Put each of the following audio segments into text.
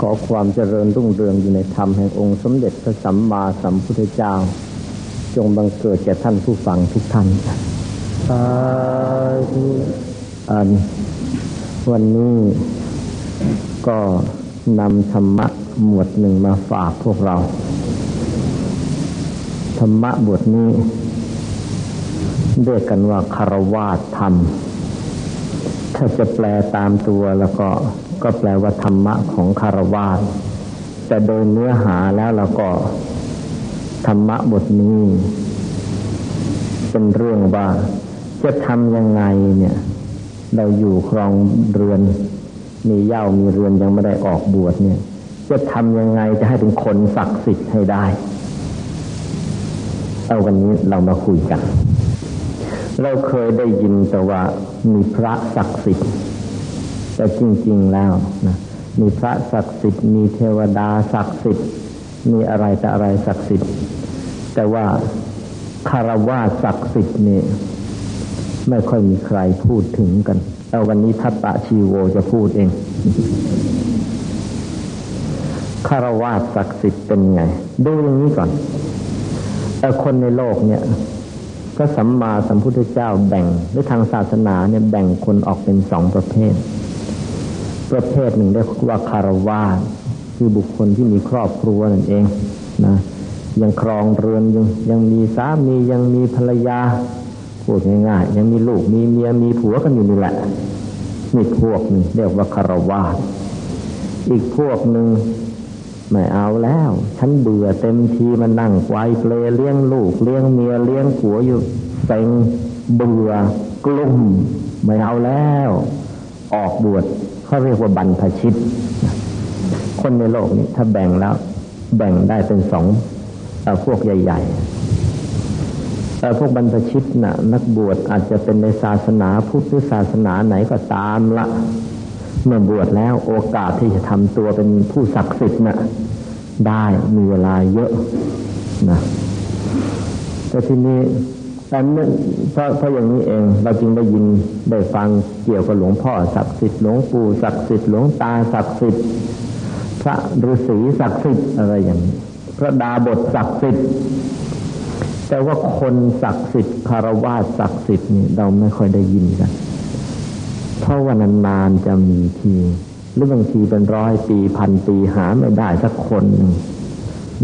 ขอความเจริญรุ่งเรืองอยู่ในธรรมแห่งองค์สมเด็จพระสัมมาสัมพุทธเจ้า จงบังเกิดแก่ท่านผู้ฟังทุกท่านสาธุอันวันนี้ก็นำธรรมะหมวดหนึ่งมาฝากพวกเรา ธรรมะบทนี้เรียกกันว่าคารวาสธรรม ถ้าจะแปลตามตัวแล้วก็ ก็แปลว่าธรรมะของคารวาสแต่โดยเนื้อหาแล้วเราก็ ธรรมะบทนี้ เป็นเรื่องว่าจะทำยังไงเนี่ย เราอยู่ครองเรือน มีเย่ามีเรือนยังไม่ได้ออกบวชเนี่ย จะทำยังไงจะให้เป็นคนศักดิ์สิทธิ์ให้ได้เอาวันนี้เรามาคุยกัน เราเคยได้ยินแต่ว่ามีพระศักดิ์สิทธิ์ แต่จริง ๆแล้วนะมีพระศักดิ์สิทธิ์มีเทวดาศักดิ์สิทธิ์มีอะไรแต่อะไรศักดิ์สิทธิ์ แต่ว่าคารวะศักดิ์สิทธิ์นี่ไม่ค่อยมีใครพูดถึงกันเอาวันนี้ทัตตะชีโวจะพูดเองคารวะศักดิ์สิทธิ์เป็นไง ดูอย่างนี้ก่อนแต่คนในโลกเนี่ยก็สัมมาสัมพุทธเจ้าแบ่งในทางศาสนาเนี่ยแบ่งคนออกเป็นสองประเภท ประเภทหนึ่งเรียกว่าคารวะคือบุคคลที่มีครอบครัวนั่นเองนะยังครองเรือนยังยังมีสามียังมีภรรยาพูดง่ายๆยังมีลูกมีเมียมีผัวกันอยู่นี่แหละนี่พวกนึงเรียกว่าคารวะอีกพวกหนึ่งไม่เอาแล้ว ฉันเบื่อเต็มทีมานั่งไกวเปลเลี้ยงลูกเลี้ยงเมียเลี้ยงผัวอยู่เซ็งเบื่อกลุ่มไม่เอาแล้ว ออกบวช เขาเรียกว่าบรรพชิต คนในโลกนี้ถ้าแบ่งแล้ว แบ่งได้เป็นสองพวกใหญ่ๆแต่พวกบรรพชิตนะ่ะ นักบวชอาจจะเป็นในศาสนาพุทธหรือศาสนาไหนก็ตามละเมื่อบวชแล้วโอกาสที่จะทำตัวเป็นผู้ศักดิ์สิทธิ์นะ่ะได้มีเวลาเยอะนะแต่ทีนี้แต่เมื่อเพราะเพราะอย่างนี้เอง เราจึงได้ยินได้ฟัง เกี่ยวกับหลวงพ่อศักดิ์สิทธิ์หลวงปู่ศักดิ์สิทธิ์หลวงตาศักดิ์สิทธิ์พระฤาษีศักดิ์สิทธิ์อะไรอย่างนี้พระดาบทศักดิ์สิทธิ์แต่ว่าคนศักดิ์สิทธิ์คารวะศักดิ์สิทธิ์นี่เราไม่ค่อยได้ยินกันเพราะว่านานๆจะมีทีหรือบางทีเป็นร้อยปีพันปีหาไม่ได้สักคนหนึ่ง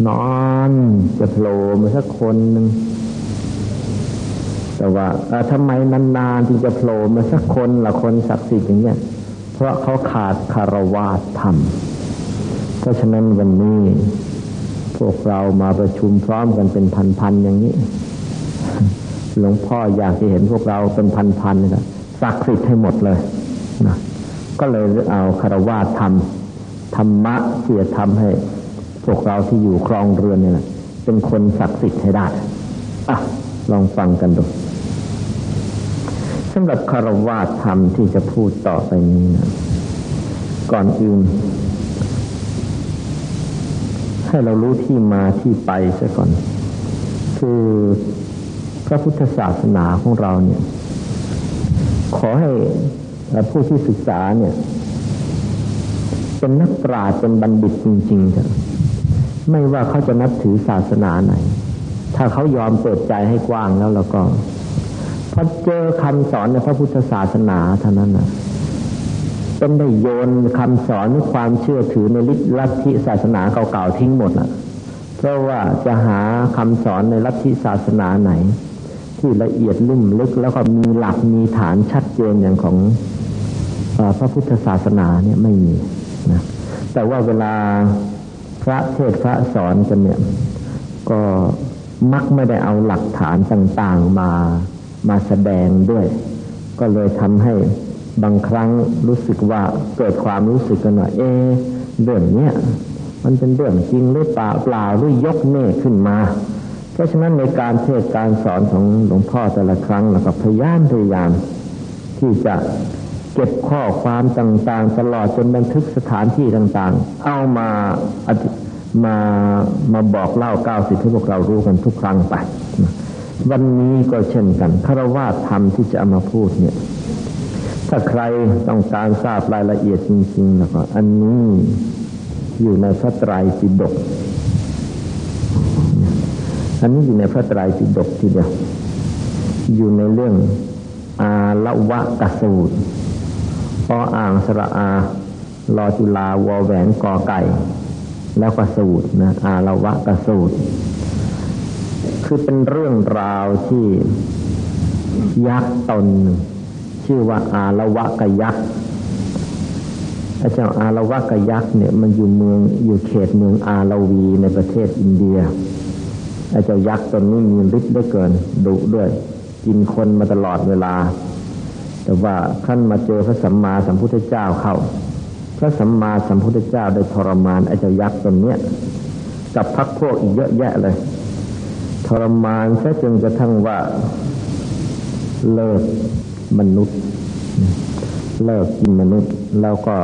นอนจะโผล่มาสักคนหนึ่ง ว่าทำไมนานๆที่จะโผล่มาสักคนละคนศักดิ์สิทธิ์อย่างเงี้ยเพราะเขาขาดคารวะธรรม เพราะฉะนั้นวันนี้ พวกเรามาประชุมพร้อมกันเป็นพันๆอย่างนี้หลวงพ่ออยากจะเห็นพวกเราเป็นพันๆนะศักดิ์สิทธิ์ให้หมดเลยนะก็เลยเอาคารวะธรรมธรรมะที่จะทำให้ พวกเราที่อยู่ครองเรือนเนี่ยเป็นคนศักดิ์สิทธิ์ให้ได้อะลองฟังกันดู สำหรับคารวะธรรมที่จะพูดต่อไปนี้นะก่อนอื่น ให้เรารู้ที่มาที่ไปซะก่อน คือพระพุทธศาสนาของเราเนี่ย ขอให้ผู้ที่ศึกษาเนี่ยเป็นนักปราชญ์เป็นบัณฑิตจริงๆจะไม่ว่าเขาจะนับถือศาสนาไหน ถ้าเขายอมเปิดใจให้กว้างแล้วแล้วก็ พอเจอคำสอนในพระพุทธศาสนาเท่านั้นนะเป็นได้โยนคำสอนความเชื่อถือในลัทธิศาสนาเก่าๆทิ้งหมดอะเพราะว่าจะหาคำสอนในลัทธิศาสนาไหน ที่ละเอียดลุ่มลึกแล้วก็มีหลักมีฐานชัดเจนอย่างของพระพุทธศาสนาเนี่ยไม่มีนะแต่ว่าเวลาพระเทศพระสอนกันเนี่ยก็มักไม่ได้เอาหลักฐานต่างๆมา มาแสดงด้วย ก็เลยทำให้บางครั้งรู้สึกว่าเกิดความรู้สึกกันว่าเอเรื่องเนี้ยมันเป็นเรื่องจริงหรือเปล่าเปล่าหรือยกเน่ขึ้นมา เพราะฉะนั้นในการเทศการสอนของหลวงพ่อแต่ละครั้งเราก็พยายามพยายาม ที่จะเก็บข้อความต่างๆ ตลอดจนบันทึกสถานที่ต่างๆ เอามามามาบอกเล่าก้าวสิทธิพวกเรารู้กันทุกครั้งไป วันนี้ก็เช่นกันคารวะธรรมที่จะเอามาพูดเนี่ย ถ้าใครต้องการทราบรายละเอียดจริงๆแล้วก็อันนี้อยู่ในพระไตรปิฎกอันนี้อยู่ในพระไตรปิฎกทีเดียวอยู่ในเรื่องอาละวะกสูตรพออ่างสระอาลอจุลาวอแหวนกอไก่ แล้วก็สูตรนะอาละวะกสูตร คือเป็นเรื่องราวที่ยักษ์ตน ชื่อว่าอาละวะกยักษ์พระเจ้าอาละวะกยักษ์เนี่ยมันอยู่เมืองอยู่เขตเมืองอาลาวีในประเทศอินเดียพระเจ้ายักษ์ตนนี้มีฤทธิ์ได้เกินดุด้วย กินคนมาตลอดเวลา แต่ว่าขั้นมาเจอพระสัมมาสัมพุทธเจ้าเข้า พระสัมมาสัมพุทธเจ้าได้ทรมานไอ้เจ้ายักษ์ตนเนี้ยกับพักพวกอีกเยอะแยะเลย รมานซะจนกระทั่งว่า เลิกมนุษย์ เลิกกินมนุษย์ แล้วก็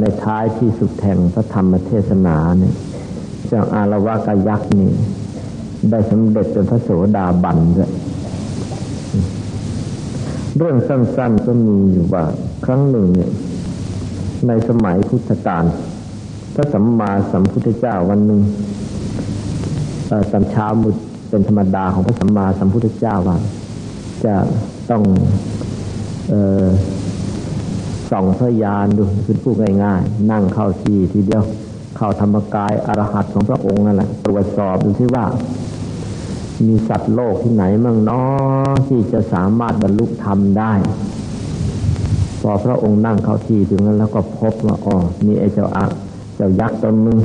ในท้ายที่สุดแห่งพระธรรมเทศนาเนี่ยเจ้าอารวากายักษ์นี่ ได้สำเร็จเป็นพระโสดาบันด้วยเรื่องสั้นๆก็มีอยู่ว่า ครั้งหนึ่งเนี่ย ในสมัยพุทธกาลพระสัมมาสัมพุทธเจ้าวันหนึ่ง ตอนเช้ามุดเป็นธรรมดาของพระสัมมาสัมพุทธเจ้าว่า จะต้องออส่องพระยานดูคือพูดง่ายๆ นั่งเข้าที่ทีเดียวเข้าธรรมกายอรหัตของพระองค์นั่นแหละตรวจสอบดูซิว่า มีสัตว์โลกที่ไหนมั่งนาะที่จะสามารถบรรลุธรรมได้ พอพระองค์นั่งเข้าที่ถึงนั้นแล้วก็พบว่าอ๋อมีไอ้เจ้าอะเจ้ายักษ์ตนหนึ่ง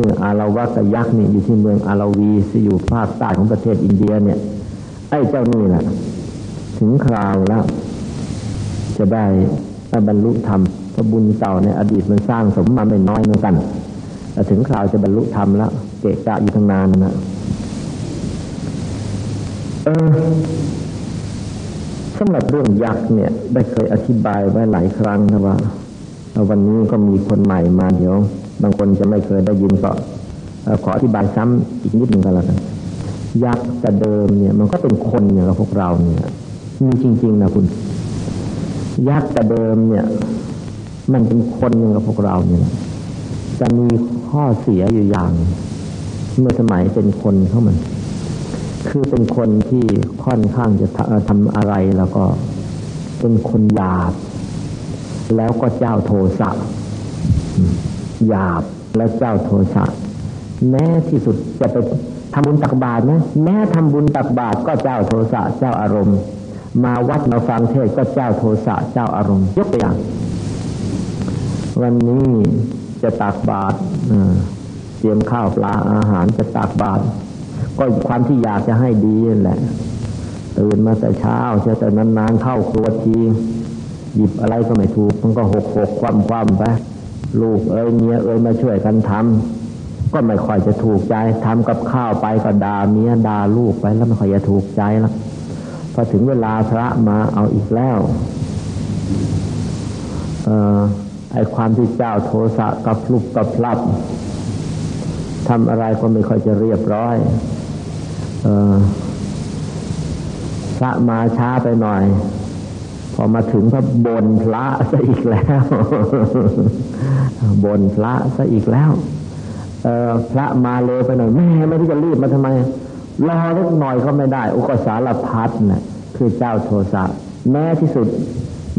ชื่ออาราวกยักษ์นี่อยู่ที่เมืองอาราวีที่อยู่ภาคใต้ของประเทศอินเดียเนี่ย ไอ้เจ้านี่แหละถึงคราวแล้ว จะได้บรรลุธรรมพระบุญเก่าในอดีตมันสร้างสมมาไม่น้อยเหมือนกันแต่ถึงคราวจะบรรลุธรรมแล้วเกะกะอยู่ทั้งนานนะเออสำหรับเรื่องยักษ์เนี่ย ได้เคยอธิบายไว้หลายครั้งนะว่า วันนี้ก็มีคนใหม่มาเดี๋ยว บางคนจะไม่เคยได้ยินก็ขออธิบายซ้ำอีกนิดหนึ่งก็แล้วกันยักษ์แต่เดิมเนี่ย มันก็เป็นคนอย่างเราพวกเราเนี่ยมีจริงๆนะคุณ ยักษ์แต่เดิมเนี่ย มันเป็นคนอย่างกับพวกเราเนี่ยจะมีข้อเสียอยู่อย่าง เมื่อสมัยเป็นคนเข้ามัน คือเป็นคนที่ค่อนข้างจะทำอะไรแล้วก็เป็นคนหยาบ แล้วก็เจ้าโทสะหยาบและเจ้าโทสะแม้ที่สุดจะไปทำบุญตักบาตรนะแม้ทำบุญตักบาตรก็เจ้าโทสะเจ้าอารมณ์ มาวัดมาฟังเทศก็เจ้าโทสะเจ้าอารมณ์ยกตัวอย่าง วันนี้จะตักบาตรเตรียมข้าวปลาอาหารจะตักบาตรก็ความที่อยากจะให้ดีนั่นแหละตื่นมาแต่เช้าเช้าแต่นานๆเข้าครัวที หยิบอะไรก็ไม่ถูก มันก็หกหกความความไปลูกเอ้ยเมียเอ้ยมาช่วยกันทำก็ไม่ค่อยจะถูกใจทำกับข้าวไปก็ด่าเมียด่าลูกไปแล้วไม่ค่อยจะถูกใจล้วพอถึงเวลาพระมาเอาอีกแล้วเออไอความที่เจ้าโทสะกับลุกกับพลับทำอะไรก็ไม่ค่อยจะเรียบร้อยเออพระมาช้าไปหน่อย พอมาถึงก็บนพระซะอีกแล้วบนพระซะอีกแล้วเออพระมาเร็วไปหน่อยแม่ไม่รู้จะรีบมาทำไมรอเล็กหน่อยก็ไม่ได้ อุกสารพัดนะ่ะคือเจ้าโทสะแม้ที่สุด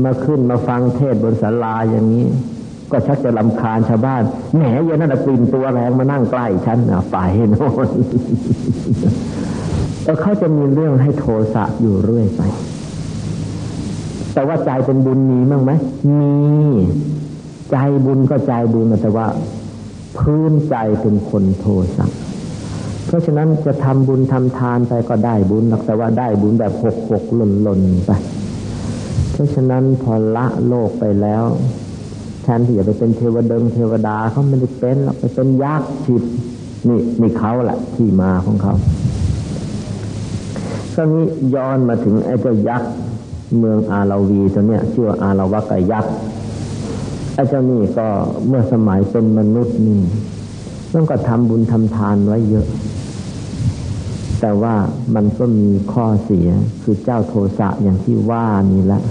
มาขึ้นมาฟังเทศบนศาลาอย่างนี้ ก็ชักจะลำคาญชาวบ้านแหมเย็นนั่นกลิ่นตัวแรงมานั่งใกล้ฉันนะไปโน่นแล้วเขาจะมีเรื่องให้โทสะอยู่เรื่อยไป แต่ว่าใจเป็นบุญมีมั้งไหมมี ใจบุญก็ใจบุญแต่ว่า พื้นใจเป็นคนโทสะเพราะฉะนั้นจะทำบุญทำทานไปก็ได้บุญแต่ว่าได้บุญแบบหกหกหล่นหล่นไป เพราะฉะนั้นพอละโลกไปแล้วแทนที่จะไปเป็นเทวดงเทวดาเขาไม่ได้เป็นหรอกไปเป็นยักษ์ฉิดนี่นี่เขาแหละที่มาของเขาก็นี้ย้อนมาถึงไอ้เจ้ายักษ์ เมืองอาราวีตัวเนี้ยชื่อว่าอาราวกยักษ์ไอ้เจ้านี่ก็เมื่อสมัยเป็นมนุษย์นี่มันก็ทำบุญทำทานไว้เยอะ แต่ว่ามันก็มีข้อเสียคือเจ้าโทสะอย่างที่ว่านี่แหละ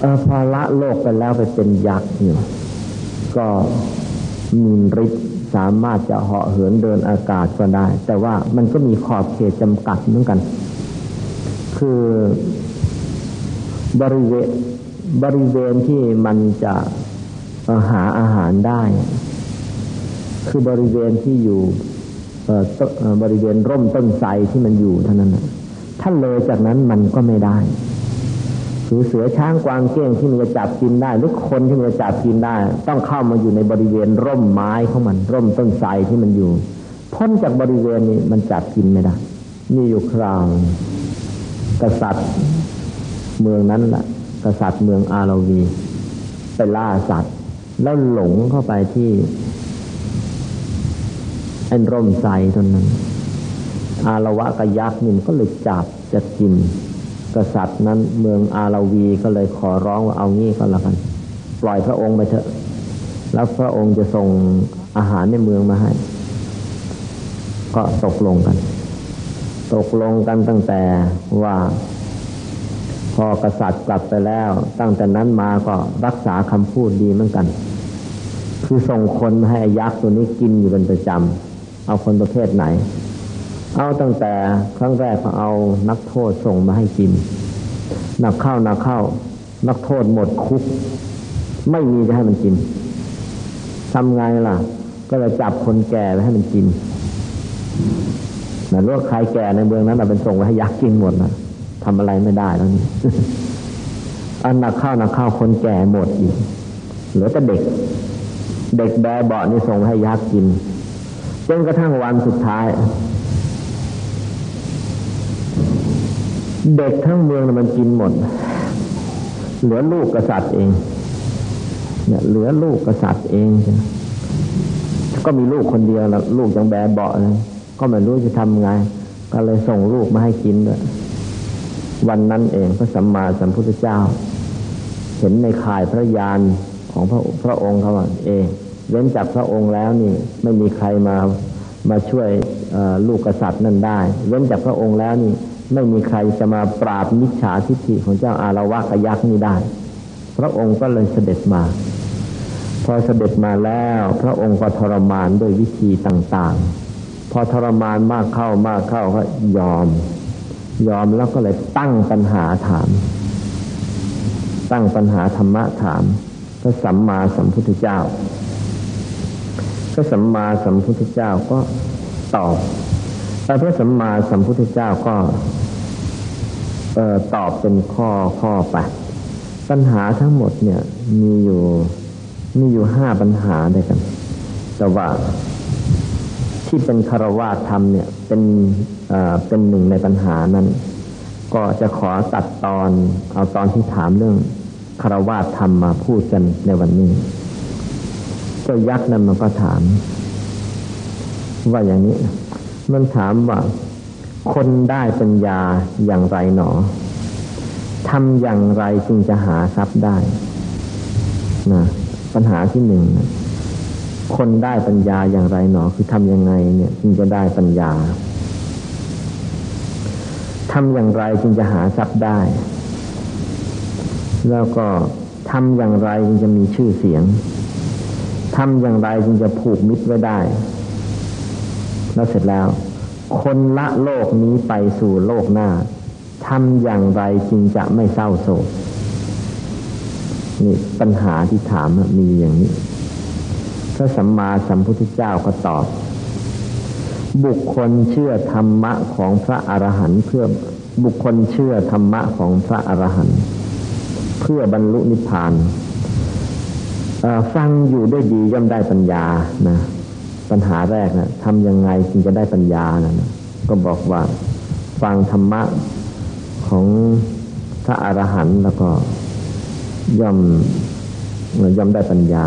เออพอละโลกไปแล้วไปเป็นยักษ์อยู่ก็มีฤทธิ์สามารถจะเหาะเหินเดินอากาศก็ได้ แต่ว่ามันก็มีขอบเขตจำกัดเหมือนกัน คือบริเวณบริเวณที่มันจะหาอาหารได้ คือบริเวณที่อยู่บริเวณร่มต้นไทรที่มันอยู่เท่านั้นถ้าเลยจากนั้นมันก็ไม่ได้หรือเสือช้างกวางเก้งที่มันจะจับกินได้ หรือคนที่มันจะจับกินได้ ต้องเข้ามาอยู่ในบริเวณร่มไม้ของมัน ร่มต้นไทรที่มันอยู่ พ้นจากบริเวณนี้มันจับกินไม่ได้ มีอยู่คราว กษัตริย์เมืองนั้นแหละกษัตริย์เมืองอาราวีไปล่าสัตว์ แล้วหลงเข้าไปที่ไอ้ร่มไทรตนนั้น อาละวะกยักษ์นี่ก็เลยจับจะกิน กษัตริย์นั้นเมืองอาราวีก็เลยขอร้องว่าเอางี้ก็แล้วกัน ปล่อยพระองค์ไปเถอะ แล้วพระองค์จะส่งอาหารในเมืองมาให้ ก็ตกลงกัน ตกลงกันตั้งแต่ว่าพอกษัตริย์กลับไปแล้ว ตั้งแต่นั้นมาก็รักษาคำพูดดีเหมือนกัน คือส่งคนให้ยักษ์ตัวนี้กินอยู่เป็นประจำ เอาคนประเภทไหน เอาตั้งแต่ครั้งแรกเขาเอานักโทษส่งมาให้กินนักเข้านักเข้า นักโทษหมดคุก ไม่มีจะให้มันกินทำไงล่ะ ก็เลยจับคนแก่ไปให้มันกิน นะรู้ว่าใครแก่ในเมืองนั้นเราเป็นส่งไปให้ยักษ์กินหมดนะทำอะไรไม่ได้แล้วนี่อันนักข้าวนักข้าวคนแก่หมดอีกเหลือแต่เด็ก เด็กแบเบาะนี่ส่งให้ยักษ์กินจนกระทั่งวันสุดท้าย เด็กทั้งเมืองมันกินหมด เหลือลูกกษัตริย์เองเนี่ยเหลือลูกกษัตริย์เอง ก็มีลูกคนเดียวแล้วลูกยังแบเบาะเลย ก็ไม่รู้จะทำไง ก็เลยส่งลูกมาให้กินด้วยวันนั้นเองพระสัมมาสัมพุทธเจ้า เห็นในข่ายพระยานของพระพระองค์เขาว่าเองเว้นจากพระองค์แล้วนี่ไม่มีใครมามาช่วยลูกกษัตริย์นั่นได้ เว้นจากพระองค์แล้วนี่ไม่มีใครจะมาปราบมิจฉาทิฏฐิของเจ้าอารวะกยักษ์นี้ได้ พระองค์ก็เลยเสด็จมา พอเสด็จมาแล้ว พระองค์ก็ทรมานด้วยวิธีต่างๆ อทรมานมากเข้ามากเข้าก็ยอม ยอมแล้วก็เลยตั้งปัญหาถาม ตั้งปัญหาธรรมะถามพระสัมมาสัมพุทธเจ้าพระสัมมาสัมพุทธเจ้าก็ตอบแต่พระสัมมาสัมพุทธเจ้าก็ออตอบเป็นข้อข้อไปปัญหาทั้งหมดเนี่ยมีอยู่มีอยู่ห้าปัญหาด้วยกัน แต่ว่า ที่เป็นคารวะธรรมเนี่ยเป็นเป็นหนึ่งในปัญหานั้น ก็จะขอตัดตอนเอาตอนที่ถามเรื่องคารวะธรรมมาพูดกันในวันนี้เจ้ายักษ์นั้นมันก็ถาม ว่าอย่างนี้ มันถามว่า คนได้ปัญญาอย่างไรหนอทำอย่างไรจึงจะหาทรัพย์ได้นะปัญหาที่หนึ่งนะ คนได้ปัญญาอย่างไรหนอ คือทำยังไงเนี่ยจึงจะได้ปัญญาทำอย่างไรจึงจะหาทรัพย์ได้ แล้วก็ทำอย่างไรจึงจะมีชื่อเสียงทำอย่างไรจึงจะผูกมิตรไว้ได้ แล้วเสร็จแล้ว คนละโลกนี้ไปสู่โลกหน้าทำอย่างไรจึงจะไม่เศร้าโศกนี่ปัญหาที่ถามมีอย่างนี้ พระสัมมาสัมพุทธเจ้าก็ตอบ บุคคลเชื่อธรรมะของพระอรหันต์เพื่อบุคคลเชื่อธรรมะของพระอรหันต์เพื่อบรรลุนิพพานฟังอยู่ได้ดีย่อมได้ปัญญานะปัญหาแรกนะทำยังไงจึงจะได้ปัญญานะนะก็บอกว่า ฟังธรรมะของพระอรหันต์แล้วก็ย่อมย่อมได้ปัญญา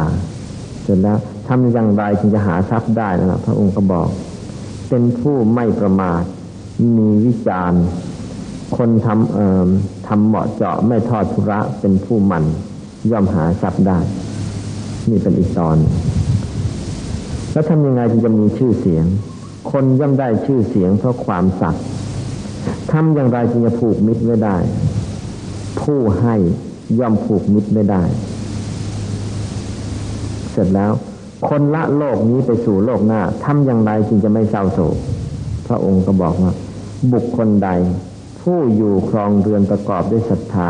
เสร็จแล้ว ทำอย่างไรจึงจะหาทรัพย์ได้นะพระองค์ก็บอก เป็นผู้ไม่ประมาท มีวิจารณ์คนทำเอ่อทำเหมาะเจาะไม่ทอดทุระเป็นผู้มันย่อมหาทรัพย์ได้ นี่เป็นอีกตอน แล้วทำยังไงจึงจะมีชื่อเสียง คนย่อมได้ชื่อเสียงเพราะความสัตย์ทำอย่างไรจึงจะผูกมิตรไว้ได้ ผู้ให้ย่อมผูกมิตรไม่ได้ เสร็จแล้ว คนละโลกนี้ไปสู่โลกหน้าทำอย่างไรจึงจะไม่เศร้าโศก พระองค์ก็บอกว่า บุคคลใด ผู้อยู่ครองเรือนประกอบด้วยศรัทธา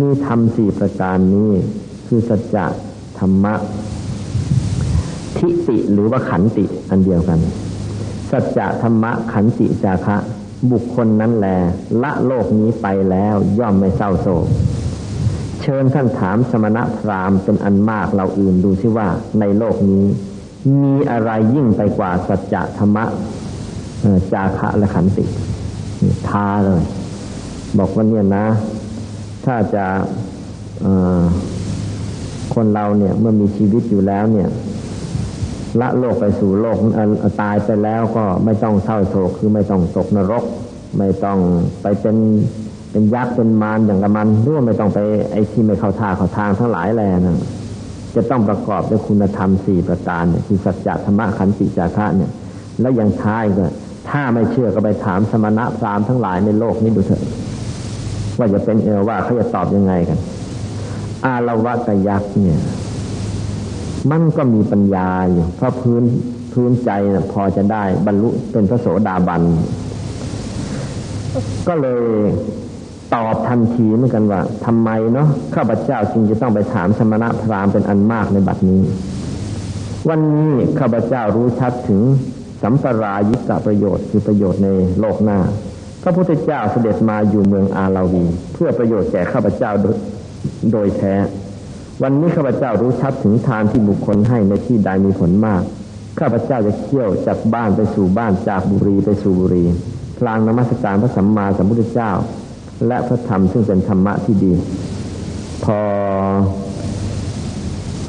มีธรรมสี่ประการนี้ คือสัจจะธรรมะ ทิติหรือว่าขันติอันเดียวกัน สัจจะธรรมะขันติจาคะ บุคคลนั้นแลละโลกนี้ไปแล้วย่อมไม่เศร้าโศก ชิญท่านถามสมณะพราหมณ์เป็นอันมากเราอื่นดูซิว่าในโลกนี้ มีอะไรยิ่งไปกว่าสัจธรรมะจาคะและขันติท้าเลย บอกว่าเนี่ยนะ ถ้าจะคนเราเนี่ยเมื่อมีชีวิตอยู่แล้วเนี่ย ละโลกไปสู่โลกตายไปแล้วก็ไม่ต้องเศร้าโศกคือไม่ต้องตกนรก ไม่ต้องไปเป็น เป็นยักษ์เป็นมารอย่างกับมันรือว่าไม่ต้องไปไอ้ที่ไม่เข้าท่าเข้าทางทั้งหลายแลนะจะต้องประกอบด้วยคุณธรรมสี่ประการเนี่ยคือสัจจะธรรมะขันติจาคะเนี่ย แล้วยังท้ายก็ถ้าไม่เชื่อก็ไปถามสมณะพราหมณ์ทั้งหลายในโลกนี้ดูเถอะว่าจะเป็นเออว่าเขาจะตอบยังไงกัน อารวะกยักษ์เนี่ย มันก็มีปัญญาอยู่เพราะพื้นพื้นใจนะพอจะได้บรรลุเป็นพระโสดาบัน ก็เลย ตอบทันทีเหมือนกันว่าทำไมเนาะข้าพเจ้าจึงจะต้องไปถามสมณะพราหมณ์เป็นอันมากในบัดนี้ วันนี้ข้าพเจ้ารู้ชัดถึงสัมปรายิกะประโยชน์คือประโยชน์ในโลกหน้า พระพุทธเจ้าเสด็จมาอยู่เมืองอาลาวี เพื่อประโยชน์แก่ข้าพเจ้าโดยแท้ วันนี้ข้าพเจ้ารู้ชัดถึงทานที่บุคคลให้ในที่ใดมีผลมาก ข้าพเจ้าจะเที่ยวจากบ้านไปสู่บ้านจากบุรีไปสู่บุรีพลางนมัสการพระสัมมาสัมพุทธเจ้า และพระธรรมซึ่งเป็นธรรมะที่ดี พอ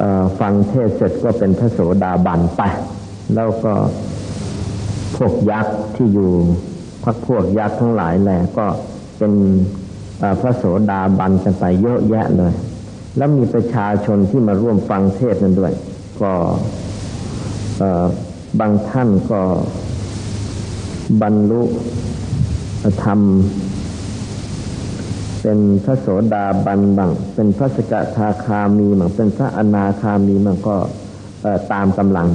อฟังเทศเสร็จก็เป็นพระโสดาบันไป แล้วก็พวกยักษ์ที่อยู่พักพวกยักษ์ทั้งหลายแหละก็เป็นพระโสดาบันกันไปเยอะแยะเลย แล้วมีประชาชนที่มาร่วมฟังเทศนั้นด้วย ก็บางท่านก็บรรลุธรรม เป็นพระโสดาบันบางเป็นพระสกทาคามีบางเป็นพระอนาคามีบางก็ตามกำลัง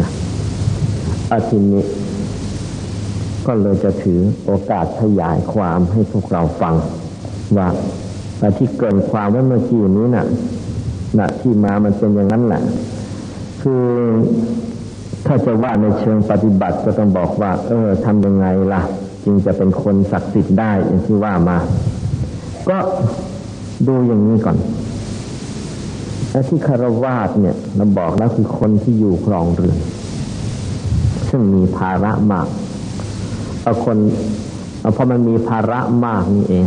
นะอาทินี้ก็เลยจะถือโอกาสขยายความให้พวกเราฟัง ว่าที่เกินความไว้เมื่อกี้นี้นะ่ะนะที่มามันเป็นอย่างนั้นแหละคือถ้าจะว่าในเชิงปฏิบัติก็ต้องบอกว่า เออทำยังไงล่ะ จึงจะเป็นคนศักดิ์สิทธิ์ได้อย่างที่ว่ามา ก็ดูอย่างนี้ก่อนไอ้ที่คารวาสเนี่ยเราบอกแล้วคือคนที่อยู่ครองเรือนซึ่งมีภาระมากเอาคนเพราะมันมีภาระมากนี่เอง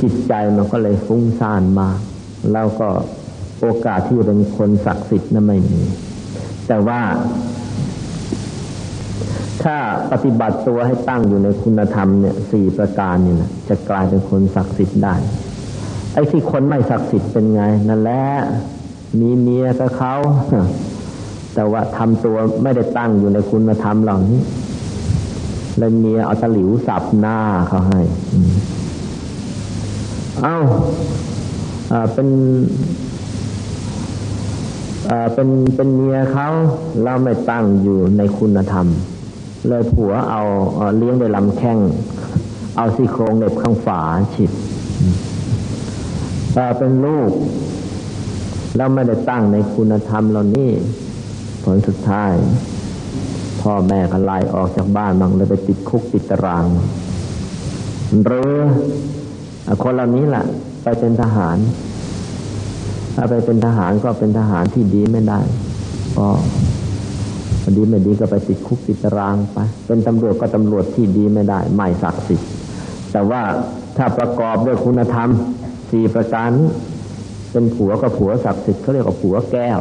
จิตใจมันก็เลยฟุ้งซ่านมากแล้วก็โอกาสที่จะเป็นคนศักดิ์สิทธิ์นั้นไม่มีแต่ว่า ถ้าปฏิบัติตัวให้ตั้งอยู่ในคุณธรรมเนี่ยสี่ประการเนี่นะจะกลายเป็นคนศักดิ์สิทธิ์ได้ ไอ้ที่คนไม่ศักดิ์สิทธิ์เป็นไง นั่นแหละมีเมียกับเขาแต่ว่าทำตัวไม่ได้ตั้งอยู่ในคุณธรรมเหล่านี้แล้วเมียเอาตะหลิวสับหน้าเขาให้ เอา้าเป็นเป็นเป็นเมียเขาเราไม่ตั้งอยู่ในคุณธรรม เลยผัวเอาเลี้ยงด้วยลำแข้ง เอาซี่โครงเด็บข้างฝาฉิดเป็นลูกแล้วไม่ได้ตั้งในคุณธรรมเหล่านี้ ผลสุดท้าย พ่อแม่ก็ไล่ออกจากบ้านบางเลยไปติดคุกติดตาราง หรือคนเหล่านี้แหละไปเป็นทหาร ถ้าไปเป็นทหารก็เป็นทหารที่ดีไม่ได้ ก็ ดีไม่ดีก็ไปติดคุกติดตารางไป เป็นตำรวจก็ตำรวจที่ดีไม่ได้ไม่ศักดิ์สิทธิ์แต่ว่าถ้าประกอบด้วยคุณธรรมสี่ประการเป็นผัวก็ผัวศักดิ์สิทธิ์เขาเรียกว่าผัวแก้ว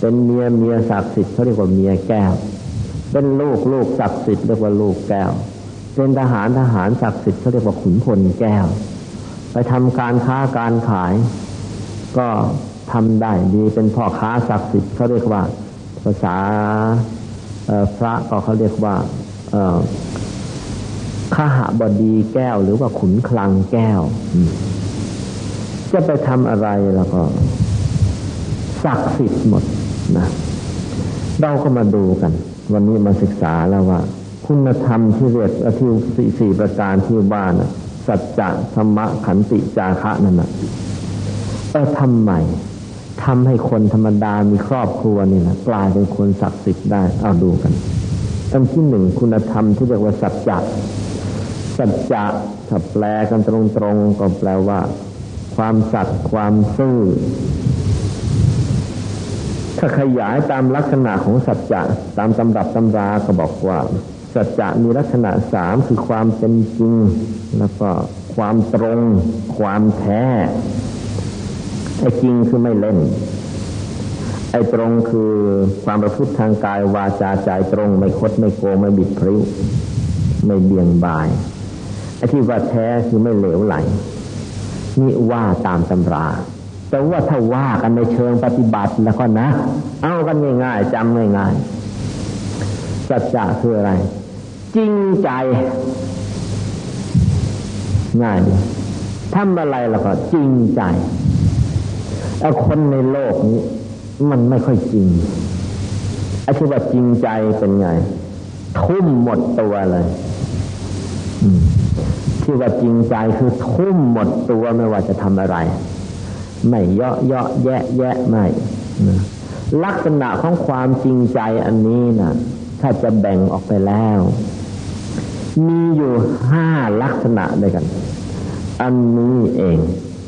เป็นเมียเมียศักดิ์สิทธิ์เขาเรียกว่าเมียแก้ว เป็นลูกลูกศักดิ์สิทธิ์เรียกว่าลูกแก้ว เป็นทหารทหารศักดิ์สิทธิ์เขาเรียกว่าขุนพลแก้ว ไปทำการค้าการขาย ก็ทำได้ดีเป็นพ่อค้าศักดิ์สิทธิ์เขาเรียกว่า ภาษาพระก็เขาเรียกว่าข้าหบดีแก้วหรือว่าขุนคลังแก้ว จะไปทำอะไรแล้วก็ศักดิ์สิทธิ์หมดนะเราก็มาดูกัน วันนี้มาศึกษาแล้วว่า คุณธรรมที่เรียกที่สี่สี่ประการที่ว่านะสัจจะธรรมะขันติจาคะนั่นนะเออทำไม ทำให้คนธรรมดามีครอบครัวนี่นะกลายเป็นคนศักดิ์สิทธิ์ได้เอาดูกันอันที่หนึ่งคุณธรรมที่เรียกว่าสัจจะสัจจะถ้าแปลกันตรงๆก็แปลว่า ความสัตย์ความซื่อถ้าขยายตามลักษณะของสัจจะตามตำรับตำราก็บอกว่า สัจจะมีลักษณะสามคือความเป็นจริง แล้วก็ความตรง ความแท้ ไอ้จริงคือไม่เล่น ไอ้ตรงคือความประพฤติทางกายวาจาใจตรง ไม่คดไม่โกงไม่บิดพริ้วไม่เบี่ยงบายไอ้ที่ว่าแท้คือไม่เหลวไหลนี่ว่าตามตำรา แต่ว่าถ้าว่ากันในเชิงปฏิบัติแล้วก็นะ เอากันง่ายๆจำง่ายๆสัจจะคืออะไร จริงใจง่ายดีทำอะไรแล้วก็จริงใจ แล้วคนในโลกนี้ มันไม่ค่อยจริงไอ้ที่ว่าจริงใจเป็นไง ทุ่มหมดตัวเลยที่ว่าจริงใจคือทุ่มหมดตัวไม่ว่าจะทำอะไร ไม่เยาะเยาะแยะแยะไม่ลักษณะของความจริงใจอันนี้นะถ้าจะแบ่งออกไปแล้ว มีอยู่ห้าลักษณะด้วยกัน อันนี้เอง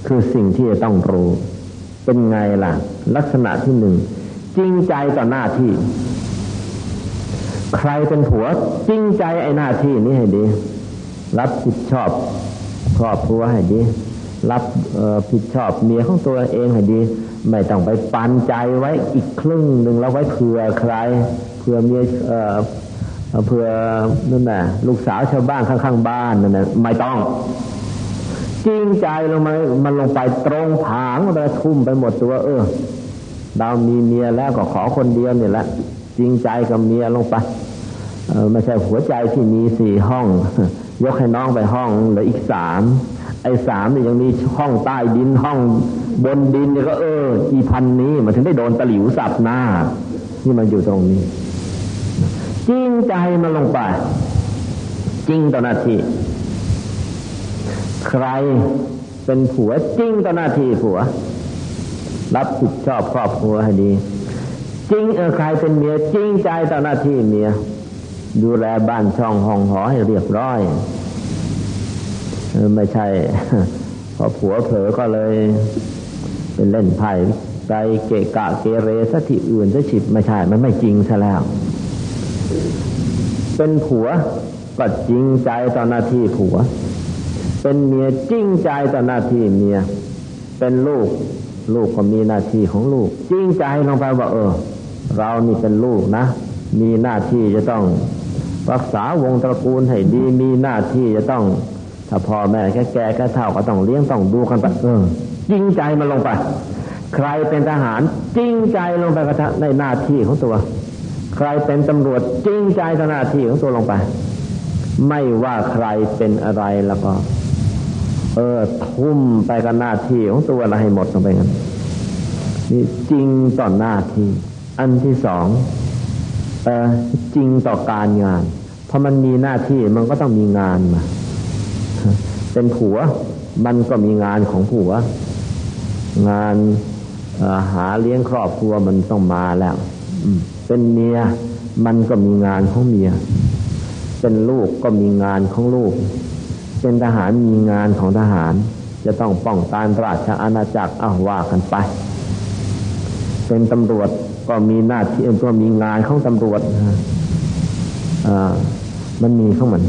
คือสิ่งที่จะต้องรู้ เป็นไงล่ะ ลักษณะที่หนึ่งจริงใจต่อหน้าที่ ใครเป็นผัวจริงใจไอ้หน้าที่นี้ให้ดี รับผิดชอบครอบครัวให้ดี รับผิดชอบเมียของตัวเองให้ดี ไม่ต้องไปปันใจไว้อีกครึ่งหนึ่งแล้วไว้เผื่อใครเผื่อเมียเผื่อนั่นน่ะลูกสาวชาวบ้านข้างๆบ้านนั่นน่ะไม่ต้อง จริงใจลงมามันลงไปตรงผางไปทุ่มไปหมดตัว เออเรามีเมียแล้วก็ขอคนเดียวเนี่ยแหละจริงใจกับเมียลงไปเออไม่ใช่หัวใจที่มีสี่ห้อง ยกให้น้องไปห้องเหลืออีกสามไอ้สามเนี่ยยังมีห้องใต้ดินห้องบนดินเนี่ยก็เออ อีพันนี้มันถึงได้โดนตะหลิวสับหน้าที่มันอยู่ตรงนี้จริงใจมันลงไปจริงต่อหน้าที่ ใครเป็นผัวจริงต่อหน้าที่ผัว รับผิดชอบครอบครัวให้ดี จริงเออใครเป็นเมียจริงใจต่อหน้าที่เมีย ดูแลบ้านช่องห้องหอให้เรียบร้อยไม่ใช่พอผัวเผลอก็เลยเป็นเล่นไพ่ไปเกะกะเกเรสักที่อื่นจะฉิบไม่ใช่ มันไม่จริงซะแล้ว เป็นผัวก็จริงใจต่อหน้าที่ผัว เป็นเมียจริงใจต่อหน้าที่เมีย เป็นลูก ลูกก็มีหน้าที่ของลูก จริงใจลงไปว่าเออ เรานี่เป็นลูกนะ มีหน้าที่จะต้องรักษาวงตระกูลให้ดี มีหน้าที่จะต้อง ถ้าพ่อแม่แก่แก่แก่เท่าก็ต้องเลี้ยงต้องดูกันไปเออจริงใจมันลงไป ใครเป็นทหารจริงใจลงไปกระทในหน้าที่ของตัว ใครเป็นตำรวจจริงใจต่อหน้าที่ของตัวลงไป ไม่ว่าใครเป็นอะไรแล้วก็ เออ ทุ่มไปกับหน้าที่ของตัวเราให้หมดลงไปกันนี่จริงต่อหน้าที่ อันที่สองเออจริงต่อการงานพอมันมีหน้าที่มันก็ต้องมีงานมาเป็นผัว มันก็มีงานของผัว งานหาเลี้ยงครอบครัวมันต้องมาแล้วเป็นเมียมันก็มีงานของเมีย เป็นลูกก็มีงานของลูก เป็นทหารมีงานของทหาร จะต้องป้องกันราชอาณาจักรอ้าว่ากันไป เป็นตำรวจก็มีหน้าที่ก็มีงานของตำรวจอ่ามันมีของมัน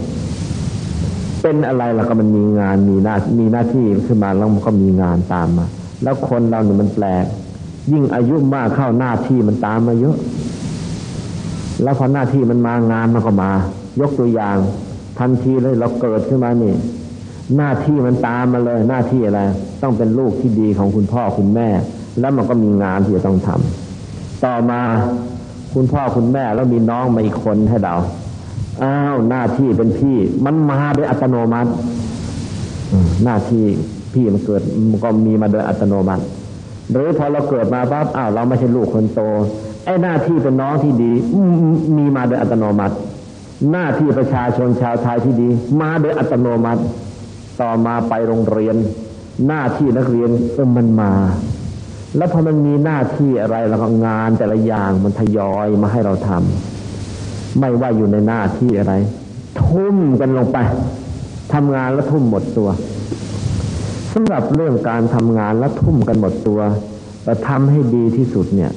เป็นอะไรล่ะก็มันมีงานมีหน้ามีหน้าที่ขึ้นมาแล้วมันก็มีงานตามมา แล้วคนเราเนี่ยมันแปลก ยิ่งอายุมากเข้าหน้าที่มันตามมาเยอะ แล้วพอหน้าที่มันมางานมันก็มา ยกตัวอย่าง ทันทีเลยเราเกิดขึ้นมานี่ หน้าที่มันตามมาเลย หน้าที่อะไร ต้องเป็นลูกที่ดีของคุณพ่อคุณแม่ แล้วมันก็มีงานที่จะต้องทำต่อมาคุณพ่อคุณแม่แล้วมีน้องมาอีกคนให้เราอ้าวหน้าที่เป็นพี่ มันมาโดยอัตโนมัติหน้าที่พี่มันเกิดมันก็มีมาโดยอัตโนมัติหรือพอเราเกิดมาปั๊บอ้าวเราไม่ใช่ลูกคนโตไอ้หน้าที่เป็นน้องที่ดีมีมาโดยอัตโนมัติ หน้าที่ประชาชนชาวไทยที่ดี มาโดยอัตโนมัติ ต่อมาไปโรงเรียน หน้าที่นักเรียนเออมันมา แล้วพอมันมีหน้าที่อะไรแล้วก็งานแต่ละอย่างมันทยอยมาให้เราทำไม่ว่าอยู่ในหน้าที่อะไร ทุ่มกันลงไปทำงานแล้วทุ่มหมดตัวสำหรับเรื่องการทำงานแล้วทุ่มกันหมดตัวแต่ทำให้ดีที่สุดเนี่ย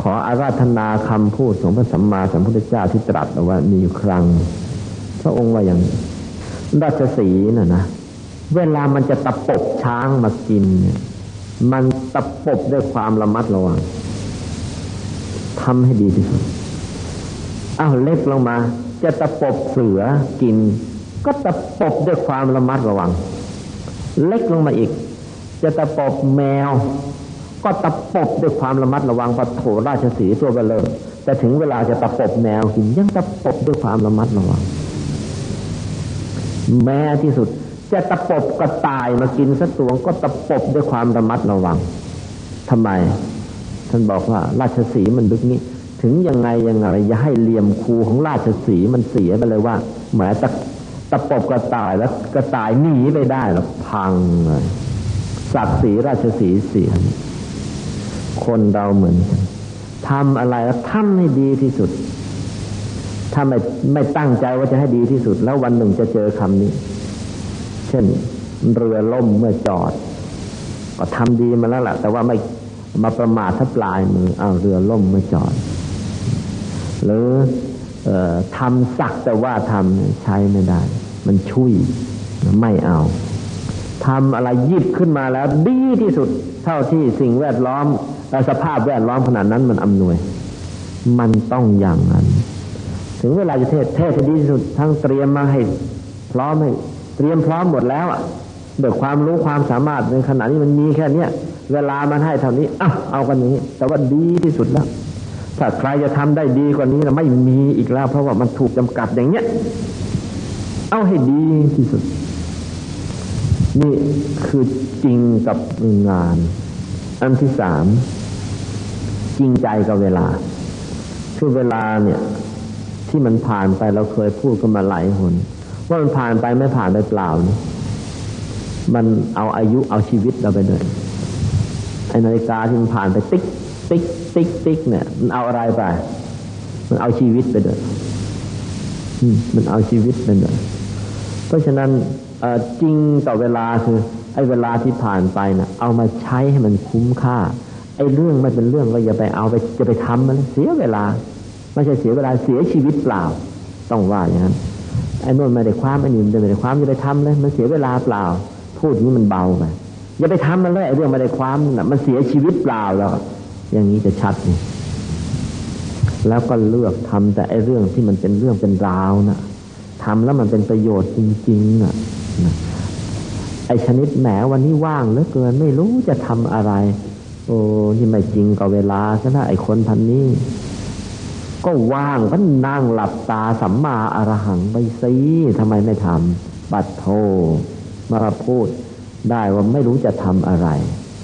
ขออาราธนาคำพูดของพระสัมมาสัมพุทธเจ้าที่ตรัสเอาไว้มีอยู่ครั้ง พระองค์ว่าอย่างราชสีน่ะนะเวลามันจะตะปบช้างมากินเนี่ยมันตะปบด้วยความระมัดระวังทำให้ดีที่สุดอ้าวเล็กลงมา จะตะปบเสือกิน ก็ตะปบด้วยความระมัดระวัง เล็กลงมาอีก จะตะปบแมว ก็ตะปบด้วยความระมัดระวังปะโถราชสีตัวเบลอแต่ถึงเวลาจะตะปบแมวกินยังตะปบด้วยความระมัดระวัง แม้ที่สุด จะตะปบกระต่ายมากินสักตัวก็ตะปบด้วยความระมัดระวังทำไม ท่านบอกว่า ราชสีมันดึกนี้ ถึงยังไงยังไงอย่าให้เหลี่ยมคูของราชสีมันเสียไปเลยว่าแหมตะตะปบกระต่ายแล้วกระต่ายหนีไปได้หรอพังเลยศักดิ์ศรีราชสีเสีย คนเราเหมือนกันทำอะไรแล้วทำให้ดีที่สุด ถ้าไม่ไม่ตั้งใจว่าจะให้ดีที่สุด แล้ววันหนึ่งจะเจอคำนี้ เช่น เรือล่มเมื่อจอด ก็ทำดีมาแล้วแหละแต่ว่าไม่มาประมาททับปลายมือเอาเรือล่มเมื่อจอด หรืออทำสักแต่ว่าทำใช้ไม่ได้ มันชุยไม่เอาทำอะไรยิบขึ้นมาแล้ว ดีที่สุด เท่าที่สิ่งแวดล้อม สภาพแวดล้อมขนาดนั้นมันอำนวย มันต้องอย่างนั้น ถึงเวลาจะเทศเทศดีที่สุดทั้งเตรียมมาให้พร้อมให้เตรียมพร้อมหมดแล้วอะด้วยความรู้ความสามารถในขณะนี้มันมีแค่เนี้ยเวลามันให้เท่านี้อ้าเอากันนี้ แต่ว่าดีที่สุดแล้วถ้าใครจะทำได้ดีกว่านี้นะไม่มีอีกแล้ว เพราะว่ามันถูกจำกัดอย่างเนี้ย เอาให้ดีที่สุด นี่คือจริงกับงาน อันที่สามจริงใจกับเวลา คือเวลาเนี่ย ที่มันผ่านไปเราเคยพูดกันมาหลายหนว่ามันผ่านไปไม่ผ่านไปเปล่านี่มันเอาอายุเอาชีวิตเราไปเลยไอ้นาฬิกาที่มันผ่านไปติ๊กติ๊กติ๊กติ๊กเนี่ยมันเอาอะไรไป มันเอาชีวิตไปเลยมันเอาชีวิตไปเลยเพราะฉะนั้นจริงต่อเวลาคือ ไอ้เวลาที่ผ่านไปน่ะ เอามาใช้ให้มันคุ้มค่า ไอ้เรื่องไม่เป็นเรื่องก็อย่าไปเอาไปจะไปทำมันเสียเวลา ไม่ใช่เสียเวลาเสียชีวิตเปล่า ต้องว่าอย่างนั้นไอ้นั่นไม่ได้ความไอ้นี่ไม่ได้ความอย่าไปทำเลยมันเสียเวลาเปล่า พูดนี้มันเบาไปอย่าไปทำมันเลยไอ้เรื่องไม่ได้ความน่ะมันเสียชีวิตเปล่าแล้วอย่างนี้จะชัดนี่แล้วก็เลือกทำแต่ไอ้เรื่องที่มันเป็นเรื่องเป็นราวนะ่ะทำแล้วมันเป็นประโยชน์จริงๆน่ะ ชนิดแหมวันนี้ว่างเหลือเกินไม่รู้จะทำอะไร โอ้นี่ไม่จริงกับเวลาซะนะไอคนพันนี้ ก็ว่างก็นั่งหลับตาสัมมาอรหังไปซีทำไมไม่ทำปัดโทมาพูดได้ว่าไม่รู้จะทำอะไร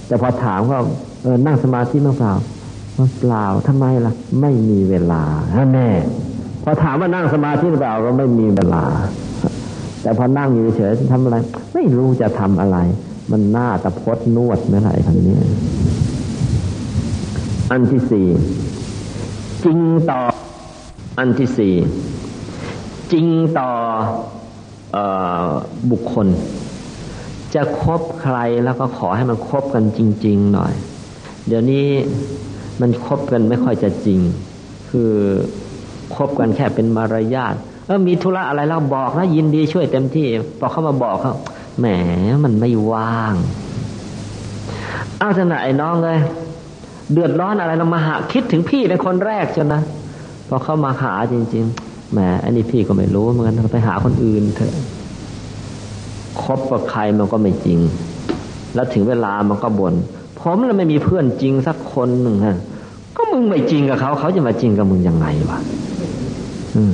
แต่พอถามว่าเออนั่งสมาธิมั้งเปล่าเปล่าทำไมล่ะ ไม่มีเวลาแน่พอถามว่านั่งสมาธิหรือเปล่าก็ไม่มีเวลา แต่พอนั่งอยู่เฉยทำอะไร ไม่รู้จะทำอะไร มันหน้าตะพดนวดไม่ไรคำนี้ อันที่สี่จริงต่อ อันที่สี่จริงต่ออบุคคล จะคบใครแล้วก็ขอให้มันคบกันจริง ๆ หน่อย เดี๋ยวนี้มันคบกันไม่ค่อยจะจริง คือคบกันแค่เป็นมารยาท ออมีธุระอะไรเราบอกนะยินดีช่วยเต็มที่พอเขามาบอกเขาแหมมันไม่ว่างอาวจะไหนน้องเลยเดือดร้อนอะไรเรามาหาคิดถึงพี่เป็นคนแรกจนนะพอเข้ามาหาจริงๆแหมอันนี้พี่ก็ไม่รู้เหมือนกันไปหาคนอื่นเถอะคบกับใครมันก็ไม่จริง แล้วถึงเวลามันก็บน่นผมแล้วไม่มีเพื่อนจริงสักคนหนึ่งฮะก็มึงไม่จริงกับเขาเขาจะมาจริงกับมึงยังไงวะอืม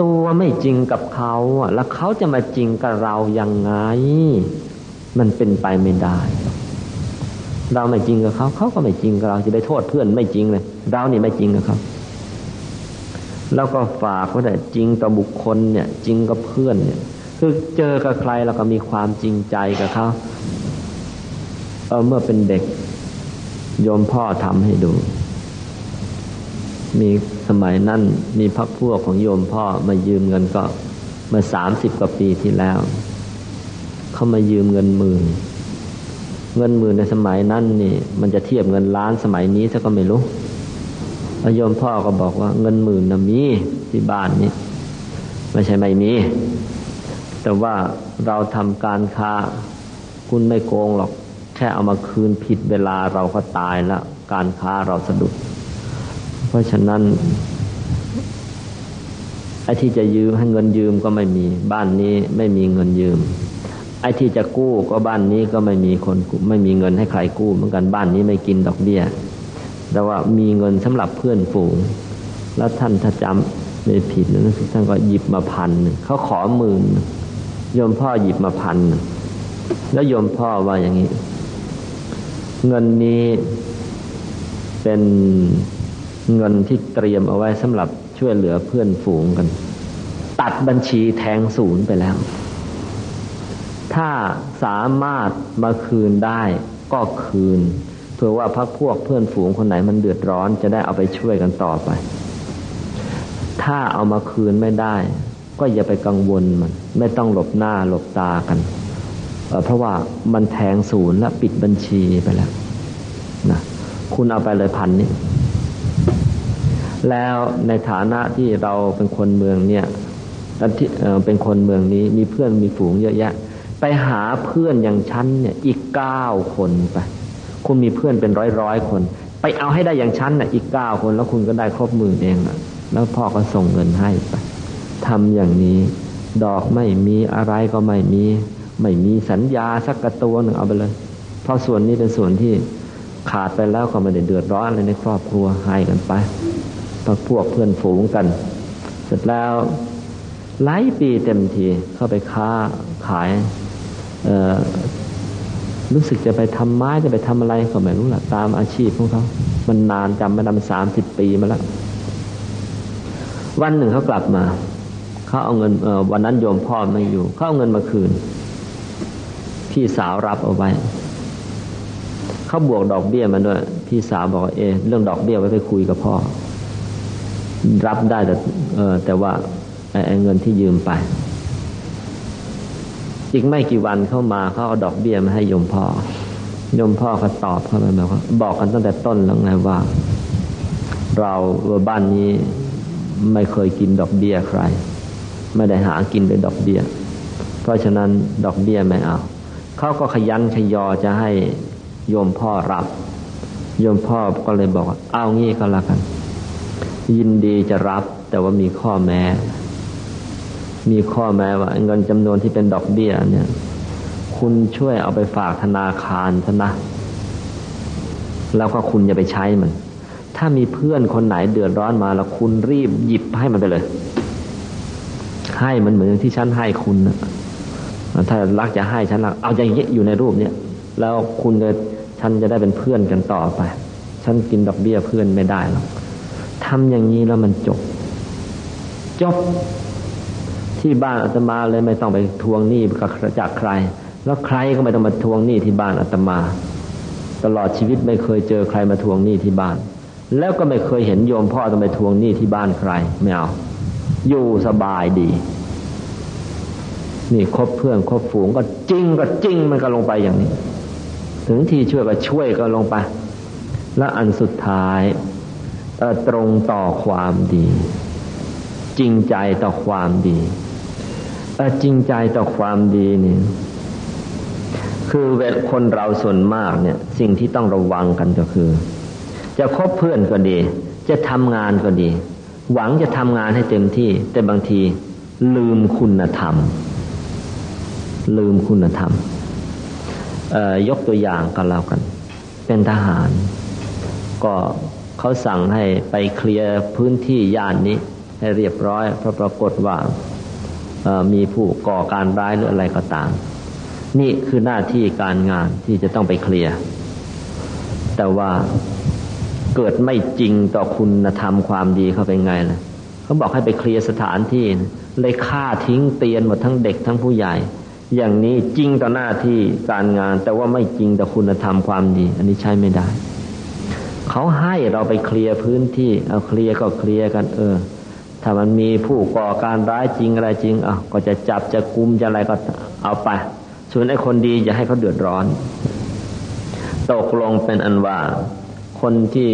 ตัวไม่จริงกับเขาอะแล้วเขาจะมาจริงกับเรายังไง มันเป็นไปไม่ได้ เราไม่จริงกับเขา เขาก็ไม่จริงกับเราจะไปโทษเพื่อนไม่จริงเลยเรานี่ไม่จริงกับเขาแล้วก็ฝากว่าแต่จริงต่อบุคคลเนี่ย จริงกับเพื่อนเนี่ย คือเจอกับใครเราก็มีความจริงใจกับเขาเออเมื่อเป็นเด็กโยมพ่อทำให้ดู มี สมัยนั้นมีพักพวกของโยมพ่อมายืมเงินก็เมื่อสามสิบกว่าปีที่แล้ว เขามายืมเงินหมื่น เงินหมื่นในสมัยนั้นนี่ มันจะเทียบเงินล้านสมัยนี้ซะก็ไม่รู้โยมพ่อก็บอกว่าเงินหมื่นนะมีที่บ้านนี้ไม่ใช่ไม่มี แต่ว่าเราทำการค้า คุณไม่โกงหรอก แค่เอามาคืนผิดเวลาเราก็ตายล้วการค้าเราสะดุด เพราะฉะนั้นไอ้ที่จะยืมให้เงินยืมก็ไม่มี บ้านนี้ไม่มีเงินยืม ไอ้ที่จะกู้ก็บ้านนี้ก็ไม่มีคนไม่มีเงินให้ใครกู้เหมือนกันบ้านนี้ไม่กินดอกเบี้ย แต่ว่ามีเงินสำหรับเพื่อนฝูง แล้วท่านถ้าจำไม่ผิดนะท่านก็หยิบมาพันเขาขอหมื่นโยมพ่อหยิบมาพันแล้วโยมพ่อว่าอย่างนี้ เงินนี้เป็น เงินที่เตรียมเอาไว้สำหรับช่วยเหลือเพื่อนฝูงกัน ตัดบัญชีแทงศูนย์ไปแล้ว ถ้าสามารถมาคืนได้ก็คืนผื่อว่าพักพวกเพื่อนฝูงคนไหนมันเดือดร้อนจะได้เอาไปช่วยกันต่อไป ถ้าเอามาคืนไม่ได้ ก็อย่าไปกังวลมัน ไม่ต้องหลบหน้าหลบตากันเพราะว่ามันแทงศูนย์และปิดบัญชีไปแล้วนะคุณเอาไปเลยพันนี้ แล้วในฐานะที่เราเป็นคนเมืองเนี่ยเป็นคนเมืองนี้มีเพื่อนมีฝูงเยอะแยะ ไปหาเพื่อนอย่างฉันเนี่ยอีกเก้าคนไป คุณมีเพื่อนเป็นร้อยร้อยคน ไปเอาให้ได้อย่างชั้นน่ะอีกเก้าคนแล้วคุณก็ได้ครบหมื่นเองอะแล้วพ่อก็ส่งเงินให้ไปทำอย่างนี้ดอกไม่มีอะไรก็ไม่มี ไม่มีสัญญาสักกระตัวหนึ่งเอาไปเลย เพราะส่วนนี้เป็นส่วนที่ขาดไปแล้วก็ไม่ได้เดือดร้อนอะไรในครอบครัวให้กันไป พวกเพื่อนฝูงกัน เสร็จแล้วหลายปีเต็มทีเข้าไปค้าขายรู้สึกจะไปทำไม้จะไปทำอะไรก็ไม่รู้ละตามอาชีพของเขา มันนานจำไม่ได้มันสามสิบปีมาแล้ววันหนึ่งเขากลับมาเขาเอาเงินวันนั้นโยมพ่อไม่อยู่เขาเอาเงินมาคืน พี่สาวรับเอาไว้เขาบวกดอกเบี้ยมาด้วย พี่สาวบอกเอเรื่องดอกเบี้ยไว้ไปคุยกับพ่อ รับได้แต่แต่ว่าไอ้เงินที่ยืมไปอีกไม่กี่วันเข้ามาเขาเอาดอกเบี้ยมาให้ยมพ่อยมพ่อเขาตอบเข้าไปบอกว่าบอกกันตั้งแต่ต้นแล้วไงว่า เราบ้านนี้ไม่เคยกินดอกเบี้ยใคร ไม่ได้หากินด้วยดอกเบี้ย เพราะฉะนั้นดอกเบี้ยไม่เอาเขาก็ขยันขยอจะให้โยมพ่อรับโยมพ่อก็เลยบอกว่าเอางี้ก็แล้วกัน ยินดีจะรับ แต่ว่ามีข้อแม้ มีข้อแม้ว่า เงินจำนวนที่เป็นดอกเบี้ยเนี่ย คุณช่วยเอาไปฝากธนาคารซะนะ แล้วก็คุณอย่าไปใช้มัน ถ้ามีเพื่อนคนไหนเดือดร้อนมาแล้วคุณรีบหยิบให้มันไปเลย ให้มันเหมือนที่ฉันให้คุณนะถ้ารักจะให้ฉันรักเอาอย่างนี้อยู่ในรูปเนี่ยแล้วคุณจะฉันจะได้เป็นเพื่อนกันต่อไป ฉันกินดอกเบี้ยเพื่อนไม่ได้หรอก ทำอย่างนี้แล้วมันจบ จบ ที่บ้านอาตมาเลยไม่ต้องไปทวงหนี้จากใคร แล้วใครก็ไม่ต้องมาทวงหนี้ที่บ้านอาตมา ตลอดชีวิตไม่เคยเจอใครมาทวงหนี้ที่บ้าน แล้วก็ไม่เคยเห็นโยมพ่อต้องไปทวงหนี้ที่บ้านใครไม่เอาอยู่สบายดี นี่คบเพื่อนคบฝูงก็จริงก็จริงมันก็ลงไปอย่างนี้ ถึงที่ช่วยก็ช่วยก็ลงไป และอันสุดท้าย ตรงต่อความดี จริงใจต่อความดีจริงใจต่อความดีนี่คือเวลคนเราส่วนมากเนี่ย สิ่งที่ต้องระวังกันก็คือ จะคบเพื่อนก็ดี จะทำงานก็ดี หวังจะทำงานให้เต็มที่ แต่บางทีลืมคุณธรรม ลืมคุณธรรมยกตัวอย่างกันแล้วกัน เป็นทหาร ก็ เขาสั่งให้ไปเคลียร์พื้นที่ย่านนี้ ให้เรียบร้อยเพราะปรากฏว่ามีผู้ก่อการร้ายหรืออะไรก็ตาม นี่คือหน้าที่การงานที่จะต้องไปเคลียร์แต่ว่าเกิดไม่จริงต่อคุณธรรมความดีเขาไปไงล่ะเขาบอกให้ไปเคลียร์สถานที่เลยฆ่าทิ้งเตียนหมดทั้งเด็กทั้งผู้ใหญ่ อย่างนี้จริงต่อหน้าที่การงาน แต่ว่าไม่จริงต่อคุณธรรมความดี อันนี้ใช้ไม่ได้ เขาให้เราไปเคลียร์พื้นที่เอาเคลียร์ก็เคลียร์กัน เออ ถ้ามันมีผู้ก่อการร้ายจริงอะไรจริงอะก็จะจับจะกุมจะอะไรก็เอาไป ส่วนไอ้คนดีอย่าให้เขาเดือดร้อน ตกลงเป็นอันว่า คนที่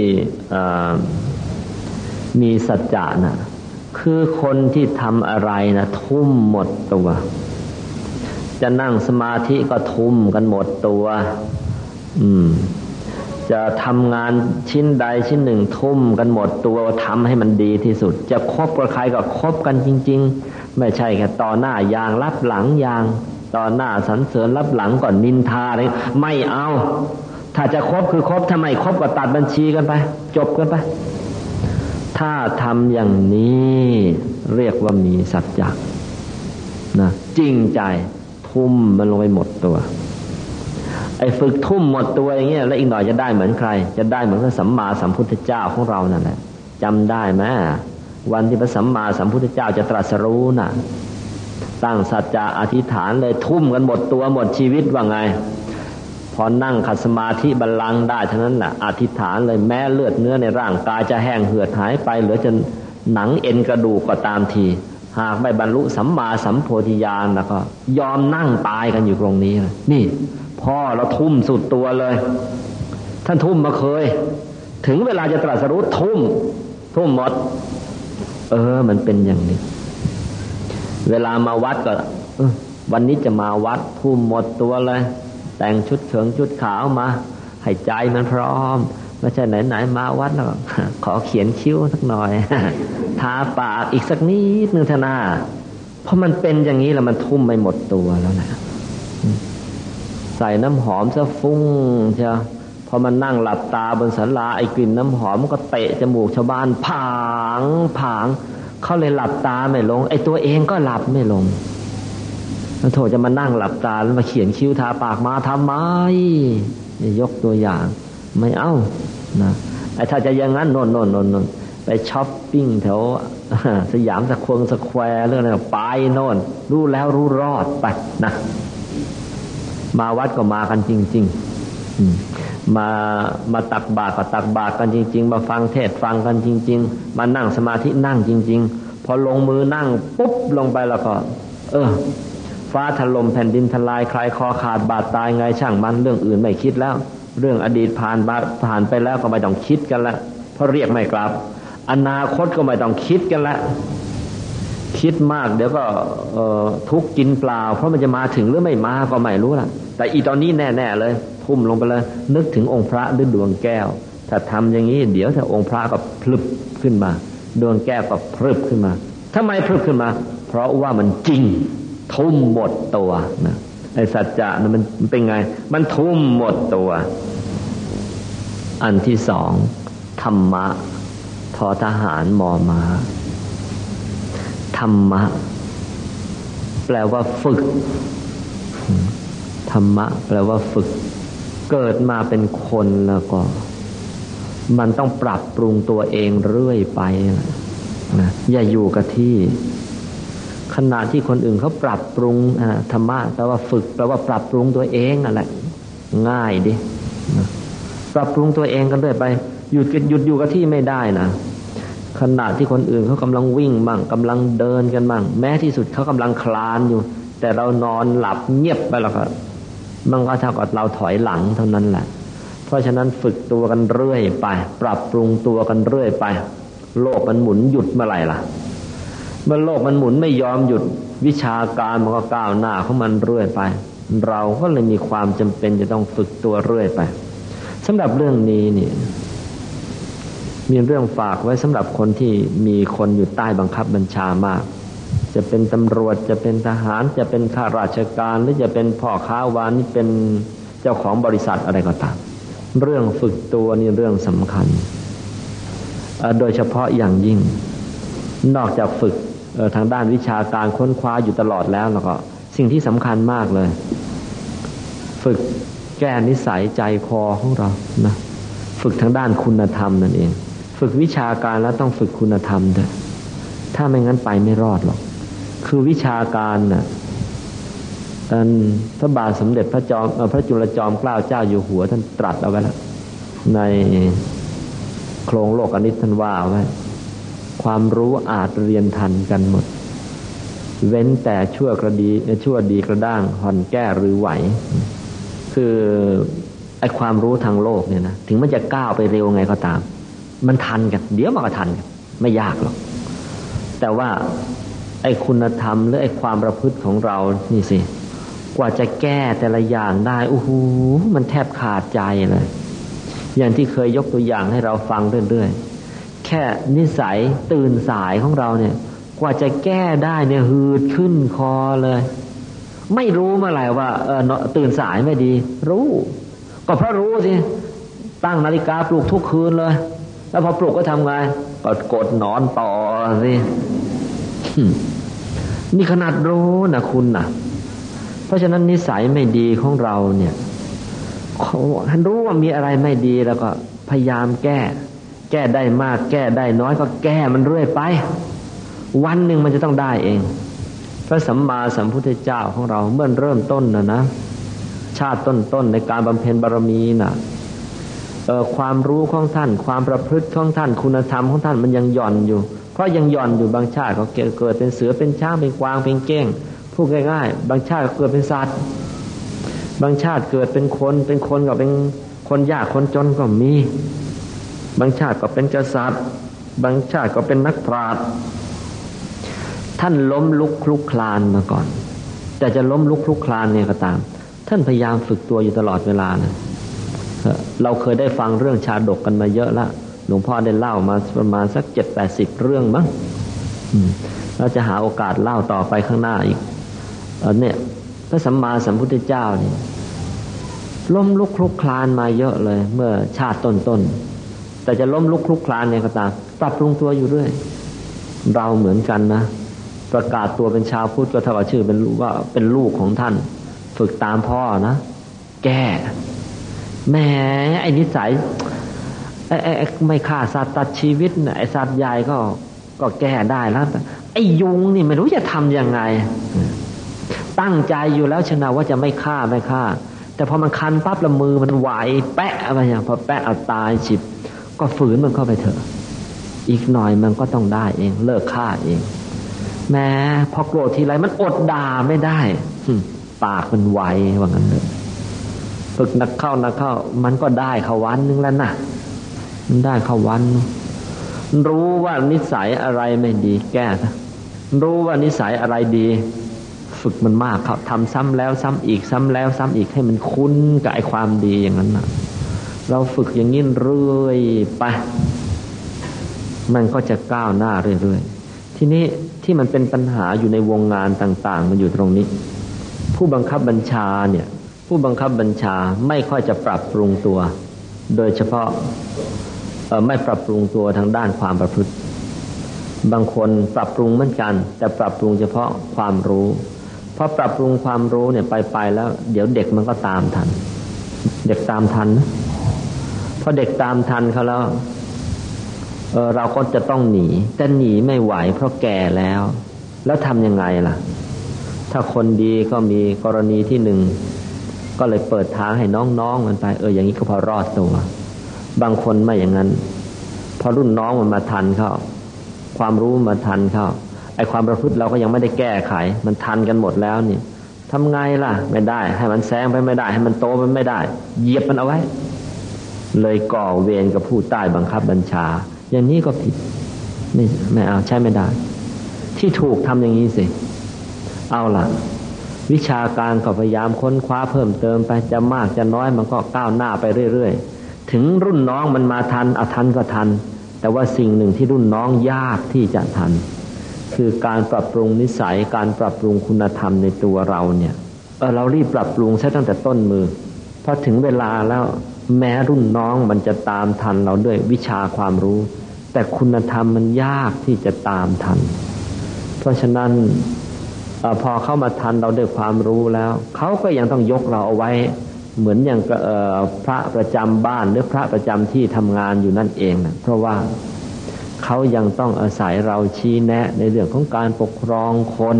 มีสัจจะนะคือคนที่ทำอะไรนะทุ่มหมดตัวจะนั่งสมาธิก็ทุ่มกันหมดตัว อืม จะทำงานชิ้นใดชิ้นหนึ่งทุ่มกันหมดตัวทำให้มันดีที่สุด จะคบกับใครก็คบกันจริง ๆ ไม่ใช่แค่ต่อหน้ายางรับหลังยาง ต่อหน้าสรรเสริญรับหลังก่อนนินทาอะไรไม่เอา ถ้าจะคบคือคบทำไมคบก็ตัดบัญชีกันไป จบกันไป ถ้าทำอย่างนี้เรียกว่ามีสัจจะนะจริงใจทุ่มมันลงไปหมดตัว ไอ้ฝึกทุ่มหมดตัวอย่างเงี้ยแล้วอีกหน่อยจะได้เหมือนใคร จะได้เหมือนพระสัมมาสัมพุทธเจ้าของเรานั่นแหละจำได้ไหมวันที่พระสัมมาสัมพุทธเจ้าจะตรัสรู้น่ะ ตั้งสัจจะอธิษฐานเลยทุ่มกันหมดตัวหมดชีวิตว่าไง พอนั่งขัดสมาธิบัลลังได้เท่านั้นแหละอธิษฐานเลยแม้เลือดเนื้อในร่างกายจะแห้งเหือดหายไปเหลือจนหนังเอ็นกระดูกก็ตามที หากไม่บรรลุสัมมาสัมโพธิญาณแล้วก็ ยอมนั่งตายกันอยู่ตรงนี้นี่ พ่อเราทุ่มสุดตัวเลย ท่านทุ่มมาเคย ถึงเวลาจะตรัสรู้ทุ่ม ทุ่มหมด เออ มันเป็นอย่างนี้ เวลามาวัดก็วันนี้จะมาวัดทุ่มหมดตัวเลย แต่งชุดเฉิงชุดขาวมาให้ใจมันพร้อมไม่ใช่ไหนๆมาวัดแล้วขอเขียนคิ้วสักหน่อยทาปากอีกสักนิดนึงเถอะนาเพราะมันเป็นอย่างนี้แล้วมันทุ่มไปหมดตัวแล้วนะ ใส่น้ำหอมซะฟุ้งเชียพอมันนั่งหลับตาบนศาลาไอ้กลิ่นน้ำหอมก็เตะจมูกชาวบ้านผางผางเขาเลยหลับตาไม่ลง ไอ้ตัวเองก็หลับไม่ลงแล้วโถจะมานั่งหลับตาแล้วมาเขียนคิ้วทาปากมาทำไมยกตัวอย่าง ไม่เอานะไอ้ถ้าจะอย่างนั้นนนนนนนไปช้อปปิ้งแถวสยามสะควงสแควร์เรื่องอะไรไปโน่นรู้แล้วรู้รอดไปนะ มาวัดก็มากันจริง ๆ มามาตักบาตรก็ตักบาตรกันจริง ๆ มาฟังเทศฟังกันจริง ๆ มานั่งสมาธินั่งจริง ๆ พอลงมือนั่งปุ๊บลงไปแล้วก็ เออ ฟ้าถล่มแผ่นดินทลายใครคอขาดบาดตายไงช่างมันเรื่องอื่นไม่คิดแล้ว เรื่องอดีตผ่านผ่านไปแล้วก็ไม่ต้องคิดกันละเพราะเรียกไม่กลับ อนาคตก็ไม่ต้องคิดกันละ คิดมากเดี๋ยวก็ทุกกินเปล่า เพราะมันจะมาถึงหรือไม่มาก็ไม่รู้ละแต่อีตอนนี้แน่ๆเลย ทุ่มลงไปเลย นึกถึงองค์พระด้วยดวงแก้ว ถ้าทำอย่างนี้ เดี๋ยวถ้าองค์พระก็พลึบขึ้นมา ดวงแก้วก็พลึบขึ้นมาทำไมพลึบขึ้นมา เพราะว่ามันจริง ทุ่มหมดตัวนะไอสัจจะนะมันเป็นไง มันทุ่มหมดตัว อันที่สองธรรมะทอทหารมอมา ธรรมะ แปลว่าฝึก ธรรมะ แปลว่าฝึก เกิดมาเป็นคนแล้วก็ มันต้องปรับปรุงตัวเองเรื่อยไปนะอย่าอยู่กับที่ ขณะที่คนอื่นเขาปรับปรุงธรรมะแปลว่าฝึกแปลว่าปรับปรุงตัวเองอะไรง่ายดิปรับปรุงตัวเองกันด้วยไปหยุดหยุดอยู่กับที่ไม่ได้นะ ขณะที่คนอื่นเขากำลังวิ่งมั่งกำลังเดินกันมั่งแม้ที่สุดเขากำลังคลานอยู่ แต่เรานอนหลับเงียบไปแล้วก็มันก็เท่ากับเราถอยหลังเท่านั้นแหละ เพราะฉะนั้นฝึกตัวกันเรื่อยไป ปรับปรุงตัวกันเรื่อยไป โลกมันหมุนหยุดเมื่อไหร่ล่ะเมื่อโลกมันหมุนไม่ยอมหยุดวิชาการมันก็ก้าวหน้าของมันเรื่อยไป เราก็เลยมีความจำเป็นจะต้องฝึกตัวเรื่อยไปสำหรับเรื่องนี้นี่ มีเรื่องฝากไว้สำหรับคนที่มีคนอยู่ใต้บังคับบัญชามาก จะเป็นตำรวจจะเป็นทหารจะเป็นข้าราชการหรือจะเป็นพ่อค้าวานี่เป็นเจ้าของบริษัทอะไรก็ตามเรื่องฝึกตัวนี่เรื่องสำคัญ โดยเฉพาะอย่างยิ่ง นอกจากฝึกทางด้านวิชาการค้นคว้าอยู่ตลอดแล้วแล้วก็สิ่งที่สำคัญมากเลย ฝึกแก้นิสัยใจคอของเรานะ ฝึกทางด้านคุณธรรมนั่นเอง ฝึกวิชาการแล้วต้องฝึกคุณธรรมด้วยถ้าไม่งั้นไปไม่รอดหรอก คือวิชาการน่ะท่านพระบาทสมเด็จพระจอมพระจุลจอมเกล้าเจ้าอยู่หัว ท่านตรัสเอาไว้แล้วในโครงโลกอนิจท่านว่าไว้ความรู้อาจเรียนทันกันหมด เว้นแต่ชั่วกระดีชั่วดีกระด้างห่อนแก้หรือไหว คือไอความรู้ทางโลกเนี่ยนะถึงมันจะก้าวไปเร็วไงก็ตาม มันทันกัน เดี๋ยวมันก็ทันกันไม่ยากหรอก แต่ว่าไอคุณธรรมหรือไอความประพฤติของเรานี่สิ กว่าจะแก้แต่ละอย่างได้โอ้โหมันแทบขาดใจเลย อย่างที่เคยยกตัวอย่างให้เราฟังเรื่อยๆ แค่นิสัยตื่นสายของเราเนี่ย กว่าจะแก้ได้เนี่ยหืดขึ้นคอเลย ไม่รู้เมื่อไหร่ว่าเออตื่นสายไม่ดี รู้ ก็เพราะรู้สิตั้งนาฬิกาปลุกทุกคืนเลย แล้วพอปลุกก็ทำไงก็กดนอนต่อสินี่ขนาดรู้นะคุณนะเพราะฉะนั้นนิสัยไม่ดีของเราเนี่ยท่านรู้ว่ามีอะไรไม่ดีแล้วก็พยายามแก้ แก้ได้มาก แก้ได้น้อยก็แก้มันเรื่อยไป วันหนึ่งมันจะต้องได้เอง พระสัมมาสัมพุทธเจ้าของเราเมื่อเริ่มต้นนะนะชาติต้นๆในการบำเพ็ญบารมีนะ่ะ ความรู้ของท่าน ความประพฤติของท่าน คุณธรรมของท่านมันยังหย่อนอยู่ เพราะยังหย่อนอยู่บางชาติเขาเกิดเป็นเสือเป็นช้างเป็นกวางเป็นเก้งพูดง่ายๆ บางชาติเกิดเป็นสัตว์ บางชาติเกิดเป็นคน เป็นคนก็เป็นคนยากคนจนก็มี บางชาติก็เป็นกษัตริย์ บางชาติก็เป็นนักปราชญ์ ท่านล้มลุกคลุกคลานมาก่อน แต่จะล้มลุกคลุกคลานเนี่ยก็ตาม ท่านพยายามฝึกตัวอยู่ตลอดเวลานะ เราเคยได้ฟังเรื่องชาดกกันมาเยอะละหลวงพ่อได้เล่ามาประมาณสักเจ็ดแปดสิบเรื่องมั้งเราจะหาโอกาสเล่าต่อไปข้างหน้าอีกเนี่ยพระสัมมาสัมพุทธเจ้านี่ล้มลุกคลุกคลานมาเยอะเลย เมื่อชาติต้นๆแต่จะล้มลุกคลุกคลานเนี่ยก็ตามปรับปรุงตัวอยู่เรื่อยเราเหมือนกันนะ ประกาศตัวเป็นชาวพุทธก็เท่ากับชื่อเป็นว่าเป็นลูกของท่าน ฝึกตามพ่อนะ แก้ แหมไอ้นิสัยไอ้ไอ้ไม่ฆ่าสัตว์ตัดชีวิตไอ้สัตว์ใหญ่ก็ก็แก้ได้แล้วไอ้ยุงนี่ไม่รู้จะทำยังไง ตั้งใจอยู่แล้วชนะว่าจะไม่ฆ่าไม่ฆ่า แต่พอมันคันปั๊บละมือมันไหวแปะอะไรอย่างพอแปะเอาตายฉิบ ก็ฝืนมันเข้าไปเถอะอีกหน่อยมันก็ต้องได้เอง เลิกฆ่าเอง แม้พอโกรธทีไรมันอดด่าไม่ได้ปากมันไวว่างั้นเลย ฝึกนักเข้านักเข้า มันก็ได้เขาวันนึงแล้วนะมันได้เขาวัน รู้ว่านิสัยอะไรไม่ดี แก้รู้ว่านิสัยอะไรดี ฝึกมันมากครับทำซ้ำแล้วซ้ำอีกซ้ำแล้วซ้ำอีกให้มันคุ้นกับไอ้ความดีอย่างนั้นนะเราฝึกอย่างนี้เรื่อยไป มันก็จะก้าวหน้าเรื่อยๆ ทีนี้ที่มันเป็นปัญหาอยู่ในวงงานต่าง ๆ มันอยู่ตรงนี้ ผู้บังคับบัญชาเนี่ย ผู้บังคับบัญชาไม่ค่อยจะปรับปรุงตัว โดยเฉพาะไม่ปรับปรุงตัวทางด้านความประพฤติ บางคนปรับปรุงเหมือนกัน แต่ปรับปรุงเฉพาะความรู้เพราะปรับปรุงความรู้เนี่ยไปไปแล้ว เดี๋ยวเด็กมันก็ตามทัน เด็กตามทันนะพอเด็กตามทันเขาแล้วเเราก็จะต้องหนีแต่หนีไม่ไหวเพราะแก่แล้ว แล้วทำยังไงล่ะ ถ้าคนดีก็มีกรณีที่หนึ่ง ก็เลยเปิดทางให้น้องๆมันไป เอออย่างนี้ก็พอรอดตัว บางคนไม่อย่างนั้น พอรุ่นน้องมันมาทันเข้า ความรู้มาทันเข้าไอความประพฤติเราก็ยังไม่ได้แก้ไข มันทันกันหมดแล้วนี่ทำไงล่ะ ไม่ได้ ให้มันแซงไปไม่ได้ ให้มันโตมันไม่ได้ เหยียบมันเอาไว้ เลยก่อเวรกับผู้ใต้บังคับบัญชา อย่างนี้ก็ผิด ไม่ไม่เอาใช่ไม่ได้ ที่ถูกทำอย่างนี้สิ เอาล่ะ วิชาการก็พยายามค้นคว้าเพิ่มเติมไปจะมากจะน้อยมันก็ก้าวหน้าไปเรื่อยๆ ถึงรุ่นน้องมันมาทันอาทันก็ทัน แต่ว่าสิ่งหนึ่งที่รุ่นน้องยากที่จะทัน คือการปรับปรุงนิสัยการปรับปรุงคุณธรรมในตัวเราเนี่ยเออเรารีบปรับปรุงใช้ตั้งแต่ต้นมือพอถึงเวลาแล้วแม้รุ่นน้องมันจะตามทันเราด้วยวิชาความรู้ แต่คุณธรรมมันยากที่จะตามทัน เพราะฉะนั้น พอเข้ามาทันเราด้วยความรู้แล้วเขาก็ยังต้องยกเราเอาไว้ เหมือนอย่างพระประจำบ้านหรือพระประจำที่ทำงานอยู่นั่นเองนะเพราะว่าเขายังต้องอาศัยเราชี้แนะ ในเรื่องของการปกครองคน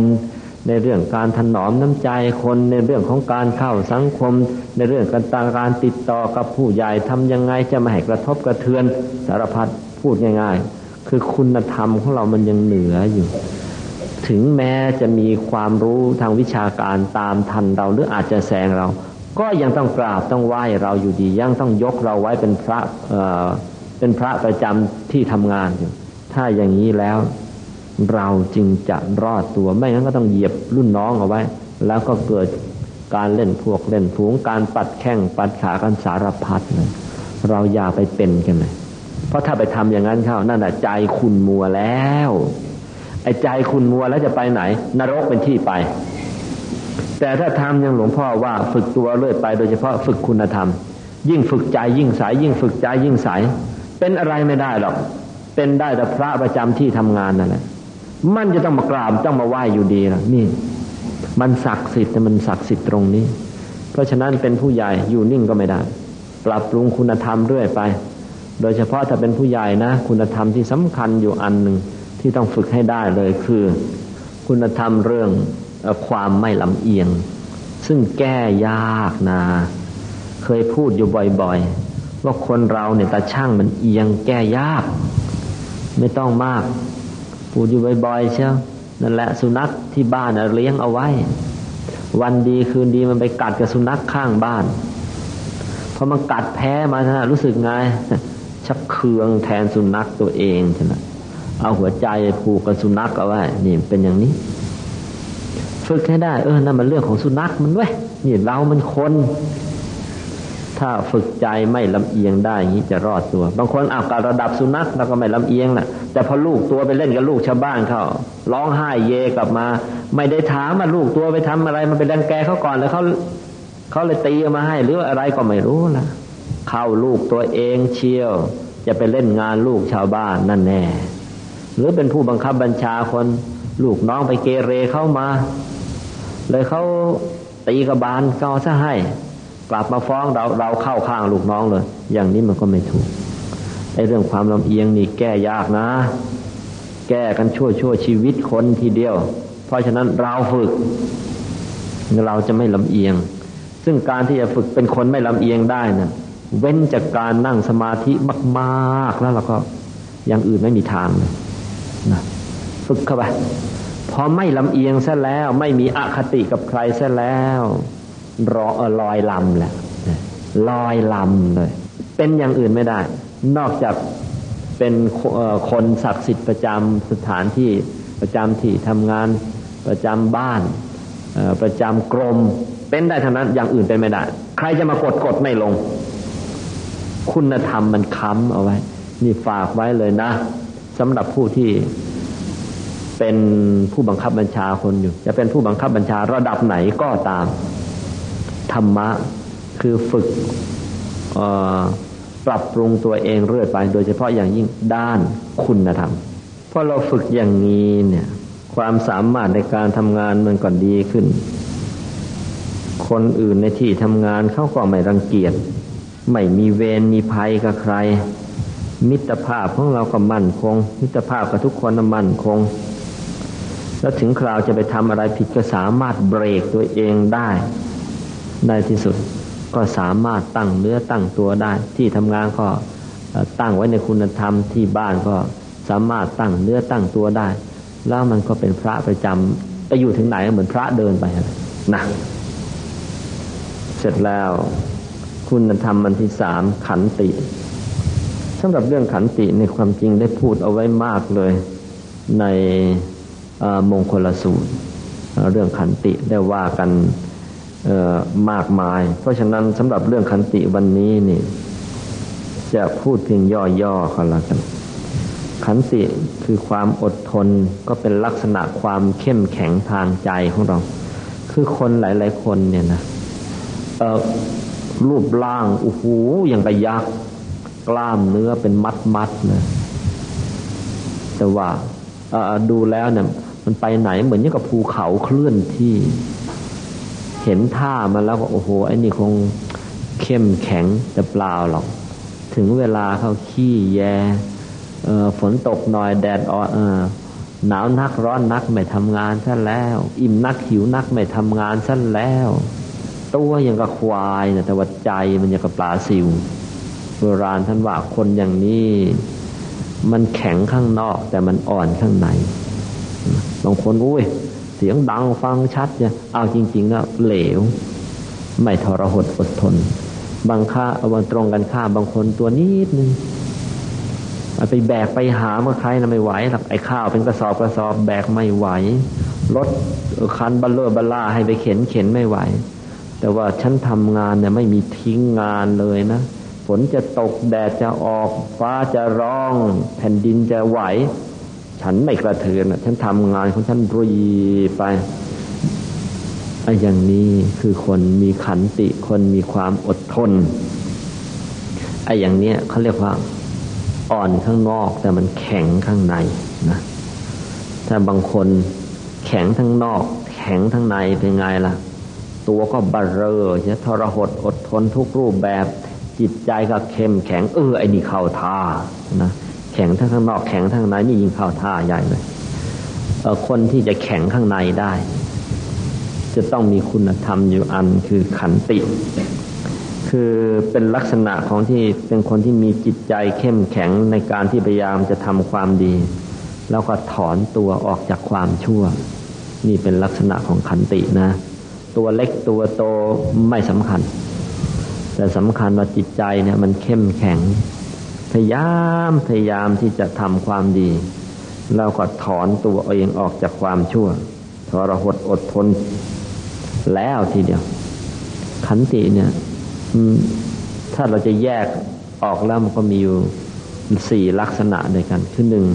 ในเรื่องการถนอมน้ำใจคนในเรื่องของการเข้าสังคม ในเรื่องการตาการติดต่อกับผู้ใหญ่ทำยังไงจะไม่ให้กระทบกระเทือนสารพัดพูดง่าย ๆ คือคุณธรรมของเรามันยังเหนืออยู่ ถึงแม้จะมีความรู้ทางวิชาการตามทันเราหรืออาจจะแซงเรา ก็ยังต้องกราบต้องไหว้เราอยู่ดี ยังต้องยกเราไว้เป็นพระเเป็นพระประจำที่ทำงานอยู่ ถ้าอย่างนี้แล้วเราจึงจะรอดตัวไม่งั้นก็ต้องเหยียบรุ่นน้องเอาไว้ แล้วก็เกิดการเล่นพวกเล่นผูงการปัดแข้งปัดขากันสารพัดเลยเราอย่าไปเป็นกันเลยเพราะถ้าไปทำอย่างนั้นเข้านั่นแหะใจคุณมัวแล้ว ไอ้ใจคุณมัวแล้วจะไปไหน นรกเป็นที่ไป แต่ถ้าทำอย่างหลวงพ่อว่าฝึกตัวเรื่อยไปโดยเฉพาะฝึกคุณธรรม ยิ่งฝึกใจยิ่งใสยิ่งฝึกใจยิ่งใสเป็นอะไรไม่ได้หรอก เป็นได้แต่พระประจำที่ทำงานนั่นแหละมันจะต้องมากราบต้องมาไหว้อยู่ดีละนี่ มันศักดิ์สิทธิ์แต่มันศักดิ์สิทธิ์ตรงนี้ เพราะฉะนั้นเป็นผู้ใหญ่อยู่นิ่งก็ไม่ได้ ปรับปรุงคุณธรรมเรื่อยไป โดยเฉพาะถ้าเป็นผู้ใหญ่นะ คุณธรรมที่สำคัญอยู่อันหนึ่ง ที่ต้องฝึกให้ได้เลยคือ คุณธรรมเรื่องความไม่ลำเอียง ซึ่งแก้ยากนะเคยพูดอยู่บ่อยๆ ว่าคนเราเนี่ยตาช่างมันเอียงแก้ยาก ไม่ต้องมาก พูดอยู่บ่อยๆเชียวนั่นแหละสุนัขที่บ้านเลี้ยงเอาไว้ วันดีคืนดีมันไปกัดกับสุนัขข้างบ้านพอมันกัดแพ้มาท่ารู้สึกไงชักเคืองแทนสุนัขตัวเองใช่ไหม เอาหัวใจผูกกับสุนัขเอาไว้นี่เป็นอย่างนี้ ฝึกให้ได้ เออนั่นมันเรื่องของสุนัขมันเว้ยนี่เรามันคน ถ้าฝึกใจไม่ลำเอียงได้อย่างนี้จะรอดตัว บางคนอาการระดับสุนัขแล้วก็ไม่ลำเอียงแหละแต่พอลูกตัวไปเล่นกับลูกชาวบ้านเขาร้องไห้เยกลับมา ไม่ได้ถามว่าลูกตัวไปทำอะไร มันไปดังแกเขาก่อนแล้วเขาเขาเลยตีมาให้หรืออะไรก็ไม่รู้ละเข้าลูกตัวเองเชียว จะไปเล่นงานลูกชาวบ้านนั่นแน่ หรือเป็นผู้บังคับบัญชาคนลูกน้องไปเกเรเข้ามา เลยเขาตีกระบาลก็ซะให้ กลับมาฟ้องเราเราเข้าข้างลูกน้องเลย อย่างนี้มันก็ไม่ถูกไอ้เรื่องความลำเอียงนี่แก้ยากนะ แก้กันชั่วชั่วชีวิตคนทีเดียว เพราะฉะนั้นเราฝึก เราจะไม่ลำเอียง ซึ่งการที่จะฝึกเป็นคนไม่ลำเอียงได้นะ่ะเว้นจากการนั่งสมาธิมาก ๆ แล้วเราก็อย่างอื่นไม่มีทางเลย ฝึกเข้าไปพอไม่ลำเอียงซะแล้ว ไม่มีอคติกับใครซะแล้วรอลอยลำแหละลอยลำเลย เป็นอย่างอื่นไม่ได้ นอกจากเป็นคนศักดิ์สิทธิ์ประจำสถานที่ประจำที่ทำงานประจำบ้านประจำกรม เป็นได้เทั้งนั้นอย่างอื่นเป็นไม่ได้ ใครจะมากดกดไม่ลง คุณธรรมมันค้ำเอาไว้ นี่ฝากไว้เลยนะ สำหรับผู้ที่เป็นผู้บังคับบัญชาคนอยู่ จะเป็นผู้บังคับบัญชาระดับไหนก็ตาม ธรรมะคือฝึกปรับปรุงตัวเองเรื่อยไป โดยเฉพาะอย่างยิ่งด้านคุณธรรมพราะเราฝึกอย่างนี้เนี่ย ความสามารถในการทำงานมันก็ดีขึ้น คนอื่นในที่ทำงานเขาก็ไม่รังเกียจไม่มีเวรมีภัยกับใคร มิตรภาพของเราก็มั่นคง มิตรภาพกับทุกคนมั่นคง แล้วถึงคราวจะไปทำอะไรผิดก็สามารถเบรกตัวเองได้ได้ที่สุดก็สามารถตั้งเนื้อตั้งตัวได้ ที่ทำงานก็ตั้งไว้ในคุณธรรมที่บ้านก็สามารถตั้งเนื้อตั้งตัวได้ แล้วมันก็เป็นพระประจำไปอยู่ถึงไหนเหมือนพระเดินไปนะเสร็จแล้ว คุณธรรมอันที่สามขันติำหรับเรื่องขันติในความจริงได้พูดเอาไว้มากเลยในมงคลสูตร เรื่องขันติได้ว่ากันมากมาย เพราะฉะนั้นสำหรับเรื่องขันติวันนี้นี่ จะพูดเพียงย่อๆก็แล้วกันขันติคือความอดทนก็เป็นลักษณะความเข้มแข็งทางใจของเรา คือคนหลาย ๆ คนเนี่ยนะรูปร่างโอ้โหอย่างกระยัก กล้ามเนื้อเป็นมัดมัดนะแต่ว่าดูแล้วเนี่ยมันไปไหนเหมือนอย่างกับภูเขาเคลื่อนที่ เห็นท่ามาแล้วก็โอ้โหไอ้นี่คงเข้มแข็งแต่เปล่าหรอก ถึงเวลาเขาขี้แยฝนตกหน่อยแดดอ่อนหนาวนักร้อนนักไม่ทำงานซะแล้ว อิ่มนักหิวนักไม่ทำงานซะแล้ว ตัวยังกับควายนะแต่ว่าใจมันยังกับปลาซิว ราณท่านว่าคนอย่างนี้ มันแข็งข้างนอก แต่มันอ่อนข้างในบางคนอุ้ยเสียงดังฟังชัดเนี่ยเอาจริงๆแล้วเหลว ไม่ทรหดอดทน บางค่าบางตรงกันข้าบางคนตัวนิดนึงไปแบกไปหาเมื่อใครนะไม่ไหวหรอกไอ้ข้าวเป็นกระสอบกระสอบแบกไม่ไหวรถคันบัลเลอร์บัลล่าให้ไปเข็นเข็นไม่ไหว แต่ว่าฉันทำงานเนี่ยไม่มีทิ้งงานเลยนะ ฝนจะตกแดดจะออก ฟ้าจะร้อง แผ่นดินจะไหว ฉันไม่กระเทือนฉันทำงานของฉันรีไปไอ้อย่างนี้คือคนมีขันติคนมีความอดทนไอ้อย่างเนี้ยเขาเรียกว่าอ่อนข้างนอกแต่มันแข็งข้างในนะถ้าบางคนแข็งทั้งนอก แข็งทั้งในเป็นไงล่ะ ตัวก็บเรอจะทรหดอดทนทุกรูปแบบ จิตใจก็เข้มแข็งเออไอ้นี่เข้าท่านะแข็งทั้งข้างนอกแข็งทั้งในนี่ยิงเข้าท่าใหญ่เลยเออคนที่จะแข็งข้างในได้ จะต้องมีคุณธรรมอยู่อันคือขันติ คือเป็นลักษณะของที่เป็นคนที่มีจิตใจเข้มแข็งในการที่พยายามจะทำความดี แล้วก็ถอนตัวออกจากความชั่ว นี่เป็นลักษณะของขันตินะ ตัวเล็กตัวโตไม่สำคัญ แต่สำคัญว่าจิตใจเนี่ยมันเข้มแข็ง พยายามพยายามที่จะทำความดีแล้วก็ถอนตัวเองออกจากความชั่วทรหดอดทนแล้วทีเดียว ขันติเนี่ยถ้าเราจะแยกออกแล้วมันก็มีอยู่สี่ลักษณะด้วยกัน คือหนึ่ง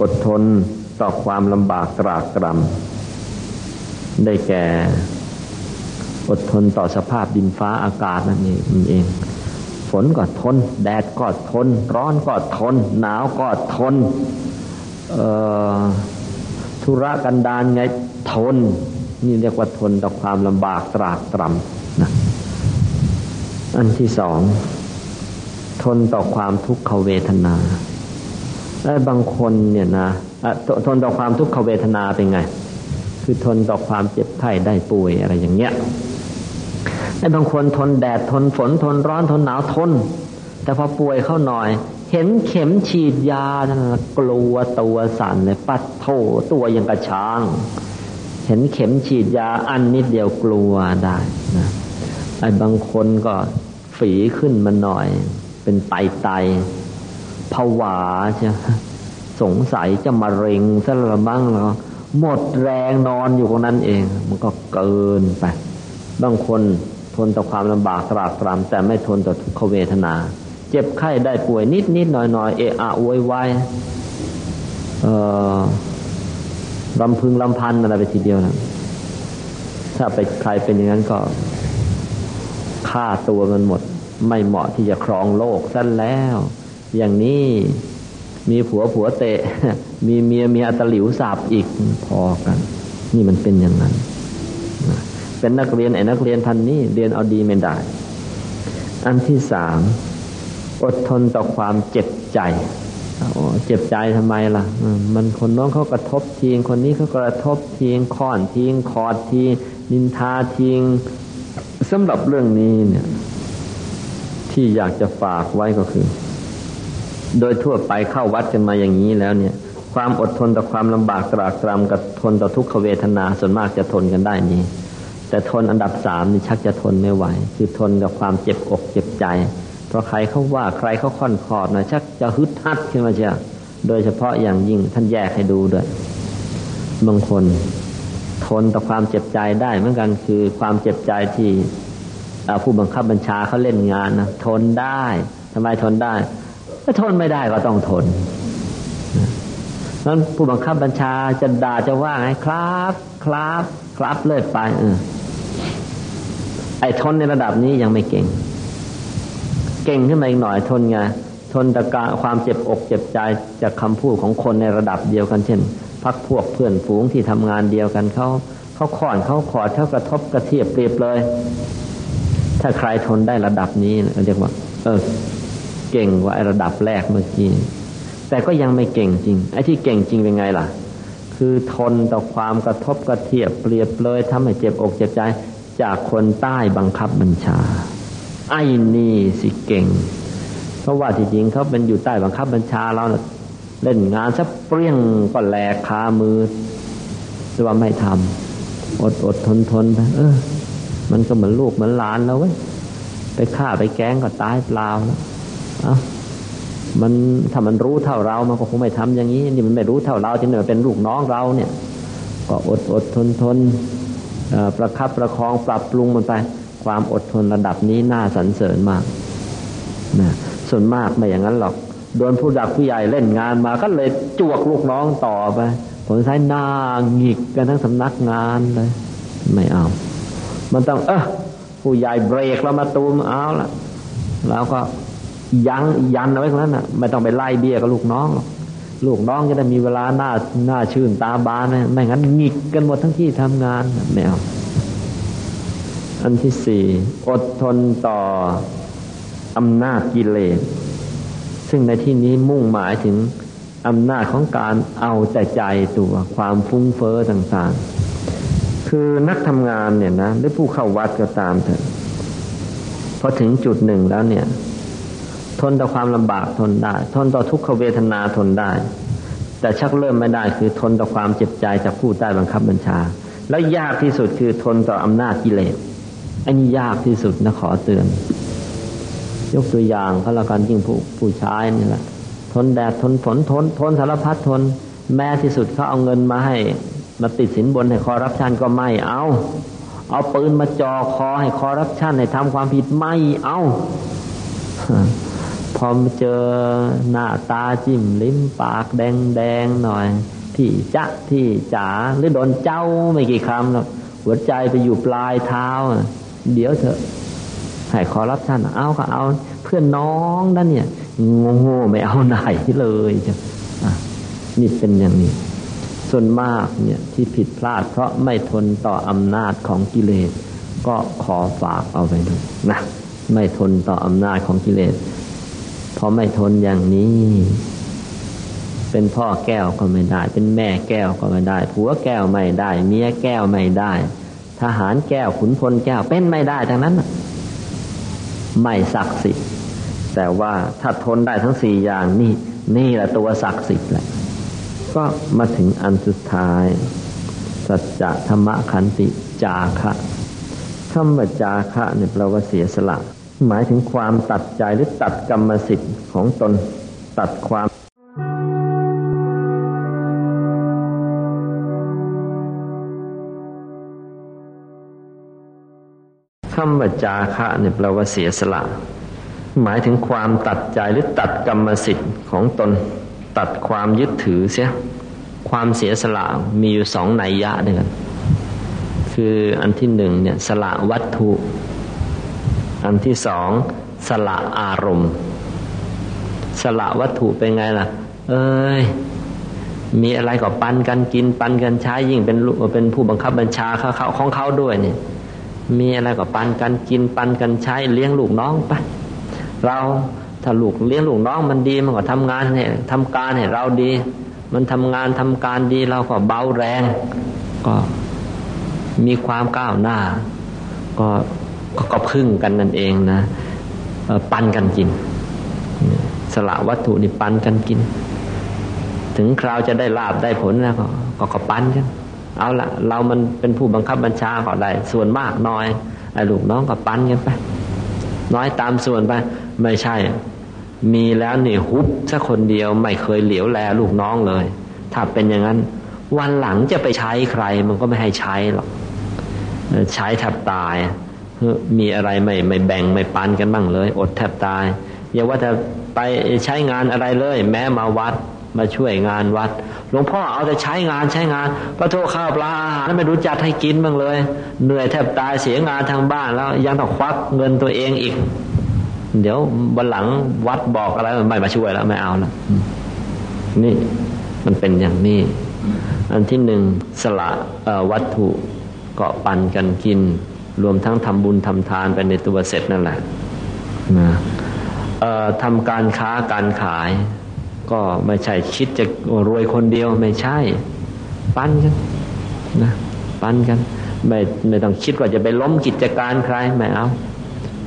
อดทนต่อความลำบากตรากตรำได้แก่ อดทนต่อสภาพดินฟ้าอากาศนั่นเองเอง ฝนก็ทน แดดก็ทน ร้อนก็ทน หนาวก็ทนธุระกันดารไงทน นี่เรียกว่าทนต่อความลำบากตรากตรำนะอันที่สองทนต่อความทุกขเวทนาและบางคนเนี่ยนะทนต่อความทุกขเวทนาเป็นไง คือทนต่อความเจ็บไข้ได้ป่วยอะไรอย่างเงี้ย ไอ้บางคนทนแดดทนฝนทนร้อนทนหนาวทน แต่พอป่วยเข้าหน่อย เห็นเข็มฉีดยานะกลัวตัวสั่นเลยปัดโถตัวยังกระช้าง เห็นเข็มฉีดยาอันนิดเดียวกลัวได้นะไอ้บางคนก็ฝีขึ้นมาหน่อย เป็นไตไตผวาใช่สงสัยจะมาเร็งซะละบ้างแล้วหมดแรงนอนอยู่ตรงนั้นเอง มันก็เกินไป บางคน ทนต่อความลำบากตรากตรำแต่ไม่ทนต่อทุกขเวทนา เจ็บไข้ได้ป่วยนิดนิดหน่อยหน่อยเอะอะอวยวายเออลำพึงลำพันอะไรไปทีเดียวนะถ้าไปใครเป็นอย่างนั้นก็ฆ่าตัวมันหมด ไม่เหมาะที่จะครองโลกซะแล้ว อย่างนี้มีผัวผัวเตะ มีเมียเมียตะหลิวสาบอีกพอกัน นี่มันเป็นอย่างนั้น เป็นนักเรียนไอ้นักเรียนพันนี้เรียนเอาดีไม่ได้ อันที่สามอดทนต่อความเจ็บใจเจ็บใจทำไมล่ะ มันคนน้องเขากระทบทีงคนนี้เขากระทบทีงค้อนทีงคอดทีนินทาทีงสำหรับเรื่องนี้เนี่ย ที่อยากจะฝากไว้ก็คือ โดยทั่วไปเข้าวัดกันมาอย่างนี้แล้วเนี่ย ความอดทนต่อความลำบากตรากตรำกับทนต่อทุกขเวทนาส่วนมากจะทนกันได้นี้ แต่ทนอันดับสามนี่ชักจะทนไม่ไหว คือทนกับความเจ็บอกเจ็บใจ เพราะใครเขาว่าใครเขาค่อนคอดนะชักจะฮึดฮัดขึ้นมาเชียวโดยเฉพาะอย่างยิ่งท่านแยกให้ดูด้วยบางคนทนต่อความเจ็บใจได้เหมือนกันคือความเจ็บใจที่ผู้บังคับบัญชาเขาเล่นงานนะทนได้ทำไมทนได้ถ้าทนไม่ได้ก็ต้องทนนั้นผู้บังคับบัญชาจะด่าจะว่าไงครับ ครับ ครับเลิศไปเออ ไอ้ทนในระดับนี้ยังไม่เก่ง เก่งขึ้นมาอีกหน่อยทนไงทนต่การความเจ็บอกเจ็บใจจากคำพูดของคนในระดับเดียวกันเช่นพักพวกเพื่อนฝูงที่ทำงานเดียวกันเขาเขาขอนเขาขอดเท่ากระทบกระเทียบเปรียบเลย ถ้าใครทนได้ระดับนี้เรียกว่า เออ เก่งกว่าระดับแรกเมื่อกี้แต่ก็ยังไม่เก่งจริง ไอ้ที่เก่งจริงเป็นไงล่ะ คือทนต่อความกระทบกระเทียบเปรียบเลยทำให้เจ็บอกเจ็บใจ จากคนใต้บังคับบัญชา ไอ้นี่สิเก่ง เพราะว่าที่จริงเขาเป็นอยู่ใต้บังคับบัญชาเราเล่นงานซะเปรี้ยงก็แหลกคามือแต่ว่าไม่ทำอดอดทนทนไปเออ มันก็เหมือนลูกเหมือนหลานแล้วเว้ยไปฆ่าไปแกงก็ตายเปล่าแล้วเอามันถ้ามันรู้เท่าเรา มันก็คงไม่ทำอย่างนี้ นี่มันไม่รู้เท่าเราจนเป็นลูกน้องเราเนี่ย ก็อดอดทนทน ประคับประคองปรับปรุงมันไป ความอดทนระดับนี้น่าสรรเสริญมากนะส่วนมากไม่อย่างนั้นหรอก โดนผู้ดักผู้ใหญ่เล่นงานมาก็เลยจวกลูกน้องต่อไปผลท้ายหน้าหงิกกันทั้งสำนักงานเลย ไม่เอา มันต้อง เออผู้ใหญ่เบรกแล้วมาตูมเอาละแล้วก็ยั้งยันเอาไว้ตรงนั้นน่ะ ไม่ต้องไปไล่เบี้ยกับลูกน้อง ลูกน้องจะได้มีเวลาหน้าหน้าชื่นตาบานนะไม่งั้นหงิกกันหมดทั้งที่ทำงานไม่เอาอันที่สี่อดทนต่ออำนาจกิเลส ซึ่งในที่นี้มุ่งหมายถึงอำนาจของการเอาแต่ใจตัวความฟุ้งเฟอ้อต่างๆ คือนักทำงานเนี่ยนะหรือผู้เข้าวัดก็ตามเถอะพอถึงจุดหนึ่งแล้วเนี่ย ทนต่อความลำบากทนได้ ทนต่อทุกขเวทนาทนได้ แต่ชักเริ่มไม่ได้คือทนต่อความเจ็บใจจากผู้ใต้บังคับบัญชา แล้วยากที่สุดคือทนต่ออำนาจกิเลสอันนี้ยากที่สุดนะขอเตือน ยกตัวอย่างก็แล้วกันยิ่งผู้ผู้ชายนี่แหละทนแดดทนฝนทน ทนสารพัดทน แม้ที่สุดเขาเอาเงินมาให้ มาติดสินบนให้คอรับชันก็ไม่เอา เอาปืนมาจ่อคอให้คอรับชันให้ทำความผิดไม่เอา อมเจอหน้าตาจิ้มลิ้มปากแดงแดงหน่อย ที่จะที่จ๋าหรือโดนเจ้าไม่กี่คำหรอกหัวใจไปอยู่ปลายเท้า เดี๋ยวเถอะให้ขอรับท่านเอาก็เอา เพื่อนน้องนั่นเนี่ยงงไม่เอาไหนเลยจ้ะนี่เป็นอย่างนี้ ส่วนมากเนี่ยที่ผิดพลาด เพราะไม่ทนต่ออำนาจของกิเลส ก็ขอฝากเอาไปดูนะ ไม่ทนต่ออำนาจของกิเลส พอไม่ทนอย่างนี้ เป็นพ่อแก้วก็ไม่ได้ เป็นแม่แก้วก็ไม่ได้ผัวแก้วไม่ได้ เมียแก้วไม่ได้ ทหารแก้วขุนพลแก้วเป็นไม่ได้ทั้งนั้นไม่ศักดิ์สิทธิ์แต่ว่าถ้าทนได้ทั้งสี่อย่างนี่ นี่แหละตัวศักดิ์สิทธิ์แหละ ก็มาถึงอันสุดท้าย สัจจะธรรมขันติจาคะคำว่าจาคะเนี่ยแปลว่าเสียสละ หมายถึงความตัดใจหรือตัดกรรมสิทธิ์ของตนตัดความคำว่าจาคะเนี่ยแปลว่าเสียสละ หมายถึงความตัดใจหรือตัดกรรมสิทธิ์ของตน ตัดความยึดถือเสียความเสียสละมีอยู่สองนัยยะด้วยกันคืออันที่หนึ่งเนี่ยสละวัตถุ อันที่สองสละอารมณ์ สละวัตถุเป็นไงล่ะ เอ้ย มีอะไรก็ปันกันกินปันกันใช้ยิ่งเป็นเป็นผู้บังคับบัญชาเขาของเขาด้วยเนี่ย มีอะไรก็ปันกันกินปันกันใช้เลี้ยงลูกน้องไปเราถ้าลูกเลี้ยงลูกน้องมันดีมันก็ทำงานให้ทำการให้เราดี มันทำงานทำการดีเราก็เบาแรง ก็มีความก้าวหน้า ก็ ก็พึ่งกันนั่นเองนะปันกันกิน สละวัตถุนี่ปันกันกิน ถึงคราวจะได้ลาบได้ผลแล้วก็ก็ปันกัน เอาละเรามันเป็นผู้บังคับบัญชาก็ได้ ส่วนมากน้อยไอ้ลูกน้องก็ปันกันไป น้อยตามส่วนไป ไม่ใช่ มีแล้วนี่ฮุบสักคนเดียวไม่เคยเหลียวแลลูกน้องเลย ถ้าเป็นอย่างนั้น วันหลังจะไปใช้ใคร มันก็ไม่ให้ใช้หรอกใช้แทบตาย มีอะไรไม่ไม่แบ่งไม่ปันกันบ้างเลย อดแทบตายอย่าว่าจะไปใช้งานอะไรเลย แม้มาวัดมาช่วยงานวัดหลวงพ่อเอาแต่ใช้งานใช้งานพระโทษข้าวปลาอาหารไม่รู้จัดให้กินบ้างเลย เหนื่อยแทบตายเสียงานทางบ้านแล้วยังต้องควักเงินตัวเองอีก เดี๋ยววันหลังวัดบอกอะไรไม่มาช่วยแล้วไม่เอาแล้วนี่มันเป็นอย่างนี้ อันที่หนึ่งสละวัตถุเกาะปันกันกิน รวมทั้งทำบุญทำทานไปในตัวเสร็จนั่นแหละนะทำการค้าการขาย ก็ไม่ใช่คิดจะรวยคนเดียวไม่ใช่ ปั้นกันนะปั้นกัน ไม่ไม่ต้องคิดว่าจะไปล้มกิจการใครไม่เอา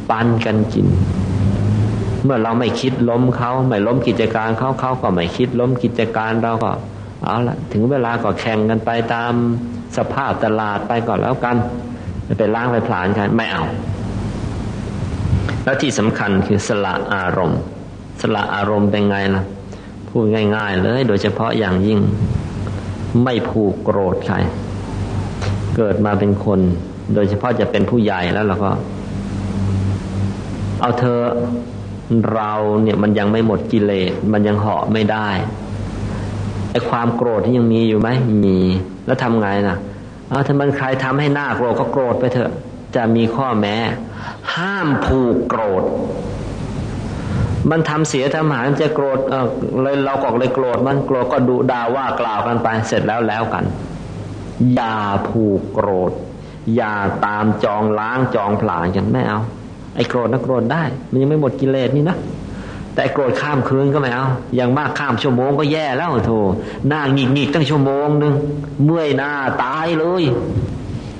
ปั้นกันกิน เมื่อเราไม่คิดล้มเขาไม่ล้มกิจการเขาเขาก็ไม่คิดล้มกิจการเราก็ เอาละถึงเวลาก็แข่งกันไปตามสภาพตลาดไปก่อนแล้วกัน ไปล้างไปผลาญกันไม่เอา แล้วที่สำคัญคือสละอารมณ์ สละอารมณ์เป็นไงล่ะ พูดง่าย ๆ เลย โดยเฉพาะอย่างยิ่ง ไม่ผูกโกรธใคร เกิดมาเป็นคน โดยเฉพาะจะเป็นผู้ใหญ่แล้วเราก็ เอาเธอเราเนี่ยมันยังไม่หมดกิเลส มันยังเหาะไม่ได้ไอ้ความโกรธที่ยังมีอยู่ไหมมี แล้วทำไงน่ะ เอาถ้ามันใครทำให้หน้าโกรธก็โกรธไปเถอะ จะมีข้อแม้ ห้ามผูกโกรธ มันทำเสียทำหายจะโกรธเออเลยเราก็เลยโกรธมันโกรธก็ดุด่าว่ากล่าวกันไปเสร็จแล้วแล้วกัน อย่าผูกโกรธ อย่าตามจองล้างจองผลาญกันไม่เอาไอ้โกรธนะโกรธได้ มันยังไม่หมดกิเลสนี่นะ แต่โกรธข้ามคืนก็ไม่เอาอย่างมากข้ามชั่วโมงก็แย่แล้วโธ่หน้าหงิกหงิกตั้งชั่วโมงหนึ่งเมื่อยหน้าตายเลย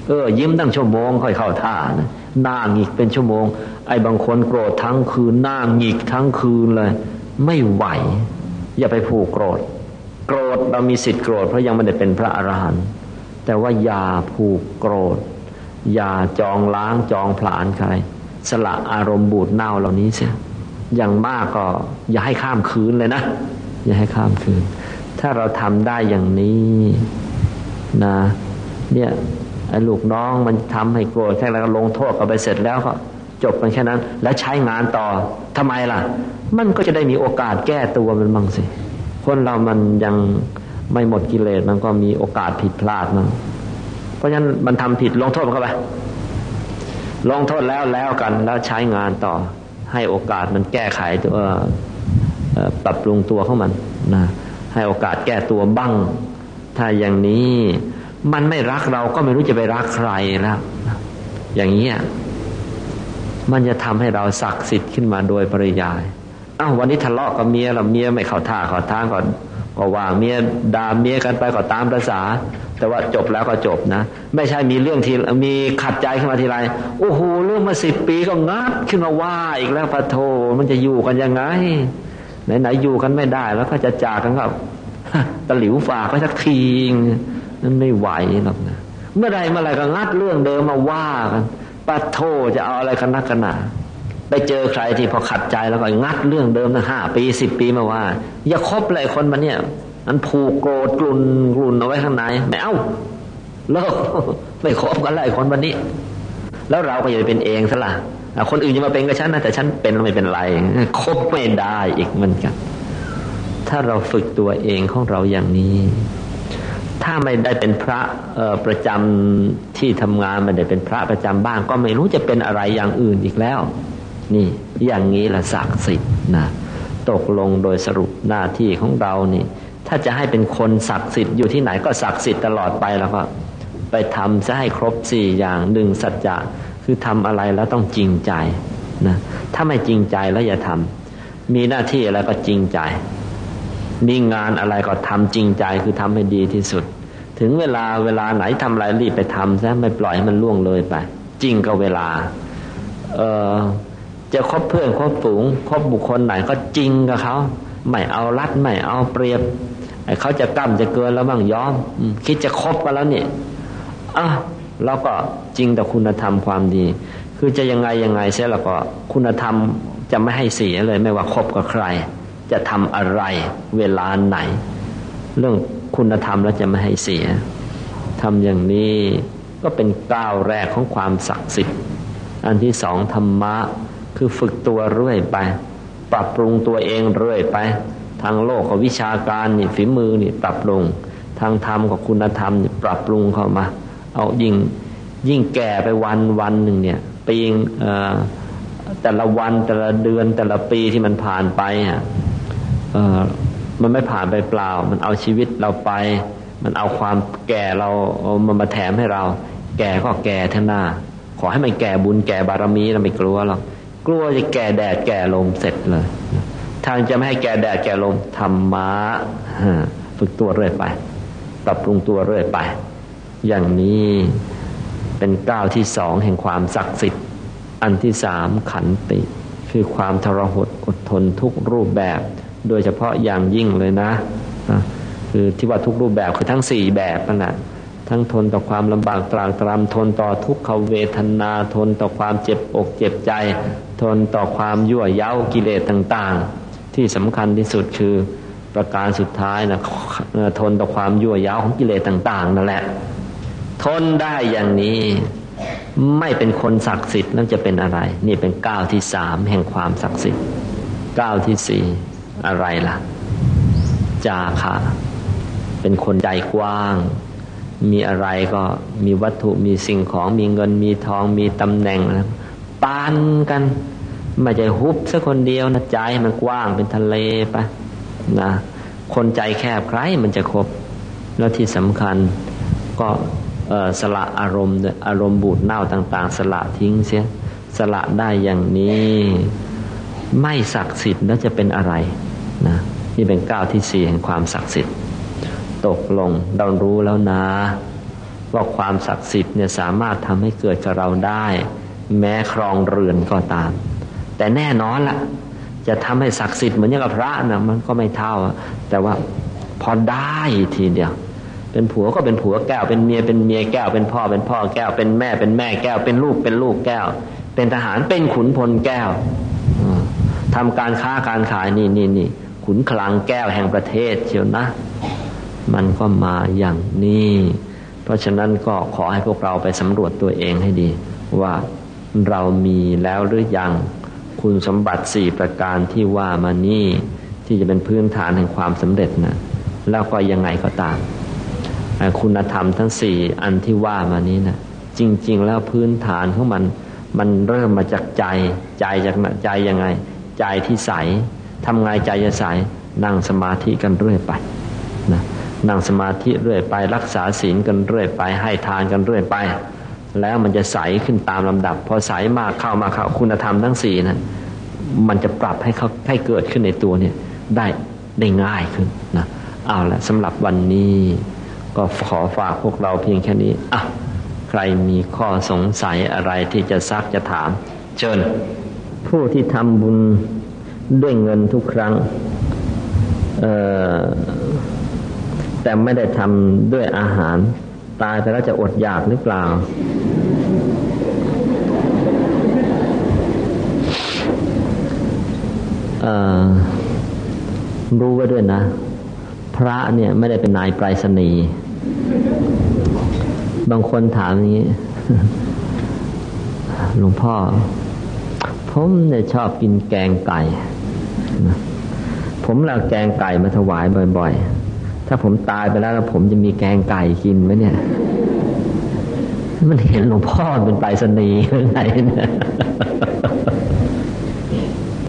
เออ ยิ้มตั้งชั่วโมงค่อยเข้าท่านะหน้าหงิกเป็นชั่วโมง ไอ้บางคนโกรธทั้งคืนหน้าหงิกทั้งคืนเลย ไม่ไหว อย่าไปผูกโกรธ โกรธเรามีสิทธิ์โกรธเพราะยังไม่ได้เป็นพระอรหันต์แต่ว่าอย่าผูกโกรธ อย่าจองล้างจองผลาญใคร สละอารมณ์บูดเน่าเหล่านี้เสีย อย่างมากก็ อย่าให้ข้ามคืนเลยนะ อย่าให้ข้ามคืน ถ้าเราทำได้อย่างนี้นะ เนี่ยไอ้ลูกน้องมันทำให้โกรธแค่แล้วก็ลงโทษก็ไปเสร็จแล้วก็จบกันแค่นั้น แล้วใช้งานต่อทำไมล่ะ มันก็จะได้มีโอกาสแก้ตัวมันบ้างสิ คนเรามันยังไม่หมดกิเลสมันก็มีโอกาสผิดพลาดมันเพราะฉะนั้นมันทำผิดลงโทษมันเข้าไปลงโทษแล้วแล้วกันแล้วใช้งานต่อ ให้โอกาสมันแก้ไขตัวปรับปรุงตัวของมันนะให้โอกาสแก้ตัวบ้าง ถ้าอย่างนี้มันไม่รักเราก็ไม่รู้จะไปรักใครแล้วอย่างนี้มันจะทำให้เราศักดิ์สิทธิ์ขึ้นมาโดยปริยายอ้าววันนี้ทะเลาะกับเมียเราเมียไม่เข้าท่าเข้าทางก่อนก็วางเมียด่าเมียกันไปก็ตามภาษา แต่ว่าจบแล้วก็จบนะ ไม่ใช่มีเรื่องที่มีขัดใจขึ้นมาทีไรโอ้โหเรื่องมาสิบปีก็งัดขึ้นมาว่าอีกแล้วพระโทมันจะอยู่กันยังไง ไหนไหนอยู่กันไม่ได้แล้วก็จะจากกันครับตะหลิวฝากก็สักทีนั่นไม่ไหวหรอกนะเมื่อใดเมื่อไรก็งัดเรื่องเดิมมาว่ากันปะโทจะเอาอะไรกันนักกันหนาไปเจอใครที่พอขัดใจแล้วก็งัดเรื่องเดิมนะห้าปีสิบปีมาว่า อย่าคบเลยคนมันเนี่ย มันผูกโกรธกลุ่นกลุ่นเอาไว้ข้างในไม่เอาเลิกไม่คบกันเลยคนวันนี้ แล้วเราก็อย่าเป็นเองซะละคนอื่นจะมาเป็นกับฉันนะแต่ฉันเป็นไม่เป็นไรคบไม่ได้อีกเหมือนกัน ถ้าเราฝึกตัวเองของเราอย่างนี้ ถ้าไม่ได้เป็นพระประจำที่ทำงานไม่ได้เป็นพระประจำบ้านก็ไม่รู้จะเป็นอะไรอย่างอื่นอีกแล้ว นี่อย่างนี้ละศักดิ์สิทธิ์นะตกลงโดยสรุปหน้าที่ของเรานี่ ถ้าจะให้เป็นคนศักดิ์สิทธิ์อยู่ที่ไหนก็ศักดิ์สิทธิ์ตลอดไปแล้วก็ ไปทำซะให้ครบสี่อย่างหนึ่งสัจจะคือทำอะไรแล้วต้องจริงใจนะถ้าไม่จริงใจแล้วอย่าทำมีหน้าที่อะไรก็จริงใจ มีงานอะไรก็ทำจริงใจคือทำให้ดีที่สุด ถึงเวลาเวลาไหนทำอะไรรีบไปทำซะไม่ปล่อยให้มันล่วงเลยไป จริงก็เวลา เออจะคบเพื่อนคบฝูงคบบุคคลไหนก็จริงกับเขาไม่เอารัดไม่เอาเปรียบ เขาจะกั้มจะเกินแล้วบ้างยอมคิดจะคบกันแล้วเนี่ยอะเราก็จริงแต่คุณธรรมความดี คือจะยังไงยังไงเสียแล้วก็คุณธรรมจะไม่ให้เสียเลย ไม่ว่าคบกับใคร จะทำอะไรเวลาไหน เรื่องคุณธรรมแล้วจะไม่ให้เสียทำอย่างนี้ก็เป็นก้าวแรกของความศักดิ์สิทธิ์อันที่สองธรรมะคือฝึกตัวเรื่อยไป ปรับปรุงตัวเองเรื่อยไป ทางโลกกับวิชาการนี่ฝีมือนี่ปรับปรุงทางธรรมกับคุณธรรมนี่ปรับปรุงเข้ามา เอายิ่งยิ่งแก่ไปวันวันหนึ่งเนี่ยปีงแต่ละวันแต่ละเดือนแต่ละปีที่มันผ่านไปอะมันไม่ผ่านไปเปล่า มันเอาชีวิตเราไป มันเอาความแก่เราเอามันมาแถมให้เรา แก่ก็แก่ท่าหน้า ขอให้มันแก่บุญแก่บารมีเราไม่กลัวหรอกกลัวจะแก่แดดแก่ลมเสร็จเลย ทางจะไม่ให้แก่แดดแก่ลมธรรมะฝึกตัวเรื่อยไป ปรับปรุงตัวเรื่อยไป อย่างนี้เป็นก้าวที่สองแห่งความศักดิ์สิทธิ์ อันที่สามขันติ คือความทรหดอดทนทุกรูปแบบ โดยเฉพาะอย่างยิ่งเลยนะ คือที่ว่าทุกรูปแบบคือทั้งสี่แบบนั่นแหละทั้งทนต่อความลำบากตรากตรำทนต่อทุกขเวทนาทนต่อความเจ็บอกเจ็บใจ ทนต่อความยั่วเย้ากิเลสต่าง ๆ ที่สำคัญที่สุดคือประการสุดท้ายนะทนต่อความยั่วย้าของกิเลสต่าง ๆ นั่นแหละ ทนได้อย่างนี้ไม่เป็นคนศักดิ์สิทธิ์แล้วจะเป็นอะไร นี่เป็นก้าวที่สามแห่งความศักดิ์สิทธิ์ก้าวที่สี่อะไรล่ะ จาคะ เป็นคนใจกว้าง มีอะไรก็มีวัตถุมีสิ่งของมีเงินมีทองมีตำแหน่งนะปานกัน ไม่ใช่ฮุบสักคนเดียวนะใจมันกว้างเป็นทะเลไปนะคนใจแคบใครมันจะครบแล้วที่สำคัญก็สละอารมณ์อารมณ์บูดเน่าต่าง ๆ สละทิ้งเสียสละได้อย่างนี้ ไม่ศักดิ์สิทธิ์แล้วจะเป็นอะไรนะนี่เป็นก้าวที่สี่แห่งความศักดิ์สิทธิ์ ตกลงเรารู้แล้วนะ ว่าความศักดิ์สิทธิ์เนี่ยสามารถทำให้เกิดกับเราได้ แม้ครองเรือนก็ตาม แต่แน่นอนละ่ะ จะทำให้ศักดิ์สิทธิ์เหมือนอย่างกับพระนะมันก็ไม่เท่า แต่ว่าพอได้ทีเดียว เป็นผัวก็เป็นผัวแก้ว เป็นเมียเป็นเมียแก้ว เป็นพ่อเป็นพ่อแก้ว เป็นแม่เป็นแม่แก้ว เป็นลูกเป็นลูกแก้ว เป็นทหารเป็นขุนพลแก้วทำการค้าการขายนี่นี่นี่ขุนคลังแก้วแห่งประเทศเชียวนะ มันก็มาอย่างนี้ เพราะฉะนั้นก็ขอให้พวกเราไปสำรวจตัวเองให้ดี ว่าเรามีแล้วหรือยัง คุณสมบัติสี่ประการที่ว่ามานี่ที่จะเป็นพื้นฐานแห่งความสำเร็จนะแล้วก็ยังไงก็ตาม คุณธรรมทั้งสี่อันที่ว่ามานี้นะจริง ๆ แล้วพื้นฐานของมัน มันเริ่มมาจากใจใจจากใจยังไง ใจที่ใสทำไงใจจะใสนั่งสมาธิกันเรื่อยไปนะนั่งสมาธิเรื่อยไป รักษาศีลกันเรื่อยไป ให้ทานกันเรื่อยไป แล้วมันจะใสขึ้นตามลำดับ พอใสมากเข้ามาเข้าคุณธรรมทั้งสี่นะมันจะปรับให้เขาให้เกิดขึ้นในตัวเนี่ยได้ได้ง่ายขึ้นนะเอาละสำหรับวันนี้ ก็ขอฝากพวกเราเพียงแค่นี้อะใครมีข้อสงสัยอะไรที่จะซักจะถาม เชิญ ผู้ที่ทำบุญด้วยเงินทุกครั้งแต่ไม่ได้ทำด้วยอาหาร ตายไปแล้วจะอดอยากหรือเปล่า เออรู้ไว้ด้วยนะ พระเนี่ยไม่ได้เป็นนายปลายสนีบางคนถามอย่างนี้ หลวงพ่อ ผมเนี่ยชอบกินแกงไก่ ผมเอาแกงไก่มาถวายบ่อย ๆ ถ้าผมตายไปแล้วแล้วผมจะมีแกงไก่กินไหมเนี่ย มันเห็นหลวงพ่อเป็นไปรษณีย์ไหนเนี่ย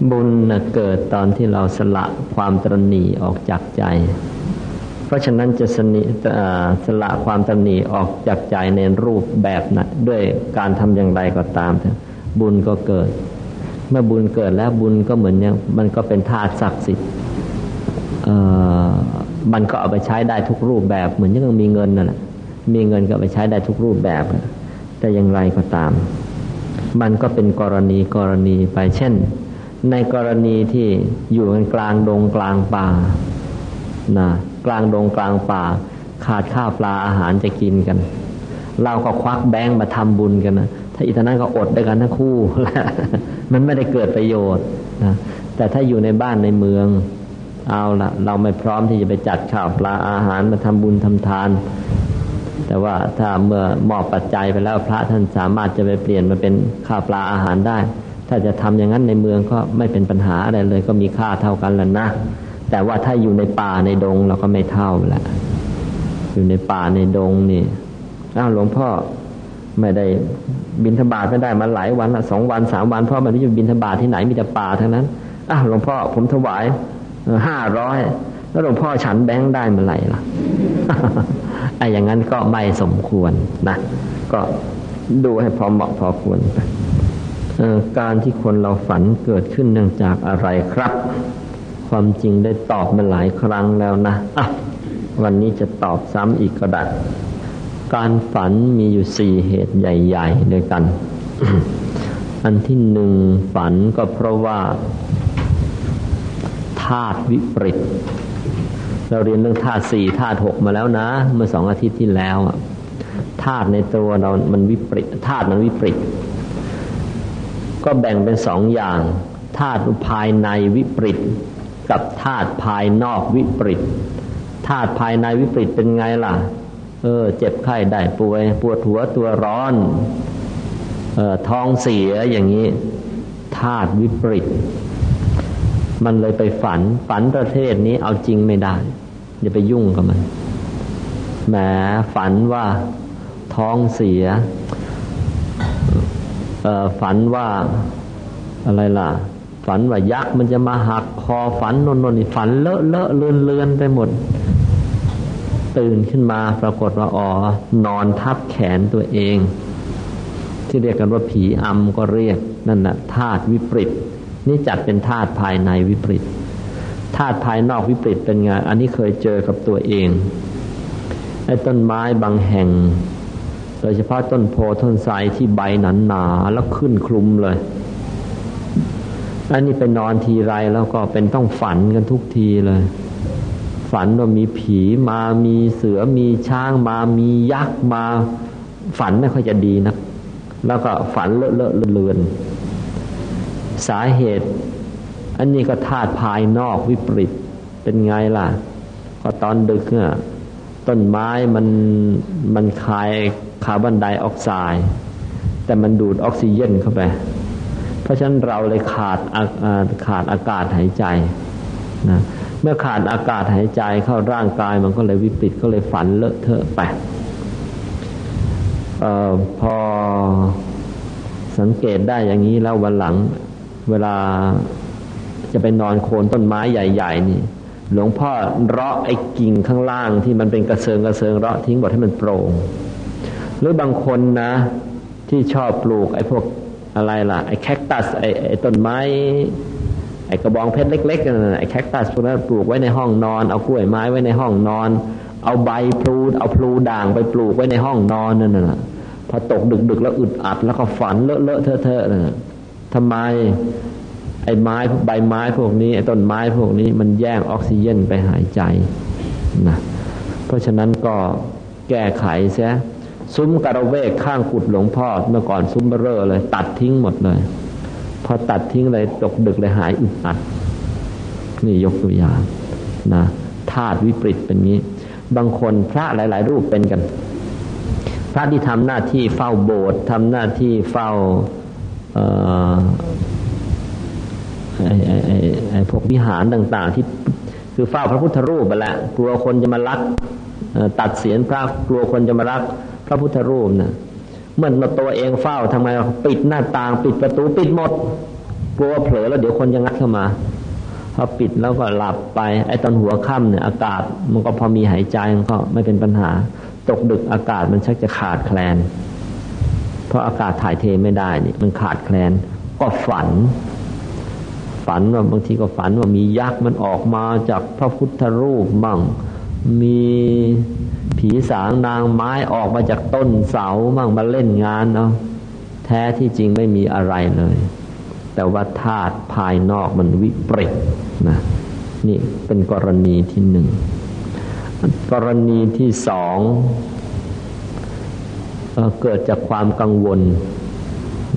บุญนะเกิดตอนที่เราสละความตรณีออกจากใจ เพราะฉะนั้นจะสนิสละความตรณีออกจากใจในรูปแบบนะด้วยการทำอย่างไรก็ตาม บุญก็เกิด เมื่อบุญเกิดแล้วบุญก็เหมือนเนี่ยมันก็เป็นธาตุศักดิ์สิทธิ์ มันก็เอาไปใช้ได้ทุกรูปแบบ เหมือนยังมีเงินนั่นแหละมีเงินก็ไปใช้ได้ทุกรูปแบบ แต่อย่างไรก็ตาม มันก็เป็นกรณีกรณีไปเช่น ในกรณีที่อยู่กันกลางดงกลางป่านะกลางดงกลางป่า ขาดข้าวปลาอาหารจะกินกัน เราก็ควักแบงค์มาทำบุญกันนะถ้าอีทนั้นก็อดด้วยกันทั้งคู่มันไม่ได้เกิดประโยชน์นะแต่ถ้าอยู่ในบ้านในเมือง เอาละเราไม่พร้อมที่จะไปจัดข้าวปลาอาหารมาทำบุญทำทาน แต่ว่าถ้าเมื่อมอบปัจจัยไปแล้วพระท่านสามารถจะไปเปลี่ยนมาเป็นข้าวปลาอาหารได้ ถ้าจะทำอย่างนั้นในเมืองก็ไม่เป็นปัญหาอะไรเลย ก็มีค่าเท่ากันแล้วนะแต่ว่าถ้าอยู่ในป่าในดงเราก็ไม่เท่าแหละอยู่ในป่าในดงนี่อ้าวหลวงพ่อไม่ได้บินธบาตไม่ได้มาหลายวันละสองวันสามวันเพราะมันไม่อยู่บินธบาตที่ไหนมีแต่ป่าทั้งนั้นอ้าวหลวงพ่อผมถวาย ห้าร้อยแล้วหลวงพ่อฉันแบงค์ได้เมื่อไหร่ล่ะไอ้อย่างนั้นก็ไม่สมควรนะ ก็ดูให้พอเหมาะพอควรไปการที่คนเราฝันเกิดขึ้นเนื่องจากอะไรครับ ความจริงได้ตอบมาหลายครั้งแล้วนะอะวันนี้จะตอบซ้ำอีกก็ได้การฝันมีอยู่สี่เหตุใหญ่ ๆ ด้วยกัน อันที่หนึ่งฝันก็เพราะว่า ธาตุวิปริต เราเรียนเรื่องธาตุสี่ธาตุหกมาแล้วนะ เมื่อสองอาทิตย์ที่แล้วธาตุในตัวเรา มันวิปริตธาตุมันวิปริต ก็แบ่งเป็นสองอย่างธาตุภายในวิปริต กับธาตุภายนอกวิปริตธาตุภายในวิปริตเป็นไงล่ะ เออ เจ็บไข้ได้ป่วย ปวดหัวตัวร้อนเออท้องเสียอย่างนี้ธาตุวิปริต มันเลยไปฝัน ฝันประเทศนี้เอาจริงไม่ได้ อย่าไปยุ่งกับมันแหมฝันว่าท้องเสียเออฝันว่าอะไรล่ะ ฝันว่ายักษ์มันจะมาหักคอฝันนนนฝันเลอะเลอะเลือนเลือนไปหมด ตื่นขึ้นมาปรากฏว่าอ๋อนอนทับแขนตัวเอง ที่เรียกกันว่าผีอำก็เรียกนั่นนะธาตุวิปริต นี่จัดเป็นธาตุภายในวิปริตธาตุภายนอกวิปริตเป็นไงอันนี้เคยเจอกับตัวเองไอ้ต้นไม้บางแห่ง โดยเฉพาะต้นโพต้นไทรที่ใบหนาหนาแล้วขึ้นคลุมเลยอันนี้ไปนอนทีไรแล้วก็เป็นต้องฝันกันทุกทีเลย ฝันว่ามีผีมามีเสือมีช้างมามียักษ์มา ฝันไม่ค่อยจะดีนะแล้วก็ฝันเลอะเลอะเลือน สาเหตุ อันนี้ก็ธาตุภายนอกวิปริตเป็นไงล่ะพอตอนดึกเนี่ยต้นไม้มันมันคายคาร์บอนไดออกไซด์แต่มันดูดออกซิเจนเข้าไป เพราะฉะนั้นเราเลยขาดขาดอากาศหายใจนะเมื่อขาดอากาศหายใจเข้าร่างกายมันก็เลยวิปริตก็เลยฝันเลอะเทอะไปออพอสังเกตได้อย่างนี้แล้ววันหลัง เวลาจะไปนอนโคนต้นไม้ใหญ่ ๆ นี่ หลวงพ่อเราะไอ้กิ่งข้างล่างที่มันเป็นกระเซิงกระเซิงเราะทิ้งบอดให้มันโปร่งหรือบางคนนะ ที่ชอบปลูกไอ้พวกอะไรล่ะไอ้แคคตัสไอ้ไอ้ต้นไม้ ไอ้กระบองเพชรเล็กๆนั่นไอ้แคคตัสพวกนั้นปลูกไว้ในห้องนอน เอากล้วยไม้ไว้ในห้องนอน เอาใบพลูเอาพลูด่างไปปลูกไว้ในห้องนอนนั่นน่ะพอตกดึกๆแล้วอึดอัดแล้วก็ฝันเลอะเลอะเทอะเทอะน่ะ ทำไมไอ้ไม้ใบไม้พวกนี้ไอ้ต้นไม้พวกนี้มันแย่งออกซิเจนไปหายใจนะเพราะฉะนั้นก็แก้ไขเสียซุ้มกระเวกข้างกุดหลวงพ่อเมื่อก่อนซุ้มเบอร์เลย ตัดทิ้งหมดเลย พอตัดทิ้งเลยตกดึกเลยหายอึดอัดนี่ยกตัวอย่างนะธาตุวิปริตเป็นงี้ บางคนพระหลาย ๆ รูปเป็นกัน พระที่ทำหน้าที่เฝ้าโบสถ์ทำหน้าที่เฝ้า ไอ้ไอ้ไอ้พวกวิหารต่าง ๆ ที่คือเฝ้าพระพุทธรูปไปแล้วกลัวคนจะมาลักตัดเสียนพระกลัวคนจะมาลักพระพุทธรูปนะเมื่อเราตัวเองเฝ้าทำไมปิดหน้าต่าง ปิดประตูปิดหมด กลัวเผลอแล้วเดี๋ยวคนจะงัดเข้ามาพอปิดแล้วก็หลับไป ไอ้ตอนหัวค่ำเนี่ย อากาศมันก็พอมีหายใจมันก็ไม่เป็นปัญหา ตกดึกอากาศมันชักจะขาดแคลน เพราะอากาศถ่ายเทไม่ได้นี่มันขาดแคลนก็ฝัน ฝันว่าบางทีก็ฝันว่ามียักษ์มันออกมาจากพระพุทธรูปมั่งมีผีสางนางไม้ออกมาจากต้นเสามั่งมาเล่นงานเนาะแท้ที่จริงไม่มีอะไรเลย แต่ว่าธาตุภายนอกมันวิปริตนะนี่เป็นกรณีที่หนึ่งกรณีที่สอง เกิดจากความกังวล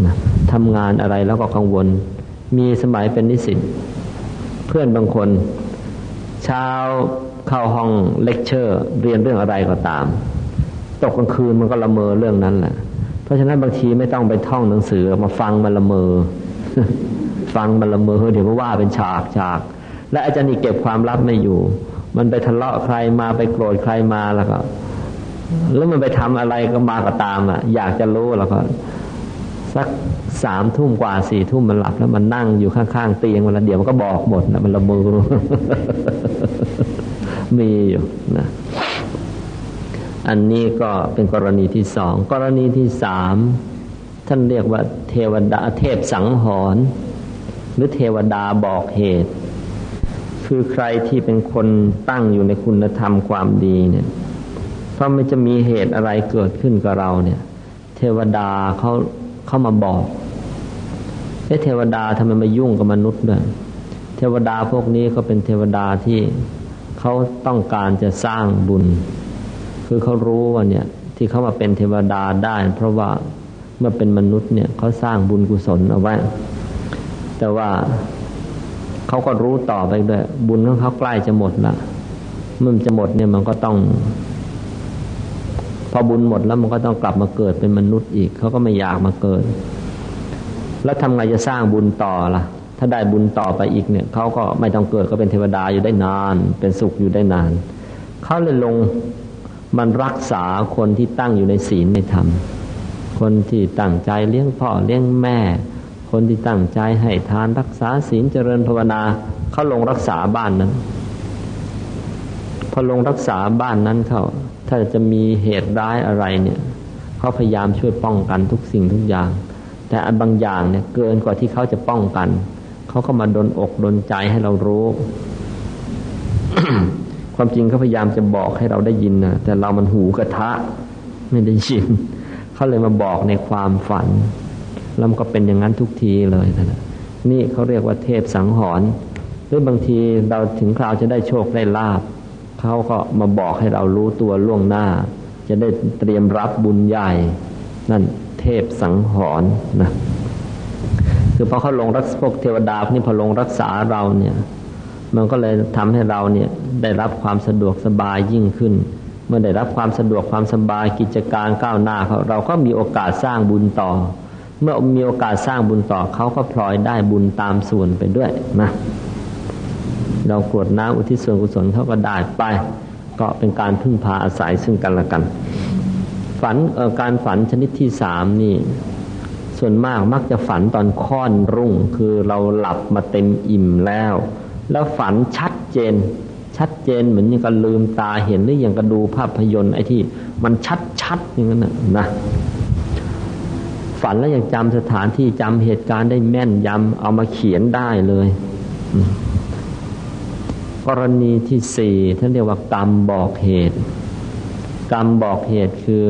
นะทำงานอะไรแล้วก็กังวล มีสมัยเป็นนิสิตเพื่อนบางคน เช้าเข้าห้องเลคเชอร์ เรียนเรื่องอะไรก็ตาม ตกกลางคืนมันก็ละเมอเรื่องนั้นแหละเพราะฉะนั้นบางทีไม่ต้องไปท่องหนังสือมาฟังมันละเมอ ฟังมันละเมอเดี๋ยวมาว่าเป็นฉากฉาก และอาจารย์นี่เก็บความลับไม่อยู่ มันไปทะเลาะใครมาไปโกรธใครมาแล้วก็ แล้วมันไปทำอะไรก็มาก็ตามอะ อยากจะรู้แล้วก็ สักสามทุ่มกว่าสี่ทุ่มมันหลับแล้วมันนั่งอยู่ข้างๆเตียงมันละเดี๋ยวมันก็บอกหมดนะมันละมือมีอยู่นะอันนี้ก็เป็นกรณีที่สองกรณีที่สามท่านเรียกว่าเทวดาเทพสังหรณ์หรือเทวดาบอกเหตุ คือใครที่เป็นคนตั้งอยู่ในคุณธรรมความดีเนี่ย เพราะมันจะมีเหตุอะไรเกิดขึ้นกับเราเนี่ย เทวดาเขาเข้ามาบอกเอ๊ะเทวดาทำไมมายุ่งกับมนุษย์ด้วยเทวดาพวกนี้ก็เป็นเทวดาที่เขาต้องการจะสร้างบุญ คือเขารู้ว่าเนี่ย ที่เขามาเป็นเทวดาได้ เพราะว่าเมื่อเป็นมนุษย์เนี่ยเขาสร้างบุญกุศลเอาไว้ แต่ว่าเขาก็รู้ต่อไปด้วย บุญของเขาใกล้จะหมดละเมื่อจะหมดเนี่ยมันก็ต้อง พอบุญหมดแล้วมันก็ต้องกลับมาเกิดเป็นมนุษย์อีก เขาก็ไม่อยากมาเกิด แล้วทำไงจะสร้างบุญต่อล่ะ ถ้าได้บุญต่อไปอีกเนี่ยเขาก็ไม่ต้องเกิดก็เป็นเทวดาอยู่ได้นาน เป็นสุขอยู่ได้นาน เขาเลยลงมันรักษาคนที่ตั้งอยู่ในศีลในธรรม คนที่ตั้งใจเลี้ยงพ่อเลี้ยงแม่ คนที่ตั้งใจให้ทานรักษาศีลเจริญภาวนาเขาลงรักษาบ้านนั้น พอลงรักษาบ้านนั้นเขา ถ้าจะมีเหตุร้ายอะไรเนี่ยเขาพยายามช่วยป้องกันทุกสิ่งทุกอย่าง แต่อันบางอย่างเนี่ยเกินกว่าที่เขาจะป้องกัน เขาก็มาดนอกดนใจให้เรารู้ ความจริงเขาพยายามจะบอกให้เราได้ยินนะแต่เรามันหูกระทะไม่ได้ยินเขาเลยมาบอกในความฝันแล้วมันก็เป็นอย่างนั้นทุกทีเลยนะนี่เขาเรียกว่าเทพสังหรณ์หรือบางทีเราถึงคราวจะได้โชคได้ลาบ เขาก็มาบอกให้เรารู้ตัวล่วงหน้า จะได้เตรียมรับบุญใหญ่ นั่นเทพสังหรณ์นะคือพอเขาลงรักพวกเทวดาพวกนี้พอลงรักษาเราเนี่ย มันก็เลยทำให้เราเนี่ยได้รับความสะดวกสบายยิ่งขึ้น เมื่อได้รับความสะดวกความสบายกิจการก้าวหน้าเขาเราก็มีโอกาสสร้างบุญต่อ เมื่อมีโอกาสสร้างบุญต่อเขาก็พลอยได้บุญตามส่วนไปด้วยนะ เรากรวดน้ำอุทิศส่วนกุศลเขาก็ได้ไป ก็เป็นการพึ่งพาอาศัยซึ่งกันและกัน ฝันการฝันชนิดที่สามนี่ ส่วนมากมักจะฝันตอนค่อนรุ่ง คือเราหลับมาเต็มอิ่มแล้ว แล้วฝันชัดเจน ชัดเจนเหมือนอยังกับลืมตาเห็นหรืออยังกระดูภาพยนตร์ไอ้ที่ มันชัดชัดอย่างนั้นนะนะฝันแล้วยังจำสถานที่จำเหตุการณ์ได้แม่นยำเอามาเขียนได้เลย กรณีที่สี่ท่านเรียกว่ากรรมบอกเหตุ กรรมบอกเหตุคือ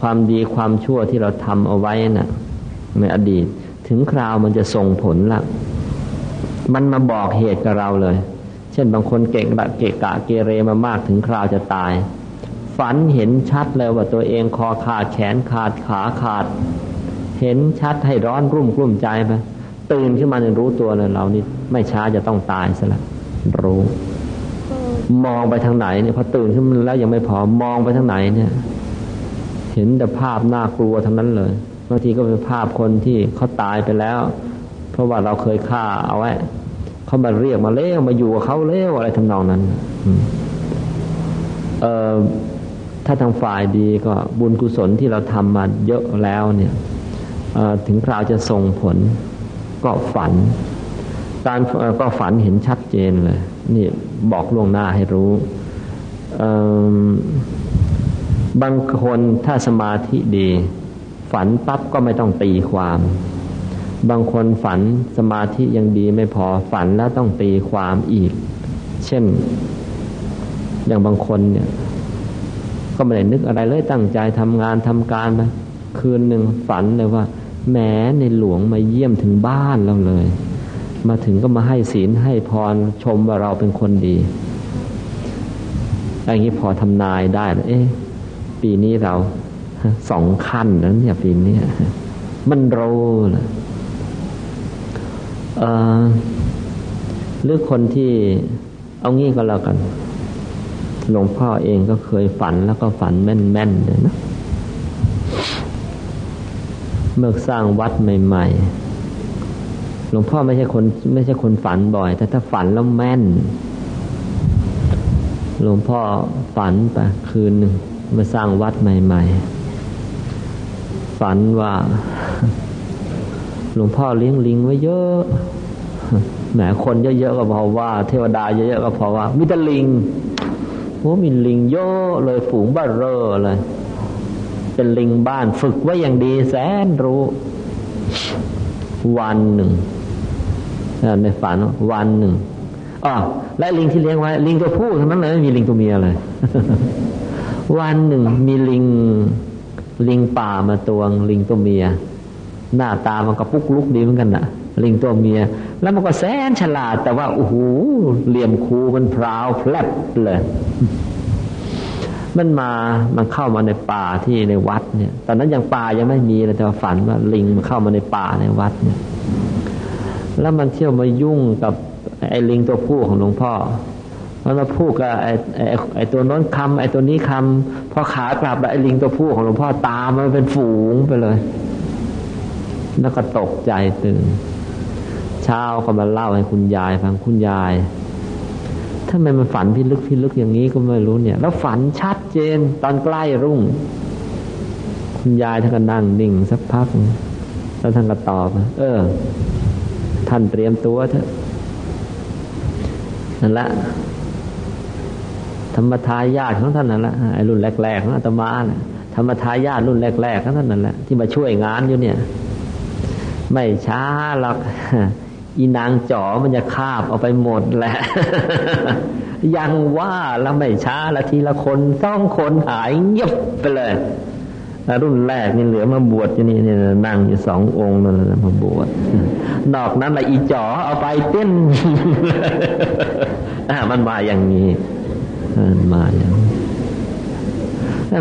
ความดีความชั่วที่เราทำเอาไว้นะ่ะในอดีต ถึงคราวมันจะส่งผลละมันมาบอกเหตุกับเราเลย เช่นบางคนเก่งระเกะกะเกเรมามากถึงคราวจะตาย ฝันเห็นชัดเลยว่าตัวเองคอขาดแขนขาดขาขาด เห็นชัดให้ร้อนรุ่มกลุ้มใจไปตื่นขึ้นมาเนี่ยรู้ตัวเลยเรานี่ไม่ช้าจะต้องตายซะแล้ว รู้ มองไปทางไหนเนี่ยพอตื่นขึ้นมาแล้วยังไม่พอมองไปทางไหนเนี่ย เห็นแต่ภาพน่ากลัวทั้งนั้นเลยบางทีก็เป็นภาพคนที่เขาตายไปแล้ว เพราะว่าเราเคยฆ่าเอาไว้เขามาเรียกมาเลี้ยวมาอยู่กับเขาเลี้ยวอะไรทำนองนั้นเออถ้าทางฝ่ายดีก็บุญกุศลที่เราทำมาเยอะแล้วเนี่ยถึงคราวจะส่งผลก็ฝัน การก็ฝันเห็นชัดเจนเลยนี่บอกล่วงหน้าให้รู้บางคนถ้าสมาธิดี ฝันปั๊บก็ไม่ต้องตีความ บางคนฝันสมาธิยังดีไม่พอฝันแล้วต้องตีความอีก เช่น อย่างบางคนเนี่ย ก็ไม่ได้นึกอะไรเลยตั้งใจทำงานทำการนะคืนหนึ่งฝันเลยว่าแม้ในหลวงมาเยี่ยมถึงบ้านเราเลย มาถึงก็มาให้ศีลให้พรชมว่าเราเป็นคนดีอย่างนี้พอทำนายได้แล้วเอ๊ะปีนี้เราสองขั้นนั้นเนี่ยปีนี้มันโรนะเออหรือคนที่เอางี้ก็แล้วกัน หลวงพ่อเองก็เคยฝันแล้วก็ฝันแม่นๆเลยนะ เมื่อสร้างวัดใหม่ ๆ หลวงพ่อไม่ใช่คนไม่ใช่คนฝันบ่อย แต่ถ้าฝันแล้วแม่น หลวงพ่อฝันไปคืนหนึ่งมาสร้างวัดใหม่ ๆ ฝันว่า หลวงพ่อเลี้ยงลิงไว้เยอะแหมคนเยอะๆก็เพราะว่า เทวดาเยอะๆก็เพราะว่ามิตรลิงโอ้มีลิงเยอะเลยฝูงบ้าเร่อเลย เป็นลิงบ้านฝึกไว้อย่างดีแสนรู้ วันหนึ่ง ในฝันวันหนึ่งอ๋อและลิงที่เลี้ยงไว้ ลิงตัวผู้ทั้งนั้นเลยไม่มีลิงตัวเมียเลย วันหนึ่งมีลิงลิงป่ามาตวง ลิงตัวเมีย หน้าตามันก็ปุกลุกดีเหมือนกันนะลิงตัวเมีย แล้วมันก็แสนฉลาด แต่ว่าโอ้โหเหลี่ยมคูมันพราวแผลบเลยมันมา มันเข้ามาในป่าที่ในวัดเนี่ย ตอนนั้นยังป่ายังไม่มีเลยแต่ว่าฝันว่าลิงมันเข้ามาในป่าในวัดเนี่ย แล้วมันเที่ยวมายุ่งกับไอ้ลิงตัวผู้ของหลวงพ่อ มันมาพูดกับไอ้ไอ้ไอ้ตัวน้นคำไอ้ตัวนี้คำพอขากลับไอ้ลิงตัวผู้ของหลวงพ่อตามมันเป็นฝูงไปเลย แล้วก็ตกใจตื่น เช้าก็มาเล่าให้คุณยายฟังคุณยายทำไมมันฝันพิลึกพิลึกอย่างนี้ก็ไม่รู้เนี่ย แล้วฝันชัดเจนตอนใกล้รุ่ง คุณยายท่านก็นั่งนิ่งสักพัก แล้วท่านก็ตอบ เออ ท่านเตรียมตัวเถอะนั่นแหละธรรมทายาทของท่านนั่นแหละไอ้รุ่นแรกๆของอาตมานะธรรมทายาทรุ่นแรกๆของท่านนั่นแหละที่มาช่วยงานอยู่เนี่ย ไม่ช้าหรอกอีนางจ๋อมันจะคาบเอาไปหมดแหละ ยังว่าแล้วไม่ช้าละทีละคนสองคนหายเงียบไปเลย รุ่นแรกนี่เหลือมาบวชอยู่นี่นี่นั่งอยู่สององค์นั่นแหละมาบวชนอกนั้นละอีจ๋อเอาไปเต้นมันมาอย่างนี้มันมาอย่างนี้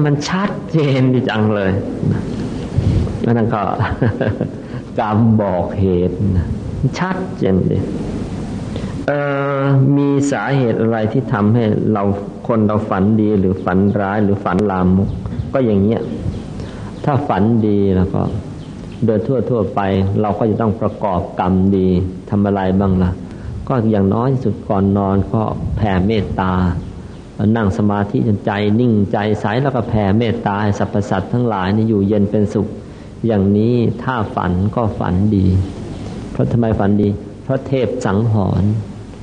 มันชัดเจนดีจังเลยนั่นก็กรรมบอกเหตุชัดเจนเลยเออมีสาเหตุอะไรที่ทำให้เราคนเราฝันดีหรือฝันร้ายหรือฝันลามกก็อย่างเงี้ย ถ้าฝันดีแล้วก็ โดยทั่วทั่วไป เราก็จะต้องประกอบกรรมดีทำอะไรบ้างละ่ะ ก็อย่างน้อยสุดก่อนนอนก็แผ่เมตตา นั่งสมาธิจนใจนิ่งใจใสแล้วก็แผ่เมตตาให้สรรพสัตว์ทั้งหลายนี่อยู่เย็นเป็นสุข อย่างนี้ถ้าฝันก็ฝันดี เพราะทำไมฝันดี เพราะเทพสังหรณ์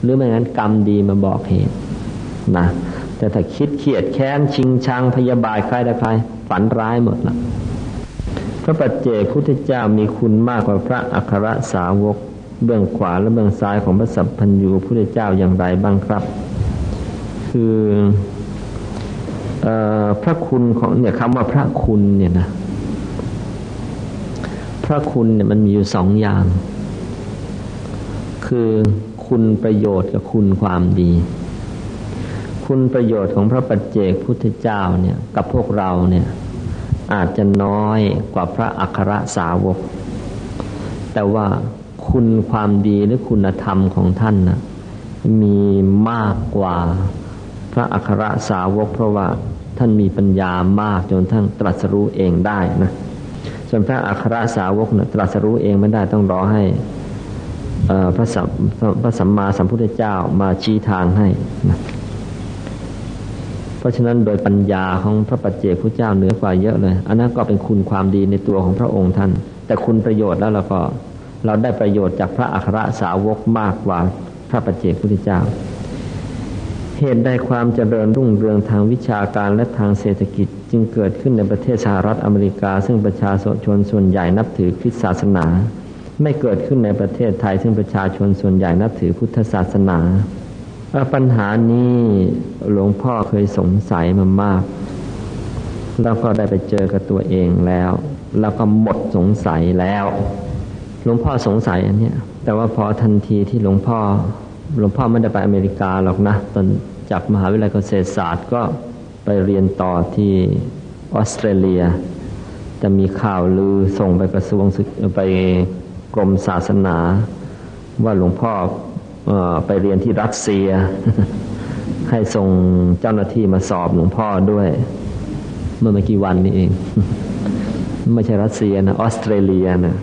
หรือไม่งั้นกรรมดีมาบอกเหตุนะแต่ถ้าคิดเขียดแค้นชิงชังพยาบาทใครแต่ใครฝันร้ายหมดละ ระปัจเจกพุทธเจ้ามีคุณมากกว่าพระอัครสาวก เบื้องขวาและเบื้องซ้ายของพระสัพพัญญูพุทธเจ้าอย่างไรบ้างครับ คืออพระคุณของเนี่ยคำว่าพระคุณเนี่ยนะพระคุณเนี่ยมันมีอยู่สองอย่าง คือคุณประโยชน์กับคุณความดี คุณประโยชน์ของพระปัจเจกพุทธเจ้าเนี่ยกับพวกเราเนี่ย อาจจะน้อยกว่าพระอัครสาวก แต่ว่าคุณความดีหรือคุณธรรมของท่านนะมีมากกว่าพระอัครสาวก เพราะว่าท่านมีปัญญามากจนทั้งตรัสรู้เองได้นะส่วนพระอัครสาวกนะตรัสรู้เองไม่ได้ต้องรอให้พระสัมพระสัมมาสัมพุทธเจ้ามาชี้ทางให้นะ เพราะฉะนั้นโดยปัญญาของพระปัจเจกพุทธเจ้าเหนือกว่าเยอะเลย อันนั้นก็เป็นคุณความดีในตัวของพระองค์ท่าน แต่คุณประโยชน์แล้วเราก็เราได้ประโยชน์จากพระอัครสาวกมากกว่าพระปัจเจกพุทธเจ้า เหตุใดความเจริญรุ่งเรืองทางวิชาการและทางเศรษฐกิจจึงเกิดขึ้นในประเทศสหรัฐอเมริกา ซึ่งประชาชนส่วนใหญ่นับถือคริสตศาสนา ไม่เกิดขึ้นในประเทศไทย ซึ่งประชาชนส่วนใหญ่นับถือพุทธศาสนา ปัญหานี้หลวงพ่อเคยสงสัยมามาก แล้วก็ได้ไปเจอกับตัวเองแล้ว แล้วก็หมดสงสัยแล้ว หลวงพ่อสงสัยอันนี้แต่ว่าพอทันทีที่หลวงพ่อ หลวงพ่อไม่ได้ไปอเมริกาหรอกนะ ตอนจากมหาวิทยาลัยเกษตรศาสตร์ก็ไปเรียนต่อที่ออสเตรเลีย จะมีข่าวลือส่งไปกระทรวงไปกรมศาสนา ว่าหลวงพ่ออ ไปเรียนที่รัสเซีย ให้ส่งเจ้าหน้าที่มาสอบหลวงพ่อด้วย เมื่อไม่กี่วันนี้เอง ไม่ใช่รัสเซียนะออสเตรเลียนะ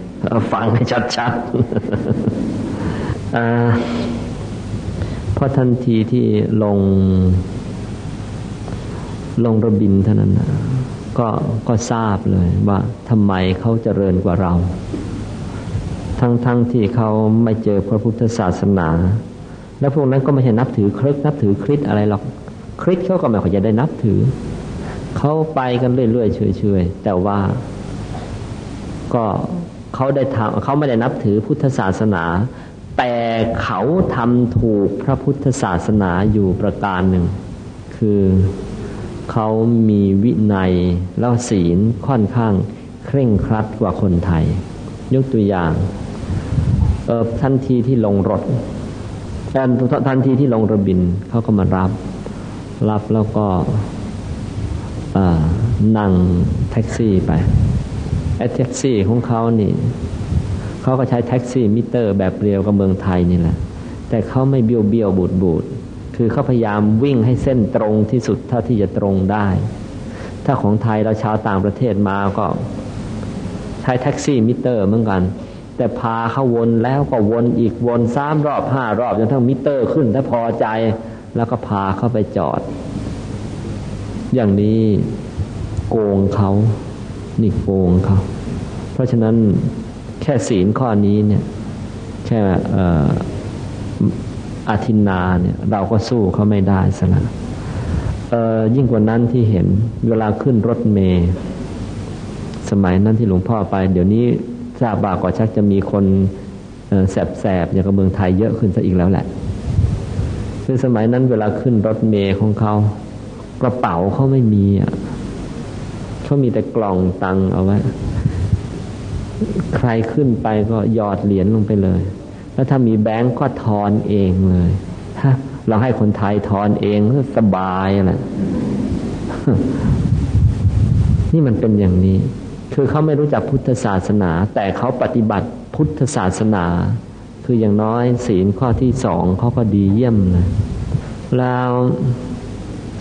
ฟังให้ชัดๆเพราะทันทีที่ลง ลงระบินเท่านั้นนะก็ก็ทราบเลยว่าทำไมเขาเจริญกว่าเรา ทั้งๆทที่เขาไม่เจอพระพุทธศาสนา แล้วพวกนั้นก็ไม่ใช่นับถือคริสนับถือคริสอะไรหรอกคริสเขาก็ไม่ค่อยจะได้นับถือ เขาไปกันเรื่อยๆเฉยๆแต่ว่าก็เขาได้ทำเขาไม่ได้นับถือพุทธศาสนา แต่เขาทำถูกพระพุทธศาสนาอยู่ประการหนึ่ง คือเขามีวินัยแล้วศีลค่อนข้างเคร่งครัดกว่าคนไทย ยกตัวอย่าง เออทันทีที่ลงรถทันทีที่ลงระบินเขาก็มารับ รับแล้วก็นั่งแท็กซี่ไปไอ้แท็กซี่ของเขานี่เขาก็ใช้แท็กซี่มิเตอร์แบบเดียวกับเมืองไทยนี่แหละ แต่เขาไม่เบี้ยวเบี้ยวบูดบูดคือเขาพยายามวิ่งให้เส้นตรงที่สุดเท่าที่จะตรงได้ ถ้าของไทยเราชาวต่างประเทศมาก็ใช้แท็กซี่มิเตอร์เหมือนกัน แต่พาเขาวนแล้วก็วนอีกวนสามรอบห้ารอบจนกระทั่งมิเตอร์ขึ้นถ้าพอใจแล้วก็พาเข้าไปจอด อย่างนี้โกงเขานี่โกงเขาเพราะฉะนั้นแค่ศีลข้อนี้เนี่ย แค่อาทินนาเนี่ย เราก็สู้เขาไม่ได้สนะยิ่งกว่านั้นที่เห็นเวลาขึ้นรถเมย์สมัยนั้นที่หลวงพ่อไป เดี๋ยวนี้ ทราบาก็ชักจะมีคนแสบๆอย่างกับเมืองไทยเยอะขึ้นซะอีกแล้วแหละคือสมัยนั้นเวลาขึ้นรถเมย์ของเขากระเป๋าเขาไม่มีอะเขามีแต่กล่องตังเอาไว้ ใครขึ้นไปก็หยอดเหรียญลงไปเลย แล้วถ้ามีแบงก์ก็ทอนเองเลยฮะเราให้คนไทยทอนเองสบายแหละนี่มันเป็นอย่างนี้ คือเขาไม่รู้จักพุทธศาสนา แต่เขาปฏิบัติพุทธศาสนา คืออย่างน้อยศีลข้อที่สองเขาก็ดีเยี่ยมเลยแล้ว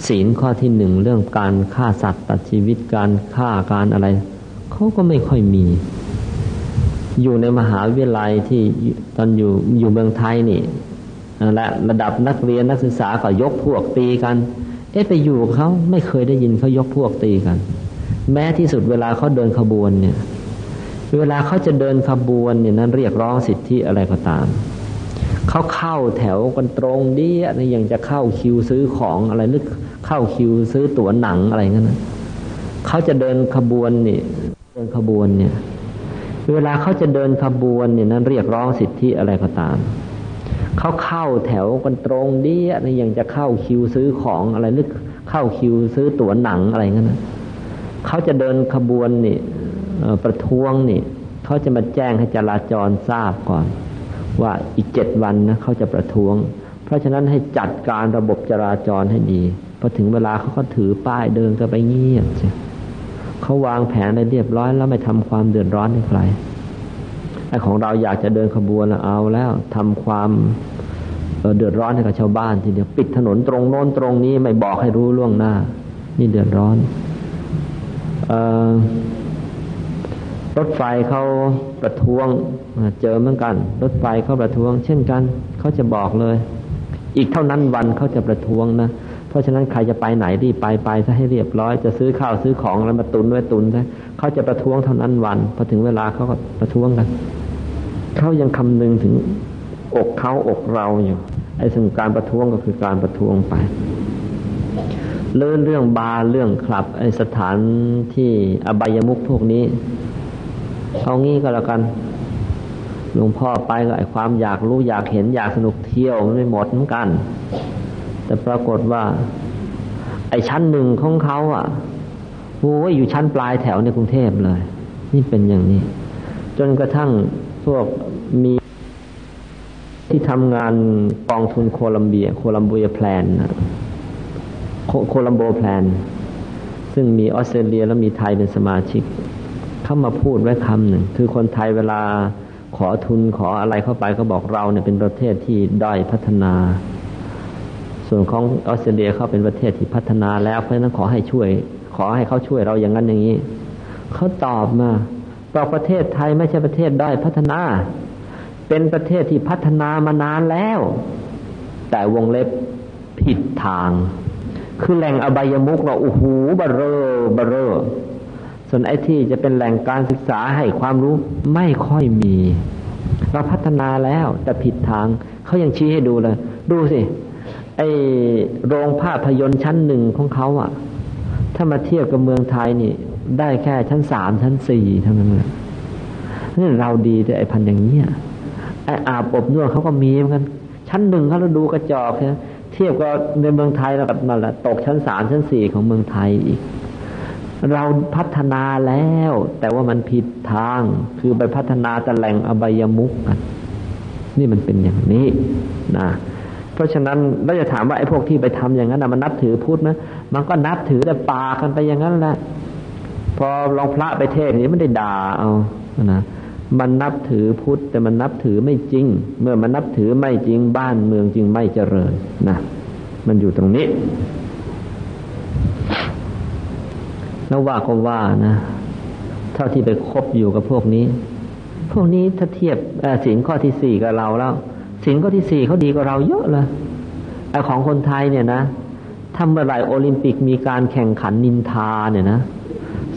ศีลข้อที่หนึ่งเรื่องการฆ่าสัตว์ตัดชีวิตการฆ่าการอะไรเขาก็ไม่ค่อยมี อยู่ในมหาวิทยาลัยที่ตอนอยู่อยู่เมืองไทยนี่และระดับนักเรียนนักศึกษาก็ยกพวกตีกัน เอ๊ะไปอยู่เขาไม่เคยได้ยินเขายกพวกตีกัน แม้ที่สุดเวลาเขาเดินขบวนเนี่ย เวลาเขาจะเดินขบวนเนี่ยนั้นเรียกร้องสิทธิอะไรก็ตาม เขาเข้าแถวกันตรงดีอะไรอย่างจะเข้าคิวซื้อของอะไรนึกเข้าคิวซื้อตั๋วหนังอะไรเงี้ยนะเขาจะเดินขบวนนี่เดินขบวนเนี่ย เวลาเขาจะเดินขบวนเนี่ยนั้นเรียกร้องสิทธิอะไรก็ตาม เขาเข้าแถวกันตรงดีอะไรอย่างจะเข้าคิวซื้อของอะไรนึกเข้าคิวซื้อตั๋วหนังอะไรเงี้ยนะ เขาจะเดินขบวนนี่ประท้วงนี่เขาจะมาแจ้งให้จราจรทราบก่อน ว่าอีกเจ็ดวันนะเขาจะประท้วง เพราะฉะนั้นให้จัดการระบบจราจรให้ดีพอถึงเวลาเขาก็ถือป้ายเดินกันไปเงียบเขาวางแผนได้เรียบร้อยแล้วไม่ทำความเดือดร้อนให้ใครไอ้ของเราอยากจะเดินขบวนเอาแล้วทำความเดือดร้อนให้กับชาวบ้านทีเดียวปิดถนนตรงโน้นตรงนี้ไม่บอกให้รู้ล่วงหน้า นี่เดือดร้อน รถไฟเขาประท้วงเจอเหมือนกัน รถไฟเขาประท้วง เช่นกันเขาจะบอกเลย อีกเท่านั้นวันเขาจะประท้วงนะเพราะฉะนั้นใครจะไปไหนรีบไปไปซะให้เรียบร้อยจะซื้อข้าวซื้อของแล้วมาตุนไว้ตุนซะเขาจะประท้วงเท่านั้นวันพอถึงเวลาเขาก็ประท้วงกันเขายังคำนึงถึงอกเขาอกเราอยู่ไอ้สิ่งการประท้วงก็คือการประท้วงไป เรื่องเรื่องบาร์เรื่องคลับไอสถานที่อบายมุกพวกนี้ เอางี้ก็แล้วกันหลวงพ่อไปก็ไอความอยากรู้อยากเห็นอยากสนุกเที่ยวมันไม่หมดเหมือนกัน แต่ปรากฏว่า ไอ้ชั้นหนึ่งของเขาอะโอ้ยอยู่ชั้นปลายแถวในกรุงเทพเลย นี่เป็นอย่างนี้ จนกระทั่งพวกมีที่ทำงานกองทุนโคลัมเบีย Columbia Plan นะ Colombo Plan ซึ่งมีออสเตรเลียและมีไทยเป็นสมาชิก เขามาพูดไว้คำหนึ่ง คือคนไทยเวลาขอทุนขออะไรเข้าไปก็บอกเราเนี่ยเป็นประเทศที่ด้อยพัฒนา ส่วนของออสเตรเลียเขาเป็นประเทศที่พัฒนาแล้วเพราะฉะนั้นขอให้ช่วย ขอให้เขาช่วยเราอย่างนั้นอย่างนี้เขาตอบมาบอกประเทศไทยไม่ใช่ประเทศด้อยพัฒนา เป็นประเทศที่พัฒนามานานแล้ว แต่วงเล็บผิดทาง คือแหล่งอบายมุกเราโอ้โหบเรอบเรอ ส่วนไอ้ที่จะเป็นแหล่งการศึกษาให้ความรู้ไม่ค่อยมี เราพัฒนาแล้วแต่ผิดทางเขายังชี้ให้ดูเลย ดูสิ ไอโรงภาพยนตร์ชั้นหนึ่งของเขาอะถ้ามาเทียบกับเมืองไทยนี่ ได้แค่ชั้นสามชั้นสี่เท่านั้นแหละนี่เราดีแต่ไอพันอย่างเงี้ยไออาบอบนวดเขาก็มีเหมือนกัน ชั้นหนึ่งเขาเราดูกระจอกเนี่ย เทียบกับในเมืองไทยแล้วกับนั่นแหละตกชั้นสามชั้นสี่ของเมืองไทยอีก เราพัฒนาแล้ว แต่ว่ามันผิดทางคือไปพัฒนาแต่แหล่งอบายมุกกันนี่มันเป็นอย่างนี้นะเพราะฉะนั้นเราจะถามว่าไอ้พวกที่ไปทำอย่างนั้นนะมันนับถือพุทธไหมมันก็นับถือแต่ปากันไปอย่างนั้นแหละพอลองพระไปเทศนี้มันได้ด่าเอานะ มันนับถือพุทธแต่มันนับถือไม่จริง เมื่อมันนับถือไม่จริงบ้านเมืองจึงไม่เจริญนะมันอยู่ตรงนี้แล้วว่าก็ว่านะเท่าที่ไปคบอยู่กับพวกนี้ พวกนี้ถ้าเทียบสินข้อที่สี่กับเราแล้วสินข้อที่สี่เขาดีกว่าเราเยอะเลยไอของคนไทยเนี่ยนะถ้าเมื่อไหร่โอลิมปิกมีการแข่งขันนินทาเนี่ยนะ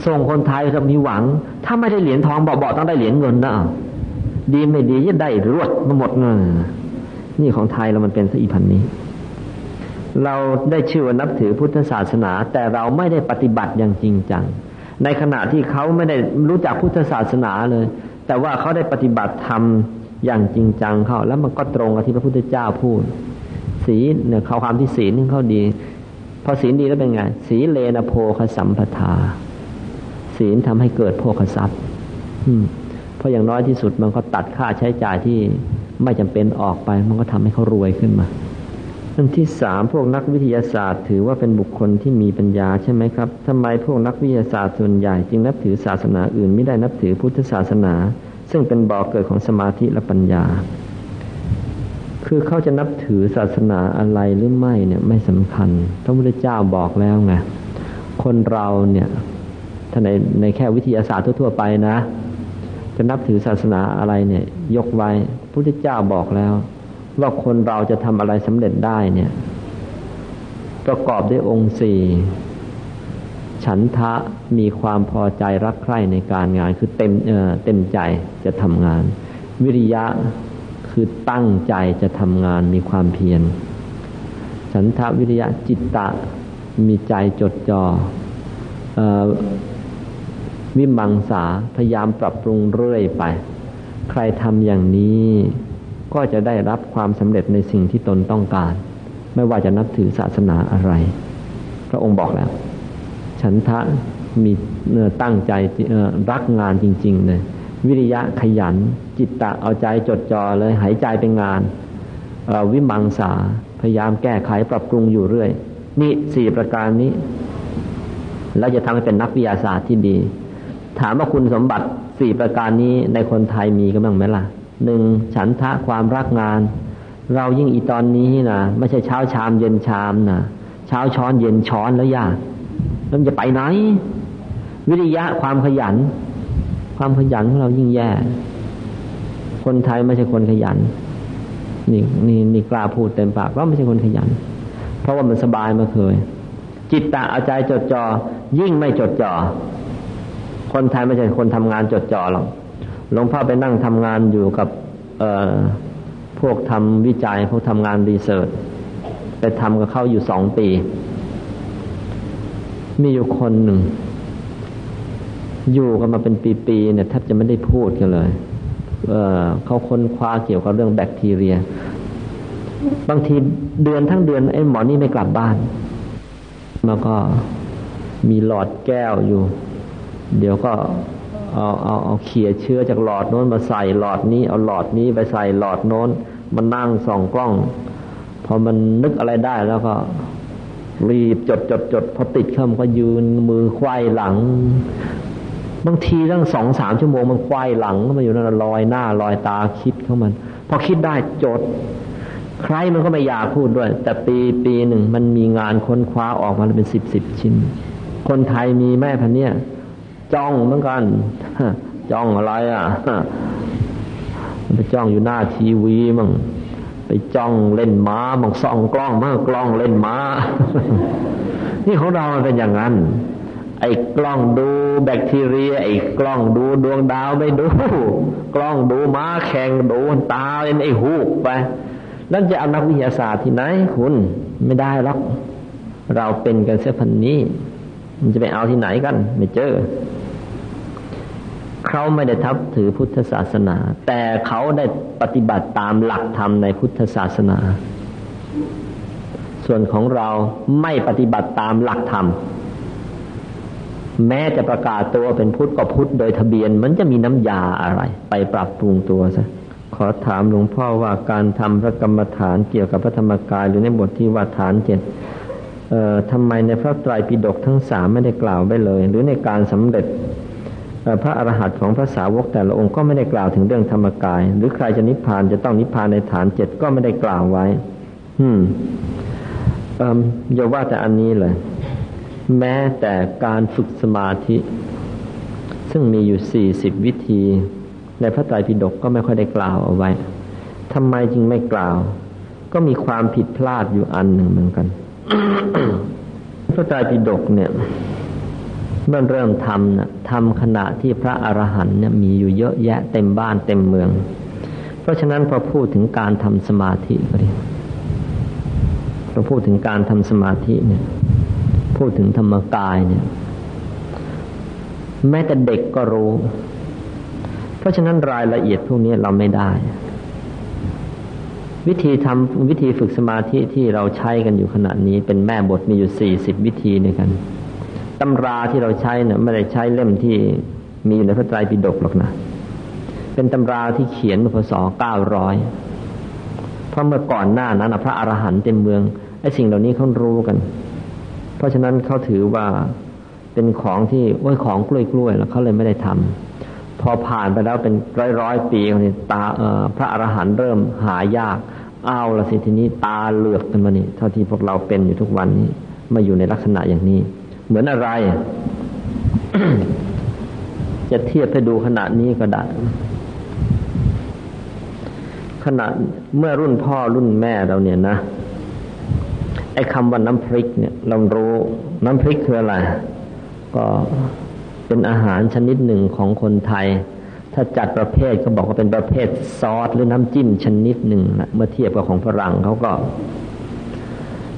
ส่งคนไทยจะมีหวัง ถ้าไม่ได้เหรียญทองเบอกๆต้องได้เหรียญเงินนะดีไม่ดีจะได้รวดมาหมดเงินนี่ของไทยเรามันเป็นสีพันนี้ เราได้ชื่อว่านับถือพุทธศาสนา แต่เราไม่ได้ปฏิบัติอย่างจริงจัง ในขณะที่เขาไม่ได้รู้จักพุทธศาสนาเลย แต่ว่าเขาได้ปฏิบัติธรรมอย่างจริงจังเขาแล้วมันก็ตรงกับที่พระพุทธเจ้าพูดสีเนี่ยเขาความที่ศีลนี่เขาดี พอศีลดีแล้วเป็นไงสีเลนะโพคสัมปทา ศีลทำให้เกิดโภคทรัพย์เพราะอย่างน้อยที่สุดมันก็ตัดค่าใช้จ่ายที่ไม่จำเป็นออกไป มันก็ทำให้เขารวยขึ้นมาอันที่สามพวกนักวิทยาศาสตร์ ถือว่าเป็นบุคคลที่มีปัญญาใช่ไหมครับทำไมพวกนักวิทยาศาสตร์ส่วนใหญ่จึงนับถือศาสนาอื่น ไม่ได้นับถือพุทธศาสนา ซึ่งเป็นบ่อกเกิดของสมาธิและปัญญา คือเขาจะนับถือศาสนาอะไรหรือไม่เนี่ยไม่สำคัญพระพุทธเจ้าบอกแล้วไงคนเราเนี่ย ถ้าในในแค่วิทยาศาสตร์ทั่วๆไปนะ จะนับถือศาสนาอะไรเนี่ย ยกไว้พระพุทธเจ้าบอกแล้ว ว่าคนเราจะทำอะไรสำเร็จได้เนี่ย ประกอบด้วยองค์สี่ฉันทะมีความพอใจรักใคร่ในการงาน คือเต็มเอ่อเต็มใจจะทำงาน วิริยะคือตั้งใจจะทำงานมีความเพียรฉันทะวิริยะจิตตะมีใจจดจอ่อ วิมังสาพยายามปรับปรุงเรื่อยไป ใครทำอย่างนี้ก็จะได้รับความสำเร็จในสิ่งที่ตนต้องการ ไม่ว่าจะนับถือศาสนาอะไร พระองค์บอกแล้ว ฉันทะมีเตั้งใจรักงานจริง ๆ เลย วิริยะขยัน จิตตะเอาใจจดจ่อเลยหายใจเป็นงานวิมังสาพยายามแก้ไขปรับปรุงอยู่เรื่อย นี่สี่ประการนี้ แล้วจะทำให้เป็นนักวิทยาศาสตร์ที่ดี ถามว่าคุณสมบัติสี่ประการนี้ในคนไทยมีกันบ้างไหมล่ะหนึ่งฉันทะความรักงาน เรายิ่งอีตอนนี้นะไม่ใช่เช้าชามเย็นชามนะเช้าช้อนเย็นช้อนแล้วยากแล้วจะไปไหน วิริยะความขยัน ความขยันของเรายิ่งแย่ คนไทยไม่ใช่คนขยันนี่นี่นี่กล้าพูดเต็มปากว่าไม่ใช่คนขยัน เพราะว่ามันสบายมาเคย จิตตะเอาใจจดจอ่อยิ่งไม่จดจอ่อ คนไทยไม่ใช่คนทำงานจดจ่อหรอกหลวงพ่อไปนั่งทำงานอยู่กับพวกทำวิจัยพวกทำงานรีเสิร์ชไปทำกับเขาอยู่สองปี มีอยู่คนหนึ่ง อยู่กันมาเป็นปีๆเนี่ยแทบจะไม่ได้พูดกันเลยเเขาค้นคว้าเกี่ยวกับเรื่องแบคทีเรีย บางทีเดือนทั้งเดือนไอ้หมอนี่ไม่กลับบ้าน แล้วก็มีหลอดแก้วอยู่ เดี๋ยวก็เอาเอาเอาเขี่ยเชื้อจากหลอดโน้นมาใส่หลอดนี้ เอาหลอดนี้ไปใส่หลอดโน้นมานั่งส่องกล้อง พอมันนึกอะไรได้แล้วก็ รีบจดจดจดพอติดเข้ามันก็ยืนมือควายหลัง บางทีตั้งสองสามชั่วโมงมันควายหลังมาอยู่นั่นลอยหน้าลอยตาคิดเข้ามัน พอคิดได้จด ใครมันก็ไม่อยากพูดด้วย แต่ปีปีหนึ่งมันมีงานค้นคว้าออกมาเป็นสิบสิบชิ้น คนไทยมีแม่พันเนี่ย จ้องเหมือนกันจ้องอะไรอะไปจ้องอยู่หน้าทีวีมั่งไปจ้องเล่นม้ามั่งส่องกล้องมั่งกล้องเล่นม้า นี่ของเรามันเป็นอย่างนั้น ไอ้กล้องดูแบคทีเรีย ไอ้กล้องดูดวงดาวไม่ดู กล้องดูม้าแข่งดูตาเล่นไอ้หูกไปแล้วจะเอานักวิทยาศาสตร์ที่ไหนคุณไม่ได้หรอกเราเป็นกันเสียพันนี้ มันจะไปเอาที่ไหนกัน ไม่เจอ เขาไม่ได้ทับถือพุทธศาสนา แต่เขาได้ปฏิบัติตามหลักธรรมในพุทธศาสนา ส่วนของเราไม่ปฏิบัติตามหลักธรรม แม้จะประกาศตัวเป็นพุทธก็พุทธโดยทะเบียนมันจะมีน้ำยาอะไร ไปปรับปรุงตัวซะขอถามหลวงพ่อว่าการทำพระกรรมฐานเกี่ยวกับพระธรรมกายหรือในบทที่ว่าฐานเจ็ดทำไมในพระไตรปิฎกทั้งสามไม่ได้กล่าวไว้เลย หรือในการสำเร็จ พระอรหันต์ของพระสาวกแต่ละองค์ก็ไม่ได้กล่าวถึงเรื่องธรรมกาย หรือใครจะนิพพานจะต้องนิพพานในฐานเจ็ดก็ไม่ได้กล่าวไว้ อืมอย่าว่าแต่อันนี้เลย แม้แต่การฝึกสมาธิ ซึ่งมีอยู่สี่สิบวิธี ในพระไตรปิฎกก็ไม่ค่อยได้กล่าวเอาไว้ทำไมจึงไม่กล่าว ก็มีความผิดพลาดอยู่อันหนึ่งเหมือนกันพระไตรปิฎกเนี่ย เมื่อเริ่มทำนะทำขณะที่พระอรหันต์เนี่ยมีอยู่เยอะแยะเต็มบ้านเต็มเมือง เพราะฉะนั้นพอพูดถึงการทำสมาธิก็ดีพอพูดถึงการทำสมาธิเนี่ย พูดถึงธรรมกายเนี่ย แม้แต่เด็กก็รู้ เพราะฉะนั้นรายละเอียดพวกนี้เราไม่ได้ วิธีทำวิธีฝึกสมาธิที่เราใช้กันอยู่ขณะนี้เป็นแม่บทมีอยู่สี่สิบวิธีในกัน ตำราที่เราใช้เนี่ยไม่ได้ใช้เล่มที่มีอยู่ในพระไตรปิฎกหรอกนะ เป็นตำราที่เขียนพศเก้าร้อยเพราะเมื่อก่อนหน้านั้นพระอรหันต์เต็มเมืองไอ้สิ่งเหล่านี้เขารู้กัน เพราะฉะนั้นเขาถือว่าเป็นของที่ว่าของกล้วยๆแล้วเขาเลยไม่ได้ทำพอผ่านไปแล้วเป็นร้อยร้อยปีนี่ตาพระอรหันต์เริ่มหายากอาละสิทีนี้ตาเหลือกกันมานี่เท่าที่พวกเราเป็นอยู่ทุกวันนี้มาอยู่ในลักษณะอย่างนี้ เหมือนอะไร จะเทียบให้ดูขณะนี้ก็ได้ขณะเมื่อรุ่นพ่อรุ่นแม่เราเนี่ยนะไอ้คำว่าน้ำพริกเนี่ย เรารู้น้ำพริกคืออะไร ก็เป็นอาหารชนิดหนึ่งของคนไทย ถ้าจัดประเภทก็บอกว่าเป็นประเภทซอสหรือน้ำจิ้มชนิดหนึ่งนะเมื่อเทียบกับของฝรั่งเขาก็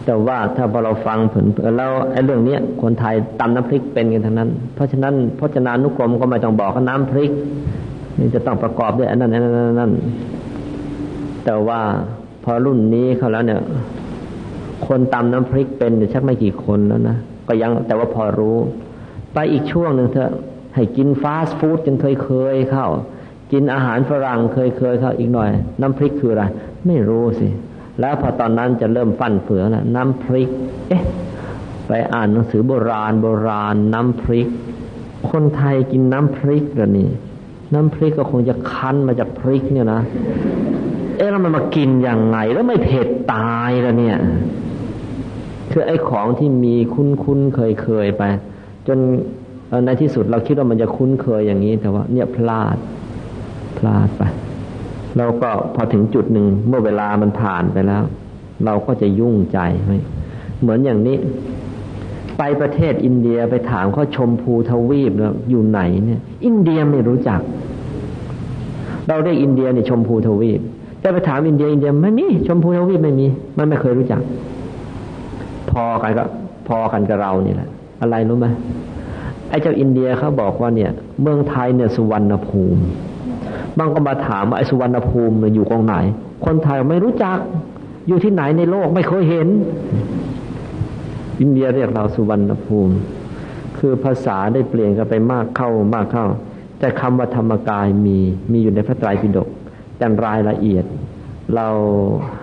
แต่ว่าถ้าพอเราฟังผลแล้วไอ้เรื่องนี้คนไทยตำน้ำพริกเป็นกันทั้งนั้น เพราะฉะนั้นพจนานุกรมก็ไม่ต้องบอกว่าน้ำพริกนี่จะต้องประกอบด้วยอันนั้นอันนั้นอันนั้นแต่ว่าพอรุ่นนี้เขาแล้วเนี่ย คนตำน้ำพริกเป็นชักไม่กี่คนแล้วนะก็ยังแต่ว่าพอรู้ ไปอีกช่วงหนึ่งเถอะให้กินฟาสต์ฟู้ดจนเคยเคยเข้า กินอาหารฝรั่งเคยเคยเข้าอีกหน่อย น้ำพริกคืออะไรไม่รู้สิ แล้วพอตอนนั้นจะเริ่มฟันเฟือแล้วน้ำพริก เอ๊ะ ไปอ่านหนังสือโบราณโบราณน้ำพริก คนไทยกินน้ำพริกหรอนี่ น้ำพริกก็คงจะคั้นมาจากพริกเนี่ยนะ เอ๊ะแล้วมันมากินย่างไง แล้วไม่เผ็ดตายแล้วเนี่ย คือไอ้ของที่มีคุ้นคุ้นเคยเคยไป จนในที่สุดเราคิดว่ามันจะคุ้นเคยอย่างนี้แต่ว่า เนี่ยพลาดพลาดไป เราก็พอถึงจุดหนึ่งเมื่อเวลามันผ่านไปแล้ว เราก็จะยุ่งใจไหมเหมือนอย่างนี้ ไปประเทศอินเดียไปถามเขาชมพูทวีปอยู่ไหนเนี่ย อินเดียไม่รู้จัก เราเรียกอินเดียเนี่ยชมพูทวีปแต่ไปถามอินเดียอินเดียไม่มีชมพูทวีปไม่มี มันไม่เคยรู้จัก พอกันก็ พอกันกับเรานี่แหละอะไรรู้ไหมไอ้เจ้าอินเดียเขาบอกว่าเนี่ย เมืองไทยเนี่ยสุวรรณภูมิ บางก็มาถามว่าไอสุวรรณภูมิอยู่ตรงไหน คนไทยไม่รู้จัก อยู่ที่ไหนในโลกไม่เคยเห็น อินเดียเรียกเราสุวรรณภูมิ คือภาษาได้เปลี่ยนกันไปมากเข้ามากเข้า แต่คำว่าธรรมกายมีมีอยู่ในพระไตรปิฎกแต่รายละเอียด เรา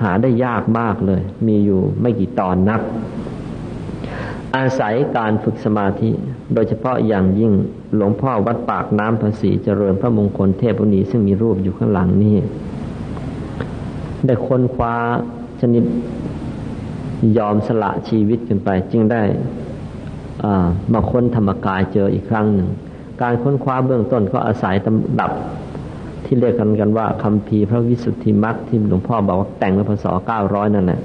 หาได้ยากมากเลย มีอยู่ไม่กี่ตอนนัก อาศัยการฝึกสมาธิ โดยเฉพาะอย่างยิ่งหลวงพ่อวัดปากน้ำภาษีเจริญพระมงคลเทพบุณีซึ่งมีรูปอยู่ข้างหลังนี้ได้ค้นคว้าชนิดยอมสละชีวิตกันไป จึงได้มาค้นธรรมกายเจออีกครั้งหนึ่ง การค้นคว้าเบื้องต้นก็อาศัยตำดับที่เรียกกันกันว่าคำพีพระวิสุทธิมรรคที่หลวงพ่อบอกว่าแต่งในพศเก้าร้อยนั่นแหละ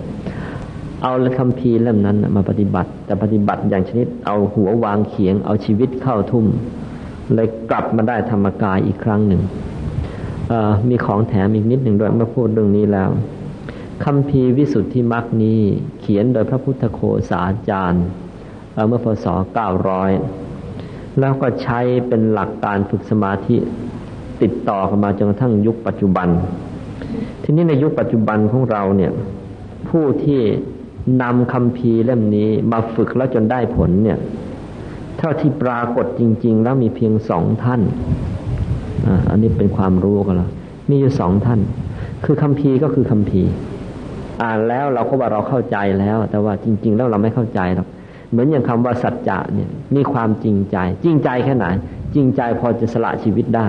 เอาคำพีเล่มนั้นมาปฏิบัติ แต่ปฏิบัติอย่างชนิด เอาหัววางเขียง เอาชีวิตเข้าทุ่ม เลยกลับมาได้ธรรมกายอีกครั้งหนึ่งมีของแถมอีกนิดหนึ่งด้วยเมื่อพูดเรื่องนี้แล้วคำพีวิสุทธิมรรคนี้เขียนโดยพระพุทธโคสาจารย์เมื่อพศ 900 แล้วก็ใช้เป็นหลักการฝึกสมาธิติดต่อกันมาจนกระทั่งยุคปัจจุบัน ทีนี้ในยุคปัจจุบันของเราเนี่ยผู้ที่ นำคำพีเล่มนี้มาฝึกแล้วจนได้ผลเนี่ย เท่าที่ปรากฏจริง ๆ แล้วมีเพียงสองท่านอันนี้เป็นความรู้กันแล้วมีอยู่สองท่าน คือคำพีก็คือคำพีอ่านแล้วเราก็ว่าเราเข้าใจแล้ว แต่ว่าจริง ๆ แล้วเราไม่เข้าใจหรอกเหมือนอย่างคำว่าสัจจะเนี่ยมีความจริงใจ จริงใจแค่ไหน จริงใจพอจะสละชีวิตได้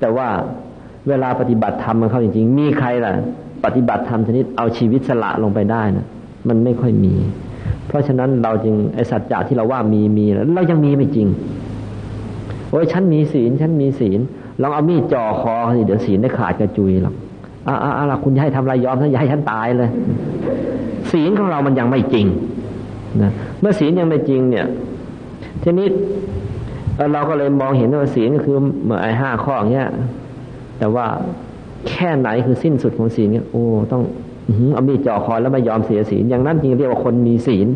แต่ว่าเวลาปฏิบัติธรรมมันเข้าจริง ๆ มีใครล่ะ ปฏิบัติธรรมชนิดเอาชีวิตสละลงไปได้นะ มันไม่ค่อยมี เพราะฉะนั้นเราจึงไอสัจจะที่เราว่ามีมีแล้วเรายังมีไม่จริง โอ้ยฉันมีศีลฉันมีศีลลองเอามีดจ่อคอสิเดี๋ยวศีลได้ขาดกระจุยหรอกอ่าอ่าคุณจะให้ทำอะไรยอมถ้าอย่าให้ฉันตายเลย ศีลของเรามันยังไม่จริงนะเมื่อศีลยังไม่จริงเนี่ย ทีนี้เราก็เลยมองเห็นว่าศีลก็คือเหมือนไอ้ห้าข้ออย่างเงี้ยแต่ว่าแค่ไหนคือสิ้นสุดของศีลเนี่ยโอ้ต้อง เอามีจ่อคอแล้วไม่ยอมเสียศีลอย่างนั้นจริงเรียกว่าคนมีศีล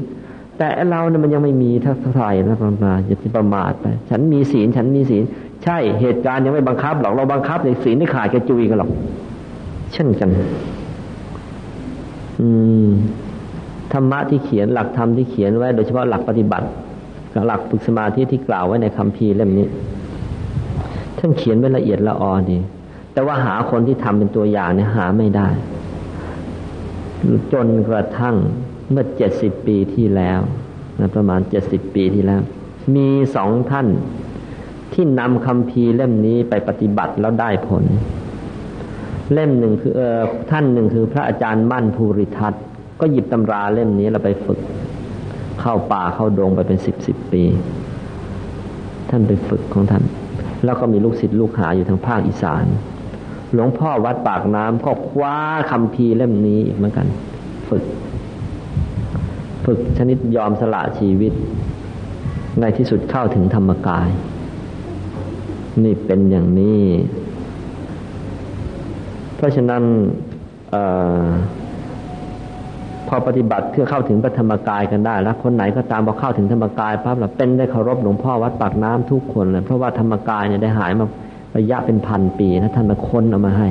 แต่เราเนี่ยมันยังไม่มีทักทายนะประมาอย่าประมาทไปฉันมีศีลฉันมีศีล ใช่เหตุการณ์ยังไม่บังคับหรอกเราบังคับในศีลที่ขาดกระจุยกันหรอกเช่นกัน อืมธรรมะที่เขียนหลักธรรมที่เขียนไว้ โดยเฉพาะหลักปฏิบัติกับหลักฝึกสมาธิที่กล่าวไว้ในคำพีเล่มนี้ท่านเขียนไว้ละเอียดละออดี แต่ว่าหาคนที่ทำเป็นตัวอย่างเนี่ยหาไม่ได้ จนกระทั่งเมื่อเจ็ดสิบปีที่แล้วนะประมาณเจ็ดสิบปีที่แล้ว มีสองท่านที่นำคำพีเล่มนี้ไปปฏิบัติแล้วได้ผล เล่มหนึ่งคือเออท่านหนึ่งคือพระอาจารย์มั่นภูริทัตก็หยิบตำราเล่มนี้เราไปฝึก เข้าป่าเข้าดงไปเป็นสิบสิบปี ท่านไปฝึกของท่าน แล้วก็มีลูกศิษย์ลูกหาอยู่ทางภาคอีสาน หลวงพ่อวัดปากน้ำก็คว้าคำพีเล่มนี้เหมือนกัน ฝึก ฝึกชนิดยอมสละชีวิต ในที่สุดเข้าถึงธรรมกาย นี่เป็นอย่างนี้ เพราะฉะนั้นพอปฏิบัติเพื่อเข้าถึงพระธรรมกายกันได้ แล้วคนไหนก็ตามพอเข้าถึงธรรมกายปั๊บเราเป็นได้เคารพหลวงพ่อวัดปากน้ำทุกคนเลยเพราะว่าธรรมกายเนี่ยได้หายมา ระยะเป็นพันปีนะท่านมาค้นเอามาให้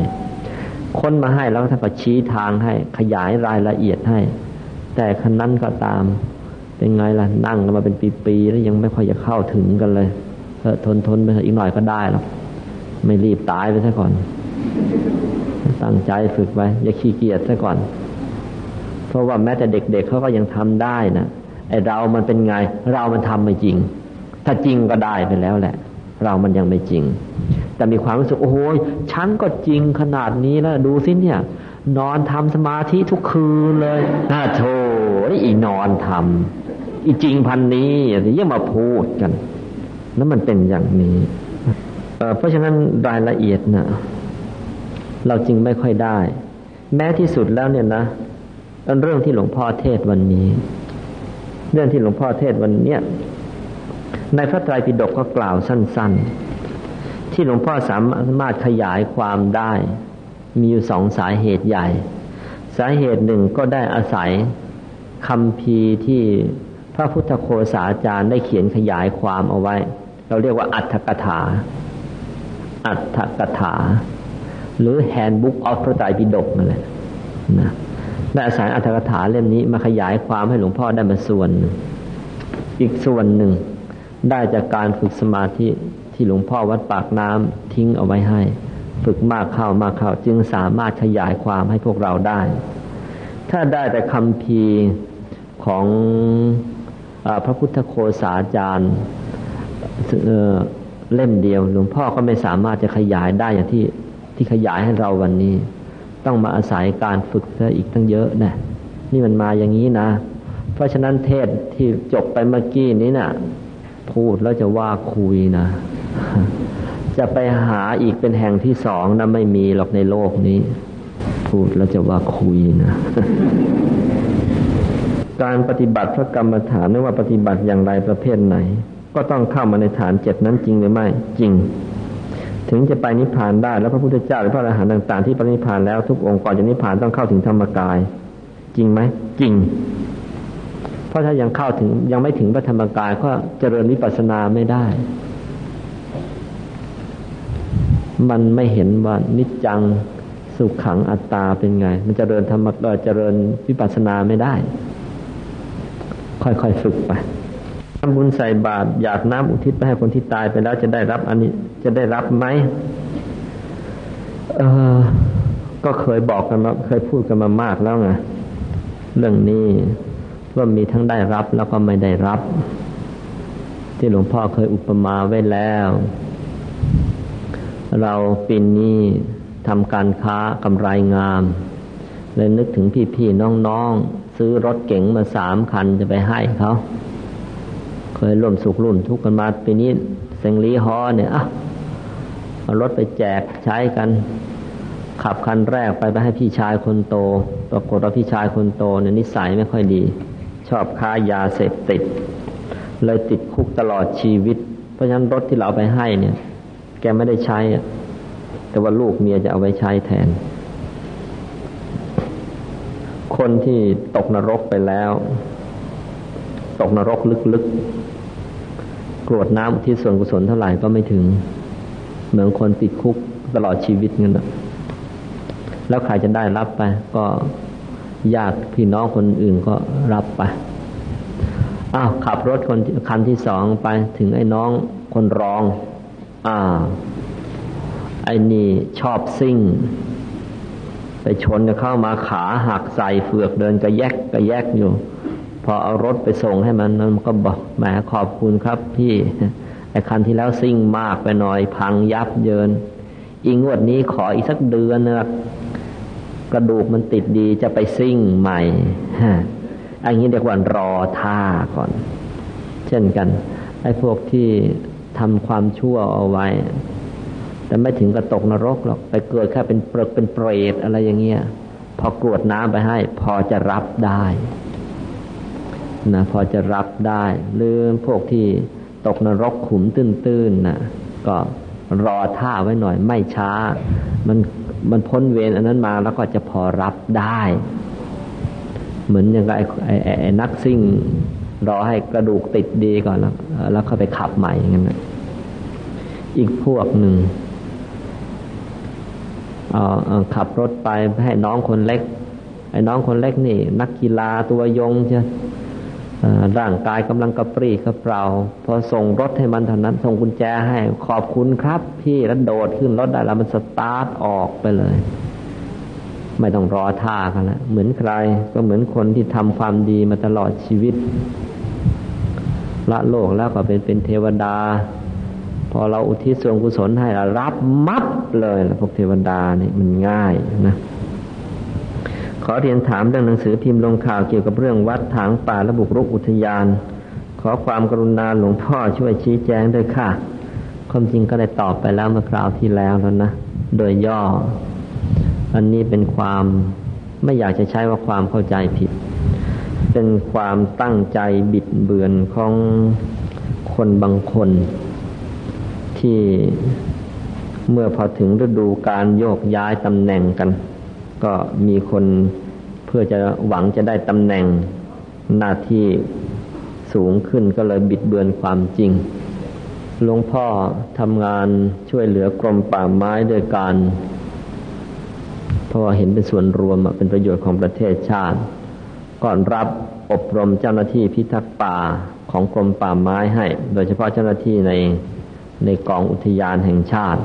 ค้นมาให้แล้วท่านก็ชี้ทางให้ ขยายรายละเอียดให้ แต่คันนั้นก็ตามเป็นไงล่ะนั่งกันมาเป็นปีๆแล้วยังไม่ค่อยจะเข้าถึงกันเลยเออทนทนไปอีกหน่อยก็ได้หรอกไม่รีบตายไปซะก่อน ตั้งใจฝึกไว้ อย่าขี้เกียจซะก่อน เพราะว่าแม้แต่เด็กๆเเขาก็ยังทำได้นะไอเรามันเป็นไง เรามันทำไม่จริง ถ้าจริงก็ได้ไปแล้วแหละ เรามันยังไม่จริง แต่มีความรู้สึกโอ้โหฉันก็จริงขนาดนี้แล้วดูสิเนี่ย นอนทำสมาธิทุกคืนเลยน่าโธ่อีนอนทำอีจริงพันนี้ยังมาพูดกัน แล้วมันเป็นอย่างนี้เพราะฉะนั้นรายละเอียดนะเราจริงไม่ค่อยได้ แม้ที่สุดแล้วเนี่ยนะเรื่องที่หลวงพ่อเทศวันนี้ เรื่องที่หลวงพ่อเทศวันเนี้ยในพระไตรปิฎกก็กล่าวสั้น ๆ ที่หลวงพ่อสามารถขยายความได้ มีอยู่สองสาเหตุใหญ่ สาเหตุหนึ่งก็ได้อาศัยคำพีที่พระพุทธโคสาจารย์ได้เขียนขยายความเอาไว้ เราเรียกว่าอัตถกถา อัตถกถา หรือ Handbook of พระไตรปิฎกนั่นแหละนะได้อาศัยอัตถกถาเล่มนี้มาขยายความให้หลวงพ่อได้มาส่วน อีกส่วนหนึ่ง ได้จากการฝึกสมาธิ ที่หลวงพ่อวัดปากน้ำทิ้งเอาไว้ให้ ฝึกมากเข้ามากเข้าจึงสามารถขยายความให้พวกเราได้ ถ้าได้แต่คำพีของอพระพุทธโคสาจารย์เล่มเดียว หลวงพ่อก็ไม่สามารถจะขยายได้อย่างที่ที่ขยายให้เราวันนี้ ต้องมาอาศัยการฝึกซะอีกตั้งเยอะนะนี่มันมาอย่างนี้นะ เพราะฉะนั้นเทศที่จบไปเมื่อกี้นี้นะ่ะ พูดแล้วจะว่าคุยนะ จะไปหาอีกเป็นแห่งที่สองนะไม่มีหรอกในโลกนี้ พูดแล้วจะว่าคุยนะ การปฏิบัติพระกรรมฐานไม่ว่าปฏิบัติอย่างไรประเภทไหน ก็ต้องเข้ามาในฐานเจ็ดนั้นจริงหรือไม่ จริง ถึงจะไปนิพพานได้แล้วพระพุทธเจ้าหรือพระอรหันต์ต่าง ๆ ที่ปรินิพพานแล้วทุกองค์ก่อนจะนิพพานต้องเข้าถึงธรรมกาย จริงไหมจริง เพราะถ้ายังเข้าถึงยังไม่ถึงพระธรรมกายก็เจริญวิปัสสนาไม่ได้ มันไม่เห็นว่านิจจังสุขขังอัตตาเป็นไง มันจเจริญธรรมเจริญวิปัสสนาไม่ได้ ค่อยๆฝึกไปทำบุญใส่บาตรหยาดน้ำอุทิศไปให้คนที่ตายไปแล้วจะได้รับอันนี้จะได้รับไหมเออก็เคยบอกกันมาเคยพูดกันมามากแล้วไงเรื่องนี้ ว่ามีทั้งได้รับแล้วก็ไม่ได้รับ ที่หลวงพ่อเคยอุปมาไว้แล้ว เราปีนี้ทำการค้ากำไรงามเลยนึกถึงพี่ๆน้องๆ ซื้อรถเก๋งมาสามคันจะไปให้เขาเคยร่วมสุขร่วมทุกข์กันมาปีนี้เซงลีฮอเนี่ยอะเอารถไปแจกใช้กัน ขับคันแรกไปไปให้พี่ชายคนโต ปรากฏว่าพี่ชายคนโตเนี่ยนิสัยไม่ค่อยดี ชอบค้ายาเสพติด เลยติดคุกตลอดชีวิต เพราะฉะนั้นรถที่เราไปให้เนี่ย แกไม่ได้ใช้แต่ว่าลูกเมียจะเอาไว้ใช้แทน คนที่ตกนรกไปแล้ว ตกนรกลึกๆกรวดน้ำที่ส่วนกุศลเท่าไหร่ก็ไม่ถึง เหมือนคนติดคุกตลอดชีวิตเงี้ยนะแล้วใครจะได้รับไป ก็ ญาติพี่น้องคนอื่นก็รับไปอ้าวขับรถคนคันที่สองไปถึงไอ้น้องคนรอง อ่า ไอ้นี่ชอบซิ่ง ไปชนจะเข้ามาขาหักใส่เฟือกเดินกระแยกกระแยกอยู่ พอเอารถไปส่งให้มันมันก็บอกแหมขอบคุณครับ พี่ไอ้คันที่แล้วซิ่งมากไปหน่อยพังยับเยิน อีงวดนี้ขออีกสักเดือนนะ กระดูกมันติดดีจะไปซิ่งใหม่อันนี้เรียกว่ารอท่าก่อน เช่นกันไอ้พวกที่ทำความชั่วเอาไว้ แต่ไม่ถึงกับตกนรกหรอกไปเกิดแค่เป็นเปรกเป็นเปรตอะไรอย่างเงี้ยพอกรวดน้ำไปให้ พอจะรับได้นะพอจะรับได้ หรือพวกที่ตกนรกขุมตื้นๆนะก็ รอท่าไว้หน่อยไม่ช้า มันมันพ้นเวรอันนั้นมาแล้วก็จะพอรับได้ เหมือนอย่างไอ้ไอ้ไอ้นักซิ่ง รอให้กระดูกติดดีก่อนแล้ว แล้วเข้าไปขับใหม่อย่างนั้นอีกพวกหนึ่งขับรถไปให้น้องคนเล็กไอ้น้องคนเล็กนี่ นักกีฬาตัวยงใช่ ร่างกายกำลังกระปรี้กระเปร่าพอส่งรถให้มันเท่านั้น ส่งกุญแจให้ขอบคุณครับ พี่แล้วโดดขึ้นรถได้แล้วมันสตาร์ทออกไปเลย ไม่ต้องรอท่ากันแล้วเหมือนใครก็เหมือนคนที่ทำความดีมาตลอดชีวิตละโลกแล้วก็เป็นเป็นเทวดา พอเราอุทิศส่วนกุศลให้เรารับมับเลยพวกเทวดานี่มันง่ายนะ อเรียนถามเรื่องหนังสือพิมพ์ลงข่าวเกี่ยวกับเรื่องวัดถางป่าและบุกรุกอุทยาน ขอความกรุณาหลวงพ่อช่วยชี้แจงด้วยค่ะ ความจริงก็ได้ตอบไปแล้วเมื่อคราวที่แล้วแล้วนะ โดยย่อ อันนี้เป็นความไม่อยากจะใช้ว่าความเข้าใจผิด เป็นความตั้งใจบิดเบือนของคนบางคนที่เมื่อพอถึงฤดูการโยกย้ายตำแหน่งกัน ก็มีคนเพื่อจะหวังจะได้ตำแหน่งหน้าที่สูงขึ้นก็เลยบิดเบือนความจริงหลวงพ่อทำงานช่วยเหลือกรมป่าไม้ด้วยการเพราะว่าเห็นเป็นส่วนรวมเป็นประโยชน์ของประเทศชาติ ก่อนรับอบรมเจ้าหน้าที่พิทักษ์ป่าของกรมป่าไม้ให้ โดยเฉพาะเจ้าหน้าที่ในในกองอุทยานแห่งชาติ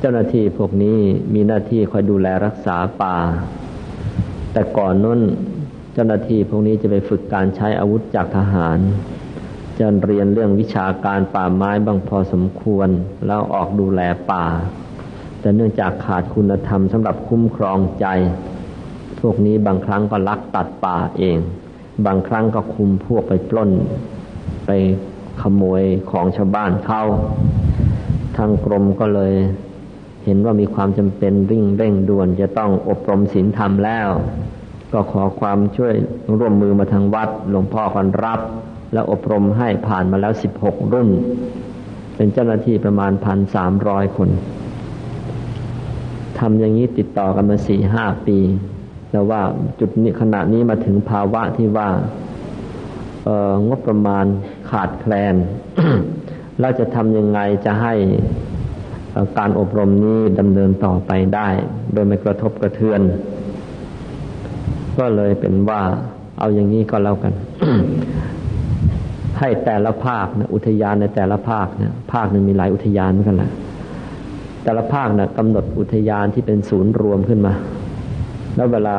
เจ้าหน้าที่พวกนี้มีหน้าที่คอยดูแลรักษาป่า แต่ก่อนนู้นเจ้าหน้าที่พวกนี้จะไปฝึกการใช้อาวุธจากทหารจะเรียนเรื่องวิชาการป่าไม้บางพอสมควร แล้วออกดูแลป่า แต่เนื่องจากขาดคุณธรรมสำหรับคุ้มครองใจ พวกนี้บางครั้งก็ลักตัดป่าเอง บางครั้งก็คุมพวกไปปล้น ไปขโมยของชาวบ้านเข้าทางกรมก็เลย เห็นว่ามีความจำเป็นริ่งเร่งด่วนจะต้องอบรมศีลธรรมแล้ว ก็ขอความช่วยร่วมมือมาทางวัดหลวงพ่อกันรับ และอบรมให้ผ่านมาแล้วสิบหกรุ่น เป็นเจ้าหน้าที่ประมาณพันสามร้อยคนทำอย่างนี้ติดต่อกันมาสี่ห้าปีแต่ว่าจุดนี้ขณะนี้มาถึงภาวะที่ว่างบประมาณขาดแคลนเราจะทำยังไงจะให้ การอบรมนี้ดำเนินต่อไปได้ โดยไม่กระทบกระเทือน ก็เลยเป็นว่าเอาอย่างนี้ก็แล้วกัน ให้แต่ละภาคนะอุทยานในแต่ละภาคนะภาคหนึ่งมีหลายอุทยานเหมือนกันแหละแต่ละภาคนะกำหนดอุทยานที่เป็นศูนย์รวมขึ้นมา แล้วเวลา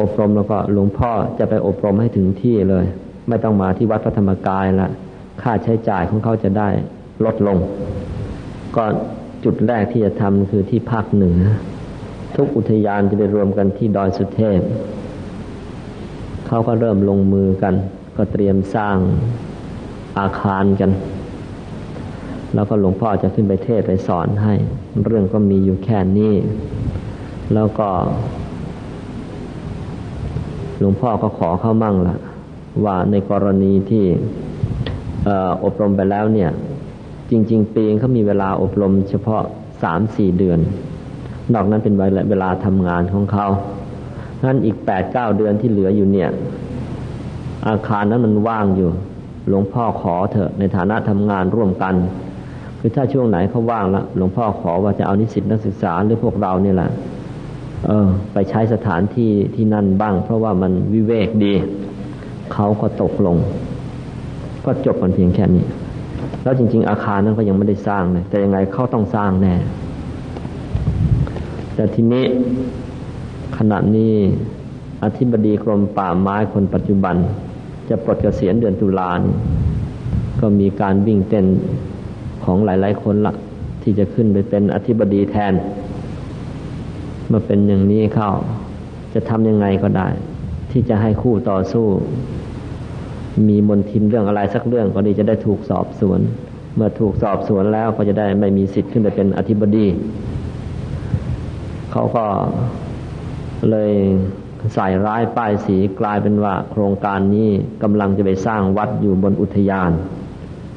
อบรมแล้วก็หลวงพ่อจะไปอบรมให้ถึงที่เลย ไม่ต้องมาที่วัดพระธรรมกายละค่าใช้จ่ายของเขาจะได้ลดลง ก็จุดแรกที่จะทำคือที่ภาคเหนือ ทุกอุทยานจะไปรวมกันที่ดอยสุเทพ เขาก็เริ่มลงมือกัน ก็เตรียมสร้างอาคารกัน แล้วก็หลวงพ่อจะขึ้นไปเทศไปสอนให้ เรื่องก็มีอยู่แค่นี้ แล้วก็ หลวงพ่อก็ขอเข้ามั่งละว่าในกรณีที่อบรมไปแล้วเนี่ย จริง ๆ ปีเขามีเวลาอบรม เฉพาะสามสี่เดือน นอกนั้นเป็นเวลาทำงานของเขานั้นอีกแปดเก้าเดือนที่เหลืออยู่เนี่ย อาคารนั้นมันว่างอยู่ หลวงพ่อขอเถอะในฐานะทำงานร่วมกัน คือถ้าช่วงไหนเขาว่างแล้วหลวงพ่อขอว่าจะเอานิสิตนักศึกษาหรือพวกเราเนี่ยแหละเออ ไปใช้สถานที่ที่นั่นบ้าง เพราะว่ามันวิเวกดี เขาก็ตกลง ก็จบกันเพียงแค่นี้ แล้วจริง ๆ อาคารนั้นก็ยังไม่ได้สร้างเลยแต่ยังไงเขาต้องสร้างแน่ แต่ทีนี้ขณะนี้อธิบดีกรมป่าไม้คนปัจจุบัน จะปลดเกษียณเดือนตุลาคมก็มีการวิ่งเต้นของหลาย ๆ คนละที่จะขึ้นไปเป็นอธิบดีแทนเมื่อเป็นอย่างนี้เข้า จะทำยังไงก็ได้ ที่จะให้คู่ต่อสู้ มีมนทินเรื่องอะไรสักเรื่องก็ดีจะได้ถูกสอบสวน เมื่อถูกสอบสวนแล้วก็จะได้ไม่มีสิทธิ์ขึ้นไปเป็นอธิบดีเขาก็เลยใส่ร้ายป้ายสีกลายเป็นว่า โครงการนี้กำลังจะไปสร้างวัดอยู่บนอุทยาน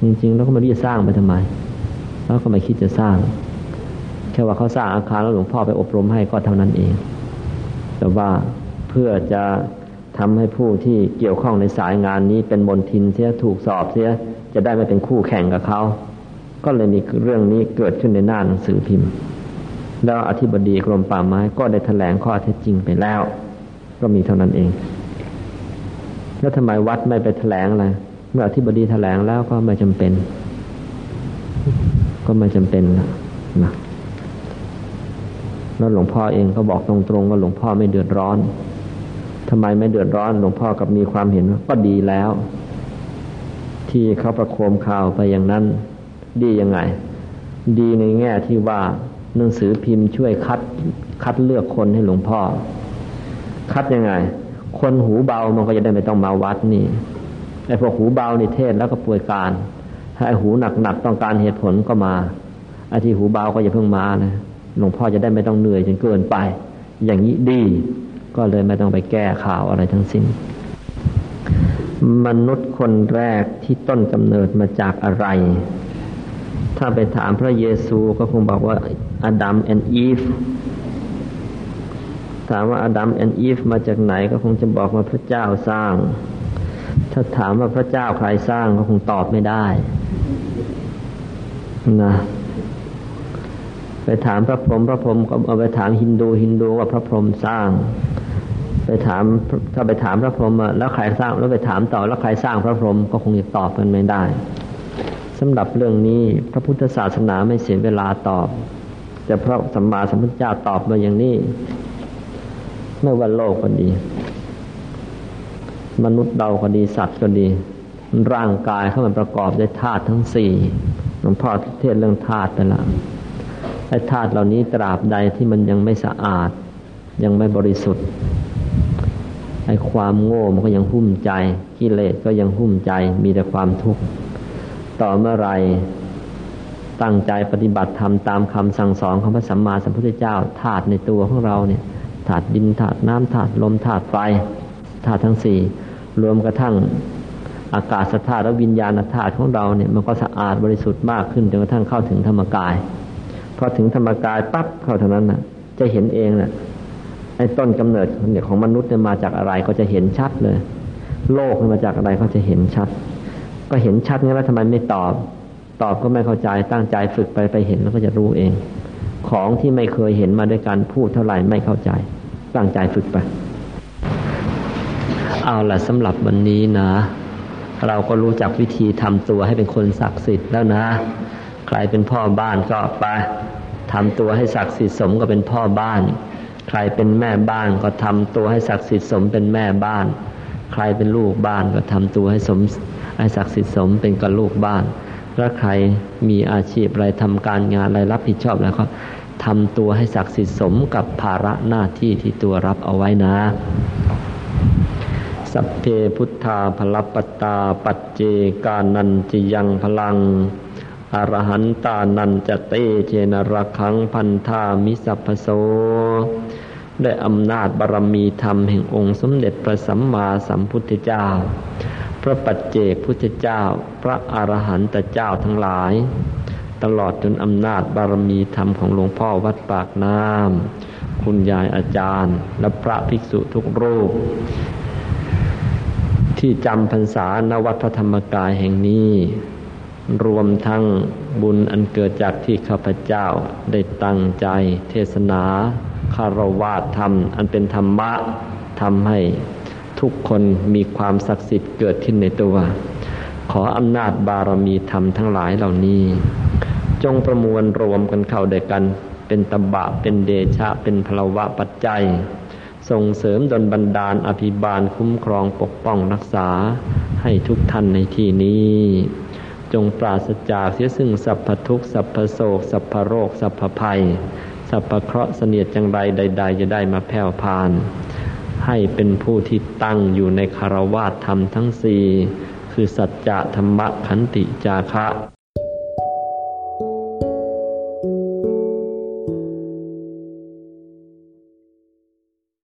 จริงๆ แล้วก็ไม่รู้จะสร้างไปทำไม แล้วก็ไม่คิดจะสร้าง แค่ว่าเขาสร้างอาคารแล้วหลวงพ่อไปอบรมให้ก็เท่านั้นเอง แต่ว่าเพื่อจะ ทำให้ผู้ที่เกี่ยวข้องในสายงานนี้เป็นมนทินเสียถูกสอบเสียจะได้ไม่เป็นคู่แข่งกับเขา ก็เลยมีเรื่องนี้เกิดขึ้นในหน้าหนังสือพิมพ์ แล้วอธิบดีกรมป่าไม้ก็ได้แถลงข้อเท็จจริงไปแล้ว ก็มีเท่านั้นเอง แล้วทำไมวัดไม่ไปแถลงอะไรเมื่ออธิบดีแถลงแล้วก็ไม่จำเป็น ก็ไม่จำเป็นนะแล้วหลวงพ่อเองก็บอกตรงๆว่าหลวงพ่อไม่เดือดร้อน ทำไมไม่เดือดร้อนหลวงพ่อกับมีความเห็นก็ดีแล้ว ที่เขาประโคมข่าวไปอย่างนั้น ดียังไง ดีในแง่ที่ว่าหนังสือพิมพ์ช่วยคัดคัดเลือกคนให้หลวงพ่อ คัดยังไง คนหูเบามันก็จะได้ไม่ต้องมาวัดนี่ไอ้พวกหูเบานี่เทศแล้วก็ป่วยการ ถ้าไอ้หูหนักๆต้องการเหตุผลก็มาไอ้ที่หูเบาก็อย่าเพิ่งมานะหลวงพ่อจะได้ไม่ต้องเหนื่อยจนเกินไป อย่างนี้ดี ก็เลยไม่ต้องไปแก้ข่าวอะไรทั้งสิ้น มนุษย์คนแรกที่ต้นกำเนิดมาจากอะไร ถ้าไปถามพระเยซูก็คงบอกว่าอดัมแอนอีฟถามว่าอดัมแอนอีฟมาจากไหนก็คงจะบอกว่าพระเจ้าสร้าง ถ้าถามว่าพระเจ้าใครสร้างก็คงตอบไม่ได้นะไปถามพระพรหมพระพรหมก็เอาไปถามฮินดูฮินดูว่าพระพรหมสร้าง ถามถ้าไปถามพระพรหมแล้วใครสร้างแล้วไปถามต่อแล้วใครสร้างพระพรหมก็คงจะตอบกันไม่ได้สำหรับเรื่องนี้พระพุทธศาสนาไม่เสียเวลาตอบ แต่พระสัมมาสัมพุทธเจ้าตอบมาอย่างนี้ไม่ว่าโลกก็ดี มนุษย์เราก็ดีสัตว์ก็ดี ร่างกายเขามันประกอบด้วยธาตุทั้งสี่หลวงพ่อเทศเรื่องธาตุไปล้วไอ้ธาตุเหล่านี้ตราบใดที่มันยังไม่สะอาด ยังไม่บริสุทธิ์ ไอ้ความโง่มันก็ยังหุ้มใจกิเลสก็ยังหุ้มใจ มีแต่ความทุกข์ต่อเมื่อไรตั้งใจปฏิบัติธรรมตามคำสั่งสอนของพระสัมมาสัมพุทธเจ้าธาตุในตัวของเราเนี่ยธาตุดินธาตุน้ำธาตุลมธาตุไฟธาตุทั้งสี่รวมกระทั่งอากาศธาตุและวิญญาณธาตุของเราเนี่ยมันก็สะอาดบริสุทธิ์มากขึ้นจนกระทั่งเข้าถึงธรรมกายพอถึงธรรมกายปั๊บเข้าเท่านั้นนะจะเห็นเองนะ อ้ต้นกำเนิดเนี่ยของมนุษย์เนี่ยมาจากอะไรก็จะเห็นชัดเลย โลกมาจากอะไรก็จะเห็นชัด ก็เห็นชัดงั้นแล้วทำไมไม่ตอบ ตอบก็ไม่เข้าใจตั้งใจฝึกไปไปเห็นแล้วก็จะรู้เอง ของที่ไม่เคยเห็นมาด้วยการพูดเท่าไหร่ไม่เข้าใจ ตั้งใจฝึกไป เอาล่ะสำหรับวันนี้นะ เราก็รู้จักวิธีทำตัวให้เป็นคนศักดิ์สิทธิ์แล้วนะ ใครเป็นพ่อบ้านก็ไปทำตัวให้ศักดิ์สิทธิ์สมก็เป็นพ่อบ้าน ใครเป็นแม่บ้านก็ทำตัวให้ศักดิ์สิทธิ์สมเป็นแม่บ้าน ใครเป็นลูกบ้านก็ทำตัวให้สมให้ศักดิ์สิทธิ์สมเป็นกับลูกบ้านแล้วใครมีอาชีพอะไรทำการงานอะไรรับผิดชอบแล้วก็ทำตัวให้ศักดิ์สิทธิ์สมกับภาระหน้าที่ที่ตัวรับเอาไว้นะ สัพเพพุทธาพลปตาปัจเจกานันจิยังพลัง อรหันตานันจะเตเจนรักขังพันธามิสัพพโสได้อำนาจบารมีธรรมแห่งองค์สมเด็จพระสัมมาสัมพุทธเจ้า พระปัจเจกพุทธเจ้า พระอรหันตเจ้าทั้งหลาย ตลอดจนอำนาจบารมีธรรมของหลวงพ่อวัดปากน้ำคุณยายอาจารย์ และพระภิกษุทุกรูป ที่จำพรรษาณวัดพระธรรมกายแห่งนี้ รวมทั้งบุญอันเกิดจากที่ข้าพเจ้าได้ตั้งใจเทศนาคารวะธรรม อันเป็นธรรมะทำให้ทุกคนมีความศักดิ์สิทธิ์เกิดขึ้นในตัว ขออำนาจบารมีธรรมทั้งหลายเหล่านี้ จงประมวลรวมกันเข้าด้วยกัน เป็นตบะเป็นเดชะเป็นพลวะปัจจัย ส่งเสริมดลบันดาลอภิบาลคุ้มครองปกป้องรักษาให้ทุกท่านในที่นี้ จงปราศจากเสียซึ่งสัพพทุกสัพพโศก สัพพโรค สัพพภัย สัพพเคราะห์เสนียดจังไรใด ๆ จะได้มาแผ่วพาน ให้เป็นผู้ที่ตั้งอยู่ในคารวาสธรรมทั้งสี่คือสัจจะธรรมะขันติจาคะ